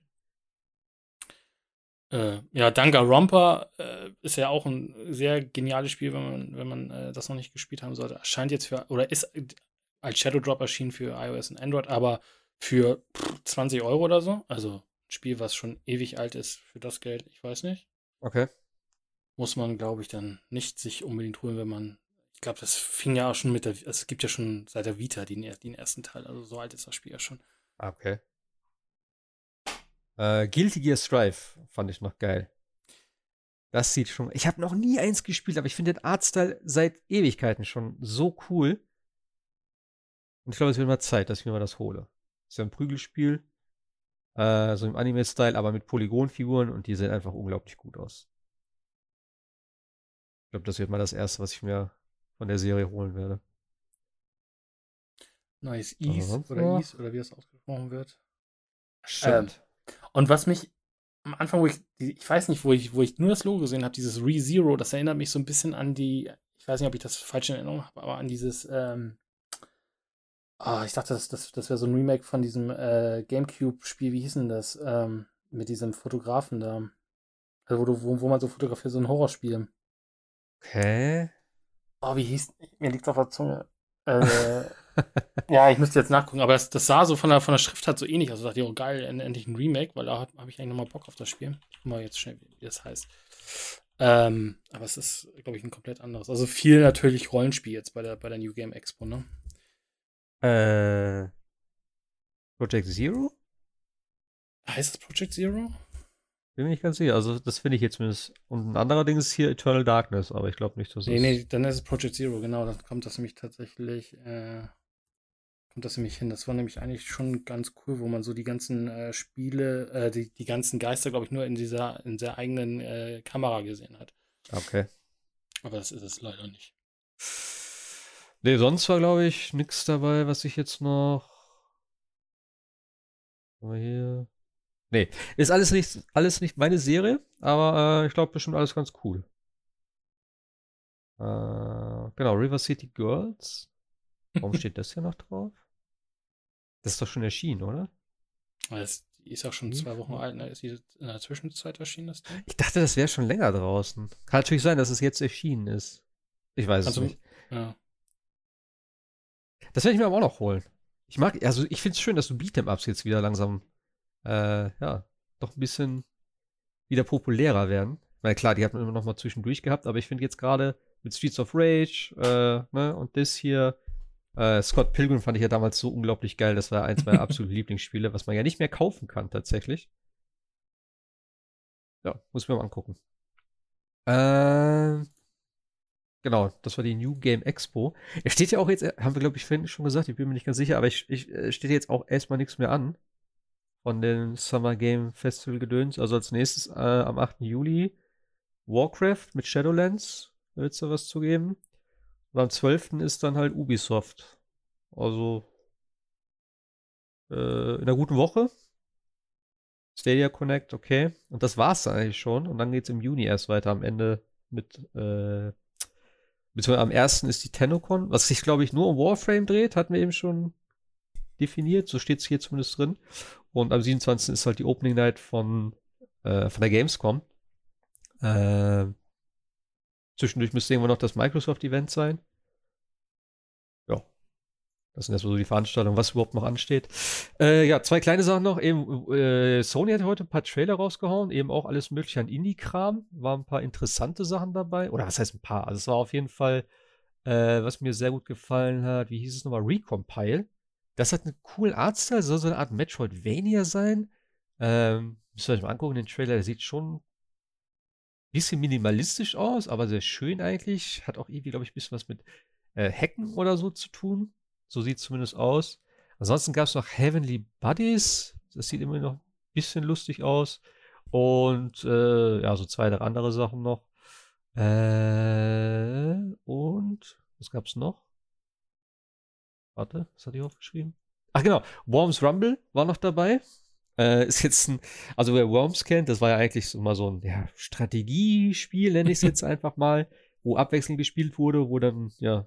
äh, ja, Danganronpa äh, ist ja auch ein sehr geniales Spiel, wenn man, wenn man äh, das noch nicht gespielt haben sollte. Erscheint jetzt für, oder ist als Shadow Drop erschienen für iOS und Android, aber für 20 Euro oder so. Also Spiel, was schon ewig alt ist für das Geld, ich weiß nicht. Okay. Muss man, glaube ich, dann nicht sich unbedingt holen, wenn man. Ich glaube, das fing ja auch schon mit der. Also es gibt ja schon seit der Vita den, den ersten Teil, also so alt ist das Spiel ja schon. Ah, okay. Äh, Guilty Gear Strive fand ich noch geil. Das sieht schon. Ich habe noch nie eins gespielt, aber ich finde den Artstyle seit Ewigkeiten schon so cool. Und ich glaube, es wird mal Zeit, dass ich mir mal das hole. Ist ja ein Prügelspiel. Äh, so im Anime-Style, aber mit Polygonfiguren und die sehen einfach unglaublich gut aus. Ich glaube, das wird mal das erste, was ich mir von der Serie holen werde. Nice Ease oder ja. Ease oder wie es ausgesprochen wird. Stimmt. Ähm, und was mich am Anfang, wo ich, ich weiß nicht, wo ich, wo ich nur das Logo gesehen habe, dieses ReZero, das erinnert mich so ein bisschen an die, ich weiß nicht, ob ich das falsch in Erinnerung habe, aber an dieses ähm, Ah, ich dachte, das, das, das wäre so ein Remake von diesem äh, Gamecube-Spiel, wie hieß denn das? Ähm, mit diesem Fotografen da. Also wo, du, wo, wo man so fotografiert, so ein Horrorspiel. Okay. Oh, wie hieß. Mir liegt auf der Zunge. Äh, ja, ich müsste jetzt nachgucken, aber das, das, sah so von der, von der Schrift halt so ähnlich aus. Also dachte ich, oh geil, endlich ein Remake, weil da habe hab ich eigentlich nochmal Bock auf das Spiel. Guck mal jetzt schnell, wie das heißt. Ähm, aber es ist, glaube ich, ein komplett anderes. Also viel natürlich Rollenspiel jetzt bei der, bei der New Game Expo, ne? Äh, Project Zero? Heißt es Project Zero? Bin mir nicht ganz sicher. Also, das finde ich jetzt zumindest. Und ein anderer Ding ist hier Eternal Darkness, aber ich glaube nicht, dass Nee, nee, dann ist es Project Zero, genau. Dann kommt das nämlich tatsächlich, äh, kommt das nämlich hin. Das war nämlich eigentlich schon ganz cool, wo man so die ganzen äh, Spiele, äh, die, die ganzen Geister, glaube ich, nur in dieser, in der eigenen äh, Kamera gesehen hat. Okay. Aber das ist es leider nicht. Nee, sonst war, glaube ich, nichts dabei, was ich jetzt noch. Mal hier. Nee, ist alles nicht, alles nicht meine Serie, aber äh, ich glaube bestimmt alles ganz cool. Äh, genau, River City Girls. Warum steht das hier noch drauf? Das ist doch schon erschienen, oder? Das ist auch schon zwei Wochen alt, ne? Ist die in der Zwischenzeit erschienen, das Ding? Ich dachte, das wäre schon länger draußen. Kann natürlich sein, dass es jetzt erschienen ist. Ich weiß Also, es nicht. ja. Das werde ich mir aber auch noch holen. Ich mag, also ich finde es schön, dass du Beat'em-Ups jetzt wieder langsam, äh, ja, doch ein bisschen wieder populärer werden. Weil klar, die hat man immer noch mal zwischendurch gehabt, aber ich finde jetzt gerade mit Streets of Rage, äh, ne, und das hier, äh, Scott Pilgrim fand ich ja damals so unglaublich geil. Das war eins meiner absoluten Lieblingsspiele, was man ja nicht mehr kaufen kann, tatsächlich. Ja, muss ich mir mal angucken. Ähm, Genau, das war die New Game Expo. Es steht ja auch jetzt, haben wir glaube ich vorhin schon gesagt, ich bin mir nicht ganz sicher, aber ich, ich äh, steht jetzt auch erstmal nichts mehr an von den Summer Game Festival Gedöns. Also als nächstes äh, am 8. Juli Warcraft mit Shadowlands, es da was zu geben. Und am 12. ist dann halt Ubisoft. Also äh, in einer guten Woche. Stadia Connect, okay. Und das war's eigentlich schon. Und dann geht's im Juni erst weiter am Ende mit äh, Beziehungsweise am ersten ist die TennoCon, was sich, glaube ich, nur um Warframe dreht, hatten wir eben schon definiert. So steht es hier zumindest drin. Und am 27. ist halt die Opening Night von, äh, von der Gamescom. Äh, zwischendurch müsste irgendwann noch das Microsoft-Event sein. Das sind erstmal so die Veranstaltungen, was überhaupt noch ansteht. Äh, ja, zwei kleine Sachen noch. Eben, äh, Sony hat heute ein paar Trailer rausgehauen, eben auch alles mögliche an Indie-Kram. Waren ein paar interessante Sachen dabei. Oder was heißt ein paar? Also es war auf jeden Fall, äh, was mir sehr gut gefallen hat, wie hieß es nochmal? Recompile. Das hat einen coolen Artstyle, soll so eine Art Metroidvania sein. Ähm, müsst ihr euch mal angucken, den Trailer, der sieht schon ein bisschen minimalistisch aus, aber sehr schön eigentlich. Hat auch irgendwie, glaube ich, ein bisschen was mit äh, Hacken oder so zu tun. So sieht es zumindest aus. Ansonsten gab es noch Heavenly Buddies. Das sieht immer noch ein bisschen lustig aus. Und äh, ja, so zwei, drei andere Sachen noch. Äh, und was gab es noch? Warte, was hatte ich aufgeschrieben? Ach genau, Worms Rumble war noch dabei. Äh, ist jetzt ein, also wer Worms kennt, das war ja eigentlich so mal so ein ja, Strategiespiel, nenne ich es jetzt einfach mal, wo abwechselnd gespielt wurde, wo dann ja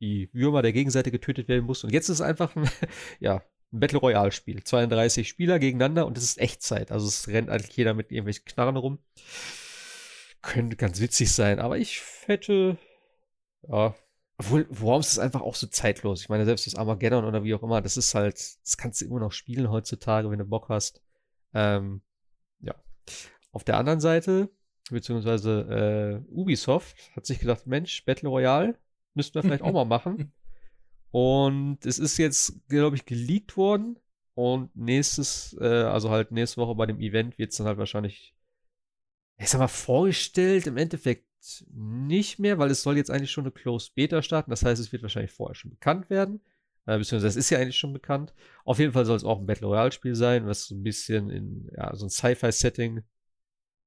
die Würmer der Gegenseite getötet werden muss. Und jetzt ist es einfach ein, ja, ein Battle Royale Spiel. 32 Spieler gegeneinander und es ist Echtzeit. Also es rennt eigentlich jeder mit irgendwelchen Knarren rum. Könnte ganz witzig sein, aber ich hätte, ja, obwohl Worms ist einfach auch so zeitlos. Ich meine, selbst das Armageddon oder wie auch immer, das ist halt, das kannst du immer noch spielen heutzutage, wenn du Bock hast. Ähm, ja. Auf der anderen Seite, beziehungsweise äh, Ubisoft hat sich gedacht, Mensch, Battle Royale, Müssten wir vielleicht auch mal machen. Und es ist jetzt, glaube ich, geleakt worden. Und nächstes, äh, also halt nächste Woche bei dem Event wird es dann halt wahrscheinlich, ich sag mal, vorgestellt. Im Endeffekt nicht mehr, weil es soll jetzt eigentlich schon eine Closed Beta starten. Das heißt, es wird wahrscheinlich vorher schon bekannt werden. Äh, beziehungsweise es ist ja eigentlich schon bekannt. Auf jeden Fall soll es auch ein Battle Royale Spiel sein, was so ein bisschen in, ja, so ein Sci-Fi-Setting,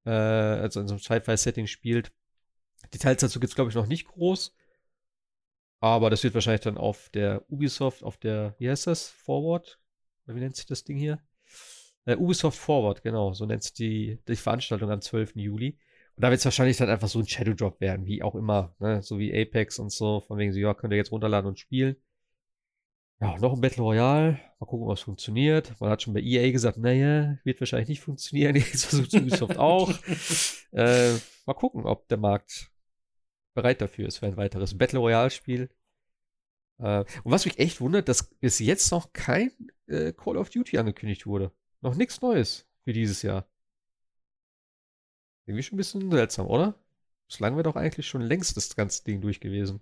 äh, also in so einem Sci-Fi-Setting spielt. Details dazu gibt es, glaube ich, noch nicht groß. Aber das wird wahrscheinlich dann auf der Ubisoft, auf der, wie heißt das? Forward? Wie nennt sich das Ding hier? Äh, Ubisoft Forward, genau. So nennt sich die, die Veranstaltung am 12. Juli. Und da wird es wahrscheinlich dann einfach so ein Shadow Drop werden, wie auch immer. Ne? So wie Apex und so. Von wegen so, ja, könnt ihr jetzt runterladen und spielen. Ja, noch ein Battle Royale. Mal gucken, ob es funktioniert. Man hat schon bei EA gesagt, naja, wird wahrscheinlich nicht funktionieren. Jetzt versucht Ubisoft auch. äh, mal gucken, ob der Markt bereit dafür ist für ein weiteres Battle Royale-Spiel. Äh, und was mich echt wundert, dass bis jetzt noch kein äh, Call of Duty angekündigt wurde. Noch nichts Neues für dieses Jahr. Irgendwie schon ein bisschen seltsam, oder? Bislang wäre doch eigentlich schon längst das ganze Ding durch gewesen.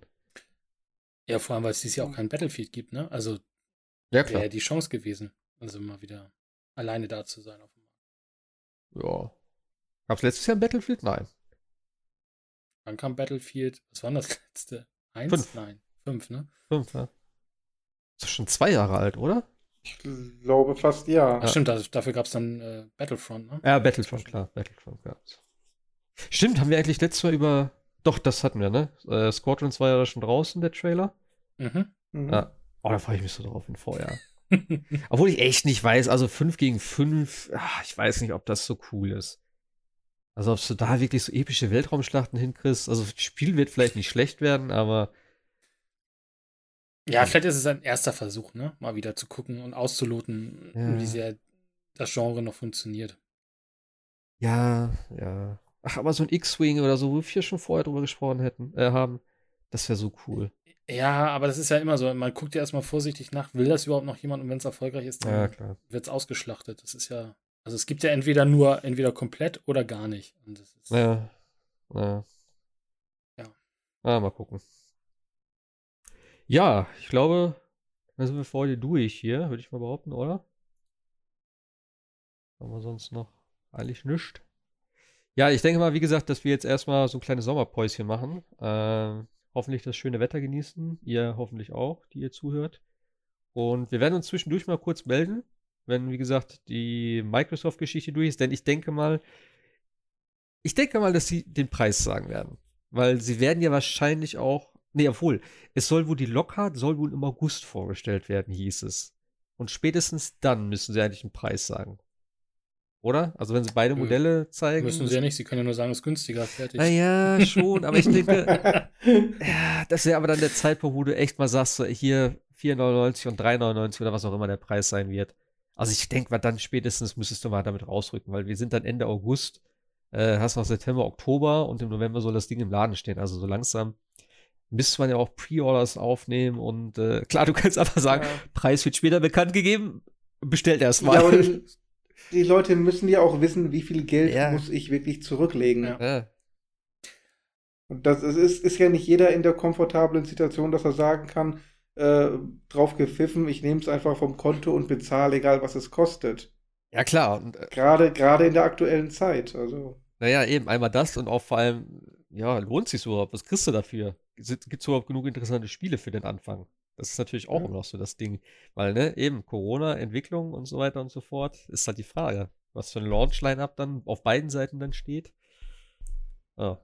Ja, vor allem, weil es dieses Jahr auch kein Battlefield gibt, ne? Also Ja. Wäre die Chance gewesen. Also mal wieder alleine da zu sein. Auf dem Markt. Ja. Gab's letztes Jahr ein Battlefield? Nein. Dann kam Battlefield, was war denn das letzte? Eins? Fünf. Nein, fünf, ne? Fünf, ja. Ist doch schon zwei Jahre alt, oder? Ich glaube fast ja. Ach, stimmt, das, dafür gab es dann äh, Battlefront, ne? Ja, Battlefront, klar. Battlefront gab's. Stimmt, haben wir eigentlich letztes Mal über. Doch, das hatten wir, ne? Äh, Squadrons war ja schon draußen, der Trailer. Mhm. Mhm. Ja. Oh, da freue ich mich so drauf in Vorjahr. Obwohl ich echt nicht weiß, also 5 gegen 5, ich weiß nicht, ob das so cool ist. Also, ob du da wirklich so epische Weltraumschlachten hinkriegst. Also, das Spiel wird vielleicht nicht schlecht werden, aber Ja, vielleicht ist es ein erster Versuch, ne? Mal wieder zu gucken und auszuloten, Ja. wie sehr das Genre noch funktioniert. ja, ja. Ach, aber so ein X-Wing oder so, wo wir schon vorher drüber gesprochen hätten, äh, haben, das wäre so cool. Ja, aber das ist ja immer so. Man guckt ja erstmal vorsichtig nach, will das überhaupt noch jemand und wenn es erfolgreich ist, Ja, dann klar. wird es ausgeschlachtet. Das ist ja. Also es gibt ja entweder nur, entweder komplett oder gar nicht. Ja. Ja. Ja. Ah, mal gucken. Ja, ich glaube, dann sind wir für heute durch hier, würde ich mal behaupten, oder? Haben wir sonst noch eigentlich nichts? Ja, ich denke mal, wie gesagt, dass wir jetzt erstmal so ein kleines Sommerpäuschen machen. Ähm, hoffentlich das schöne Wetter genießen. Ihr hoffentlich auch, die ihr zuhört. Und wir werden uns zwischendurch mal kurz melden, wenn, wie gesagt, die Microsoft-Geschichte durch ist. Denn ich denke mal, ich denke mal, dass sie den Preis sagen werden. Weil sie werden ja wahrscheinlich auch. Nee, obwohl, es soll wohl die Lockhart soll wohl im August vorgestellt werden, hieß es. Und spätestens dann müssen sie eigentlich einen Preis sagen. Oder? Also wenn sie beide Äh, Modelle zeigen. müssen sie ja nicht. Sie können ja nur sagen, es ist günstiger, fertig. Naja, schon, aber ich denke, ja, das wäre aber dann der Zeitpunkt, wo du echt mal sagst, so, hier 4,99 und 3,99 oder was auch immer der Preis sein wird. Also ich denke mal, dann spätestens müsstest du mal damit rausrücken, weil wir sind dann Ende August, äh, hast noch September, Oktober und im November soll das Ding im Laden stehen. Also so langsam müsste man ja auch Pre-Orders aufnehmen und äh, klar, du kannst einfach sagen, Ja. Preis wird später bekannt gegeben, bestellt erst mal. Ja, aber die, die Leute müssen ja auch wissen, wie viel Geld Ja. muss ich wirklich zurücklegen. Ja. Und das ist, ist ja nicht jeder in der komfortablen Situation, dass er sagen kann, äh, drauf gepfiffen, ich nehme es einfach vom Konto und bezahle, egal was es kostet. ja, klar. Und, äh, Gerade, gerade in der aktuellen Zeit. Also, Naja, eben einmal das und auch vor allem, ja, lohnt sich überhaupt? Was kriegst du dafür? Gibt es überhaupt genug interessante Spiele für den Anfang? Das ist natürlich auch Ja. immer noch so das Ding. Weil, ne, eben Corona, Entwicklung und so weiter und so fort, ist halt die Frage, was für ein Launch-Line-Up dann auf beiden Seiten dann steht. Ja.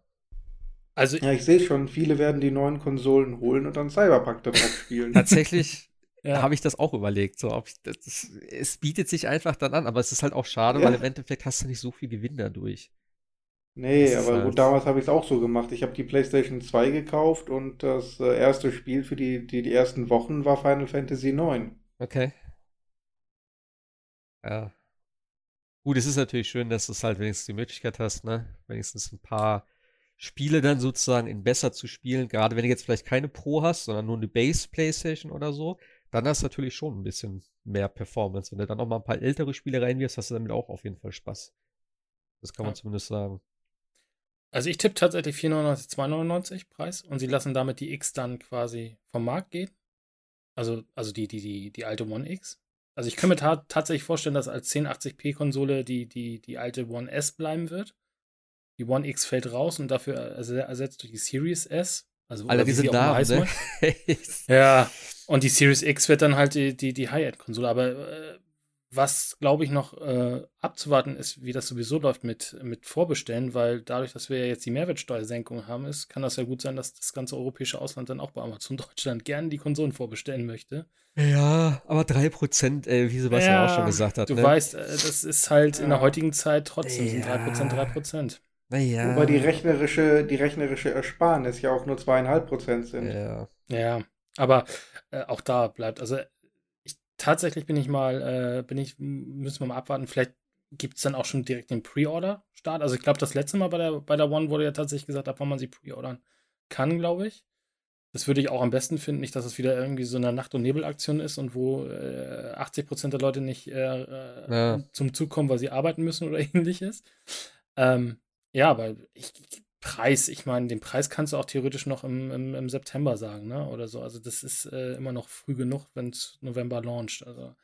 Also ja, ich sehe schon, viele werden die neuen Konsolen holen und dann Cyberpunk darauf spielen. Tatsächlich ja, habe ich das auch überlegt. So, ob ich, das, das, es bietet sich einfach dann an, aber es ist halt auch schade, Ja. weil im Endeffekt hast du nicht so viel Gewinn dadurch. Nee, Das aber halt- gut, damals habe ich es auch so gemacht. Ich habe die PlayStation 2 gekauft und das äh, erste Spiel für die, die, die ersten Wochen war Final Fantasy 9. Okay. Ja. Gut, es ist natürlich schön, dass du es halt wenigstens die Möglichkeit hast, ne? Wenigstens ein paar Spiele dann sozusagen in besser zu spielen. Gerade wenn du jetzt vielleicht keine Pro hast, sondern nur eine Base PlayStation oder so, dann hast du natürlich schon ein bisschen mehr Performance. Wenn du dann auch mal ein paar ältere Spiele reinwirfst, hast du damit auch auf jeden Fall Spaß. Das kann man Ja. zumindest sagen. also ich tippe tatsächlich 4,99, 2,99 Preis und sie lassen damit die X dann quasi vom Markt gehen. Also, also die, die, die, die alte One X. Also ich kann mir ta tatsächlich vorstellen, dass als 1080p-Konsole die, die, die alte One S bleiben wird. Die One X fällt raus und dafür erse- ersetzt durch die Series S. Also Alle diese Namen, ne? Ja, und die Series X wird dann halt die, die, die High-End-Konsole. Aber äh, was, glaube ich, noch äh, abzuwarten ist, wie das sowieso läuft mit, mit Vorbestellen, weil dadurch, dass wir ja jetzt die Mehrwertsteuersenkung haben, ist, kann das ja gut sein, dass das ganze europäische Ausland dann auch bei Amazon Deutschland gerne die Konsolen vorbestellen möchte. ja, aber 3%, ey, wie Sebastian Ja, auch schon gesagt hat. Du ne? weißt, äh, das ist halt in der Ja. heutigen Zeit trotzdem sind Ja. 3%, 3%. Naja. Wobei die rechnerische, die rechnerische Ersparnis ja auch nur zweieinhalb Prozent sind. Ja. Ja, aber äh, auch da bleibt, also ich, tatsächlich bin ich mal, äh, bin ich, müssen wir mal abwarten, vielleicht gibt es dann auch schon direkt den Pre-Order-Start. Also ich glaube, das letzte Mal bei der, bei der One wurde ja tatsächlich gesagt, ab wann man sie pre-ordern kann, glaube ich. Das würde ich auch am besten finden, nicht, dass es wieder irgendwie so eine Nacht- und Nebelaktion ist und wo äh, 80% der Leute nicht äh, äh, Ja. zum Zug kommen, weil sie arbeiten müssen oder ähnliches. Ähm, ja, aber ich, Preis, ich meine, den Preis kannst du auch theoretisch noch im, im, im September sagen, ne? Oder so. Also das ist äh, immer noch früh genug, wenn es November launcht. Also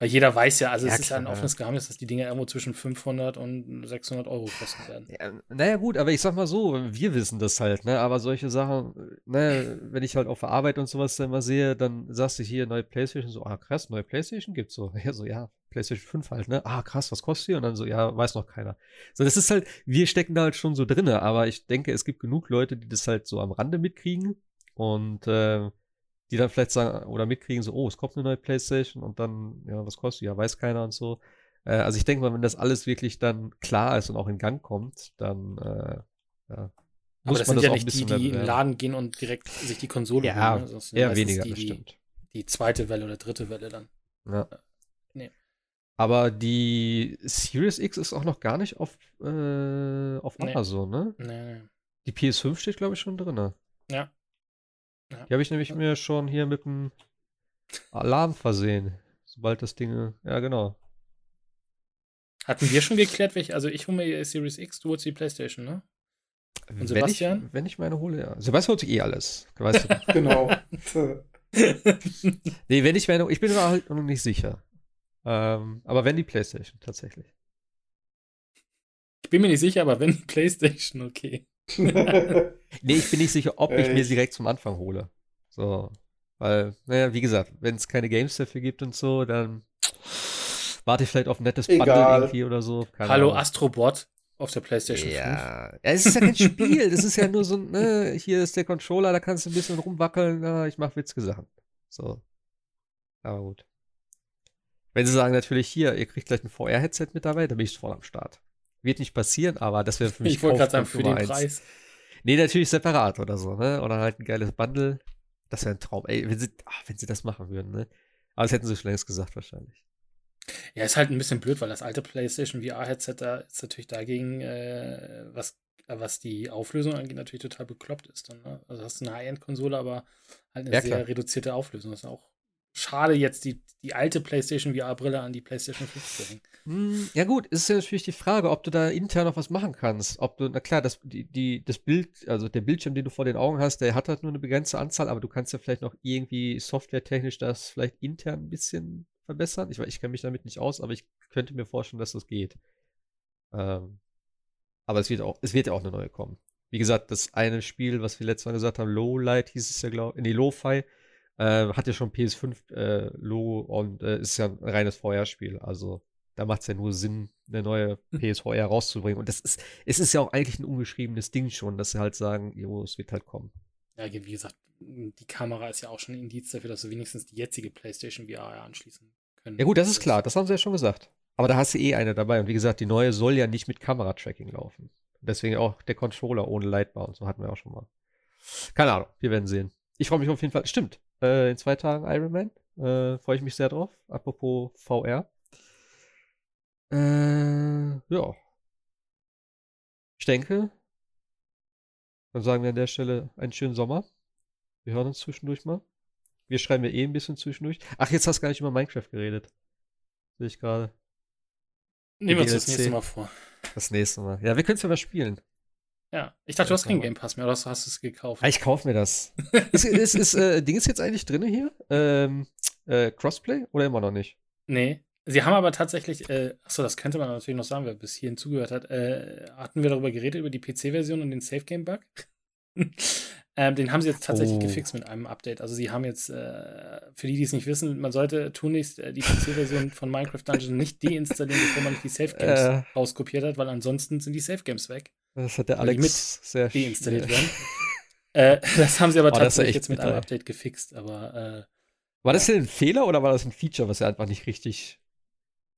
weil jeder weiß ja, also ja, es ist ja ein offenes Geheimnis, dass die Dinge irgendwo zwischen 500 und 600 Euro kosten werden. Ja, naja, gut, aber ich sag mal so, wir wissen das halt, ne? Aber solche Sachen, ne, wenn ich halt auf der Arbeit und sowas dann mal sehe, dann sagst du hier neue Playstation, so, ah krass, neue Playstation gibt's so. Ja, so, ja, Playstation 5 halt, ne? Ah, krass, was kostet die? Und dann so, ja, weiß noch keiner. So, das ist halt, wir stecken da halt schon so drinne, aber ich denke, es gibt genug Leute, die das halt so am Rande mitkriegen und äh, die dann vielleicht sagen oder mitkriegen, so, oh, es kommt eine neue Playstation und dann, ja, was kostet die? Ja, weiß keiner und so. Äh, also ich denke mal, wenn das alles wirklich dann klar ist und auch in Gang kommt, dann, äh, ja. Aber das sind das ja nicht die, die in den Laden gehen und direkt sich die Konsole ja, holen. Ne? eher weniger, die, das stimmt. Die zweite Welle oder dritte Welle dann. Ja. Nee. Aber die Series X ist auch noch gar nicht auf, äh, auf Amazon, nee. ne? Nee, nee. Die PS5 steht, glaube ich, schon drin. Ja. Ja. Die habe ich nämlich mir schon hier mit dem Alarm versehen. Sobald das Ding. Ja, genau. Hatten wir schon geklärt, welche. Also ich hole mir die Series X, du holst die Playstation, ne? Und Sebastian? Wenn ich, wenn ich meine hole, ja. Sebastian holt sich eh alles. Weißt du. genau. nee, wenn ich meine, ich bin mir halt noch nicht sicher. Ähm, aber wenn die Playstation, tatsächlich. Ich bin mir nicht sicher, aber wenn die Playstation, okay. nee, ich bin nicht sicher, ob ich mir sie direkt zum Anfang hole. So. Weil, naja, wie gesagt, wenn es keine Games dafür gibt und so, dann warte ich vielleicht auf ein nettes Egal. Bundle irgendwie oder so. Keine Hallo Ahnung. Astrobot auf der PlayStation ja. 5. Ja, es ist ja kein Spiel. Das ist ja nur so, ne, hier ist der Controller, da kannst du ein bisschen rumwackeln. Na, ich mache witzige Sachen. So. Aber gut. Wenn sie sagen natürlich hier, ihr kriegt gleich ein VR-Headset mit dabei, dann bin ich voll am Start. Wird nicht passieren, aber das wäre für mich. Ich wollte gerade sagen, für den eins. Preis. Nee, natürlich separat oder so, ne? Oder halt ein geiles Bundle. Das wäre ein Traum. Ey, wenn sie, ach, wenn sie das machen würden, ne? Aber das hätten sie schon längst gesagt, wahrscheinlich. Ja, ist halt ein bisschen blöd, weil das alte PlayStation VR-Headset da ist natürlich dagegen, äh, was, was die Auflösung angeht, natürlich total bekloppt ist. Dann, ne? Also hast du eine High-End-Konsole, aber halt eine ja, sehr reduzierte Auflösung. Das ist auch schade, jetzt die, die alte PlayStation VR-Brille an die PlayStation 5 zu hängen. Hm, ja, gut, ist ja natürlich die Frage, ob du da intern noch was machen kannst. Ob du, na klar, das, die, die, das Bild, also der Bildschirm, den du vor den Augen hast, der hat halt nur eine begrenzte Anzahl, aber du kannst ja vielleicht noch irgendwie softwaretechnisch das vielleicht intern ein bisschen verbessern. Ich, ich kenne mich damit nicht aus, aber ich könnte mir vorstellen, dass das geht. Ähm, aber es wird auch, es wird ja auch eine neue kommen. Wie gesagt, das eine Spiel, was wir letztes Mal gesagt haben, Low Light hieß es ja, glaube ich, nee, Lo-Fi, äh, hat ja schon PS5-Logo äh, und äh, ist ja ein reines VR-Spiel. Also da macht es ja nur Sinn, eine neue hm. PSVR rauszubringen. Und das ist, es ist ja auch eigentlich ein ungeschriebenes Ding schon, dass sie halt sagen, jo, es wird halt kommen. Ja, wie gesagt, die Kamera ist ja auch schon ein Indiz dafür, dass sie wenigstens die jetzige PlayStation VR anschließen können. Ja gut, das ist klar, das haben sie ja schon gesagt. Aber da hast du eh eine dabei. Und wie gesagt, die neue soll ja nicht mit Kameratracking laufen. Deswegen auch der Controller ohne Lightbar und so hatten wir auch schon mal. Keine Ahnung, wir werden sehen. Ich freue mich auf jeden Fall. Stimmt, äh, in zwei Tagen Iron Man. Äh, freue ich mich sehr drauf. Apropos VR. Äh, ja. Ich denke, dann sagen wir an der Stelle einen schönen Sommer. Wir hören uns zwischendurch mal. Wir schreiben ja eh ein bisschen zwischendurch. Ach, jetzt hast du gar nicht über Minecraft geredet. Sehe ich gerade. Nehmen wir uns das nächste Mal vor. Das nächste Mal. Ja, wir können es ja mal spielen. Ja, ich dachte, du hast keinen Game Pass mehr, oder hast, du es gekauft? Ja, ich kaufe mir das. ist, ist, ist äh, Ding ist jetzt eigentlich drin hier? Ähm, äh, Crossplay oder immer noch nicht? Nee. Sie haben aber tatsächlich, äh, achso, das könnte man natürlich noch sagen, wer bis hierhin zugehört hat. Äh, hatten wir darüber geredet, über die PC-Version und den Safe Game Bug? ähm, den haben sie jetzt tatsächlich oh. gefixt mit einem Update. Also sie haben jetzt, äh, für die, die es nicht wissen, man sollte tunlichst äh, die PC-Version von Minecraft Dungeon nicht deinstallieren, bevor man nicht die Safe Games äh. rauskopiert hat, weil ansonsten sind die Safe Games weg. Das hat der Alex mit sehr deinstalliert werden. äh, das haben sie aber oh, tatsächlich jetzt mit einem Update gefixt, aber äh, war das denn ein Fehler oder war das ein Feature, was sie einfach nicht richtig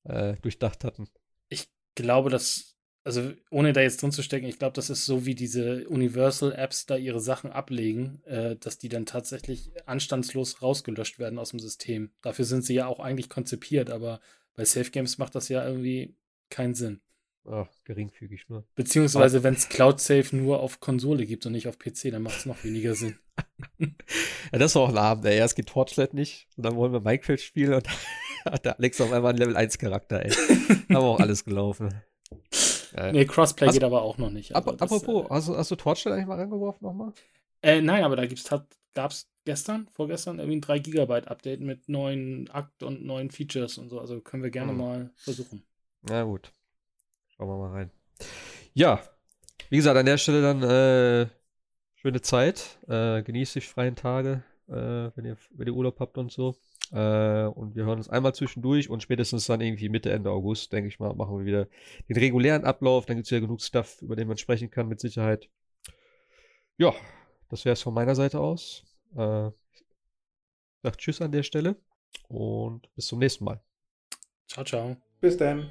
äh, durchdacht hatten. Ich glaube, dass, also ohne da jetzt drin zu stecken, ich glaube, das ist so wie diese Universal-Apps da ihre Sachen ablegen, äh, dass die dann tatsächlich anstandslos rausgelöscht werden aus dem System. Dafür sind sie ja auch eigentlich konzipiert, aber bei Safe Games macht das ja irgendwie keinen Sinn. Ach, geringfügig nur. Beziehungsweise, wenn es Cloud Safe nur auf Konsole gibt und nicht auf PC, dann macht es noch weniger Sinn. ja, das war auch ein Abend, ey. Erst geht Torchlight nicht und dann wollen wir Minecraft spielen und hat der Alex auf einmal einen Level 1 Charakter, ey. Haben auch alles gelaufen. Ja, nee, Crossplay geht aber auch noch nicht. Also das, apropos, äh, hast, du, hast du Torchlight eigentlich mal rangeworfen nochmal? Äh, nein, aber da gab es gestern, vorgestern, irgendwie ein 3 Gigabyte Update mit neuen Akt und neuen Features und so. Also können wir gerne hm. mal versuchen. Na gut. Schauen wir mal rein. Ja, wie gesagt, an der Stelle dann äh, schöne Zeit. Äh, genießt die freien Tage, äh, wenn, ihr, wenn ihr Urlaub habt und so. Äh, und wir hören uns einmal zwischendurch und spätestens dann irgendwie Mitte, Ende August, denke ich mal, machen wir wieder den regulären Ablauf. Dann gibt es ja genug Stuff, über den man sprechen kann, mit Sicherheit. Ja, das wäre es von meiner Seite aus. Äh, sag Tschüss an der Stelle und bis zum nächsten Mal. Ciao, ciao. Bis dann.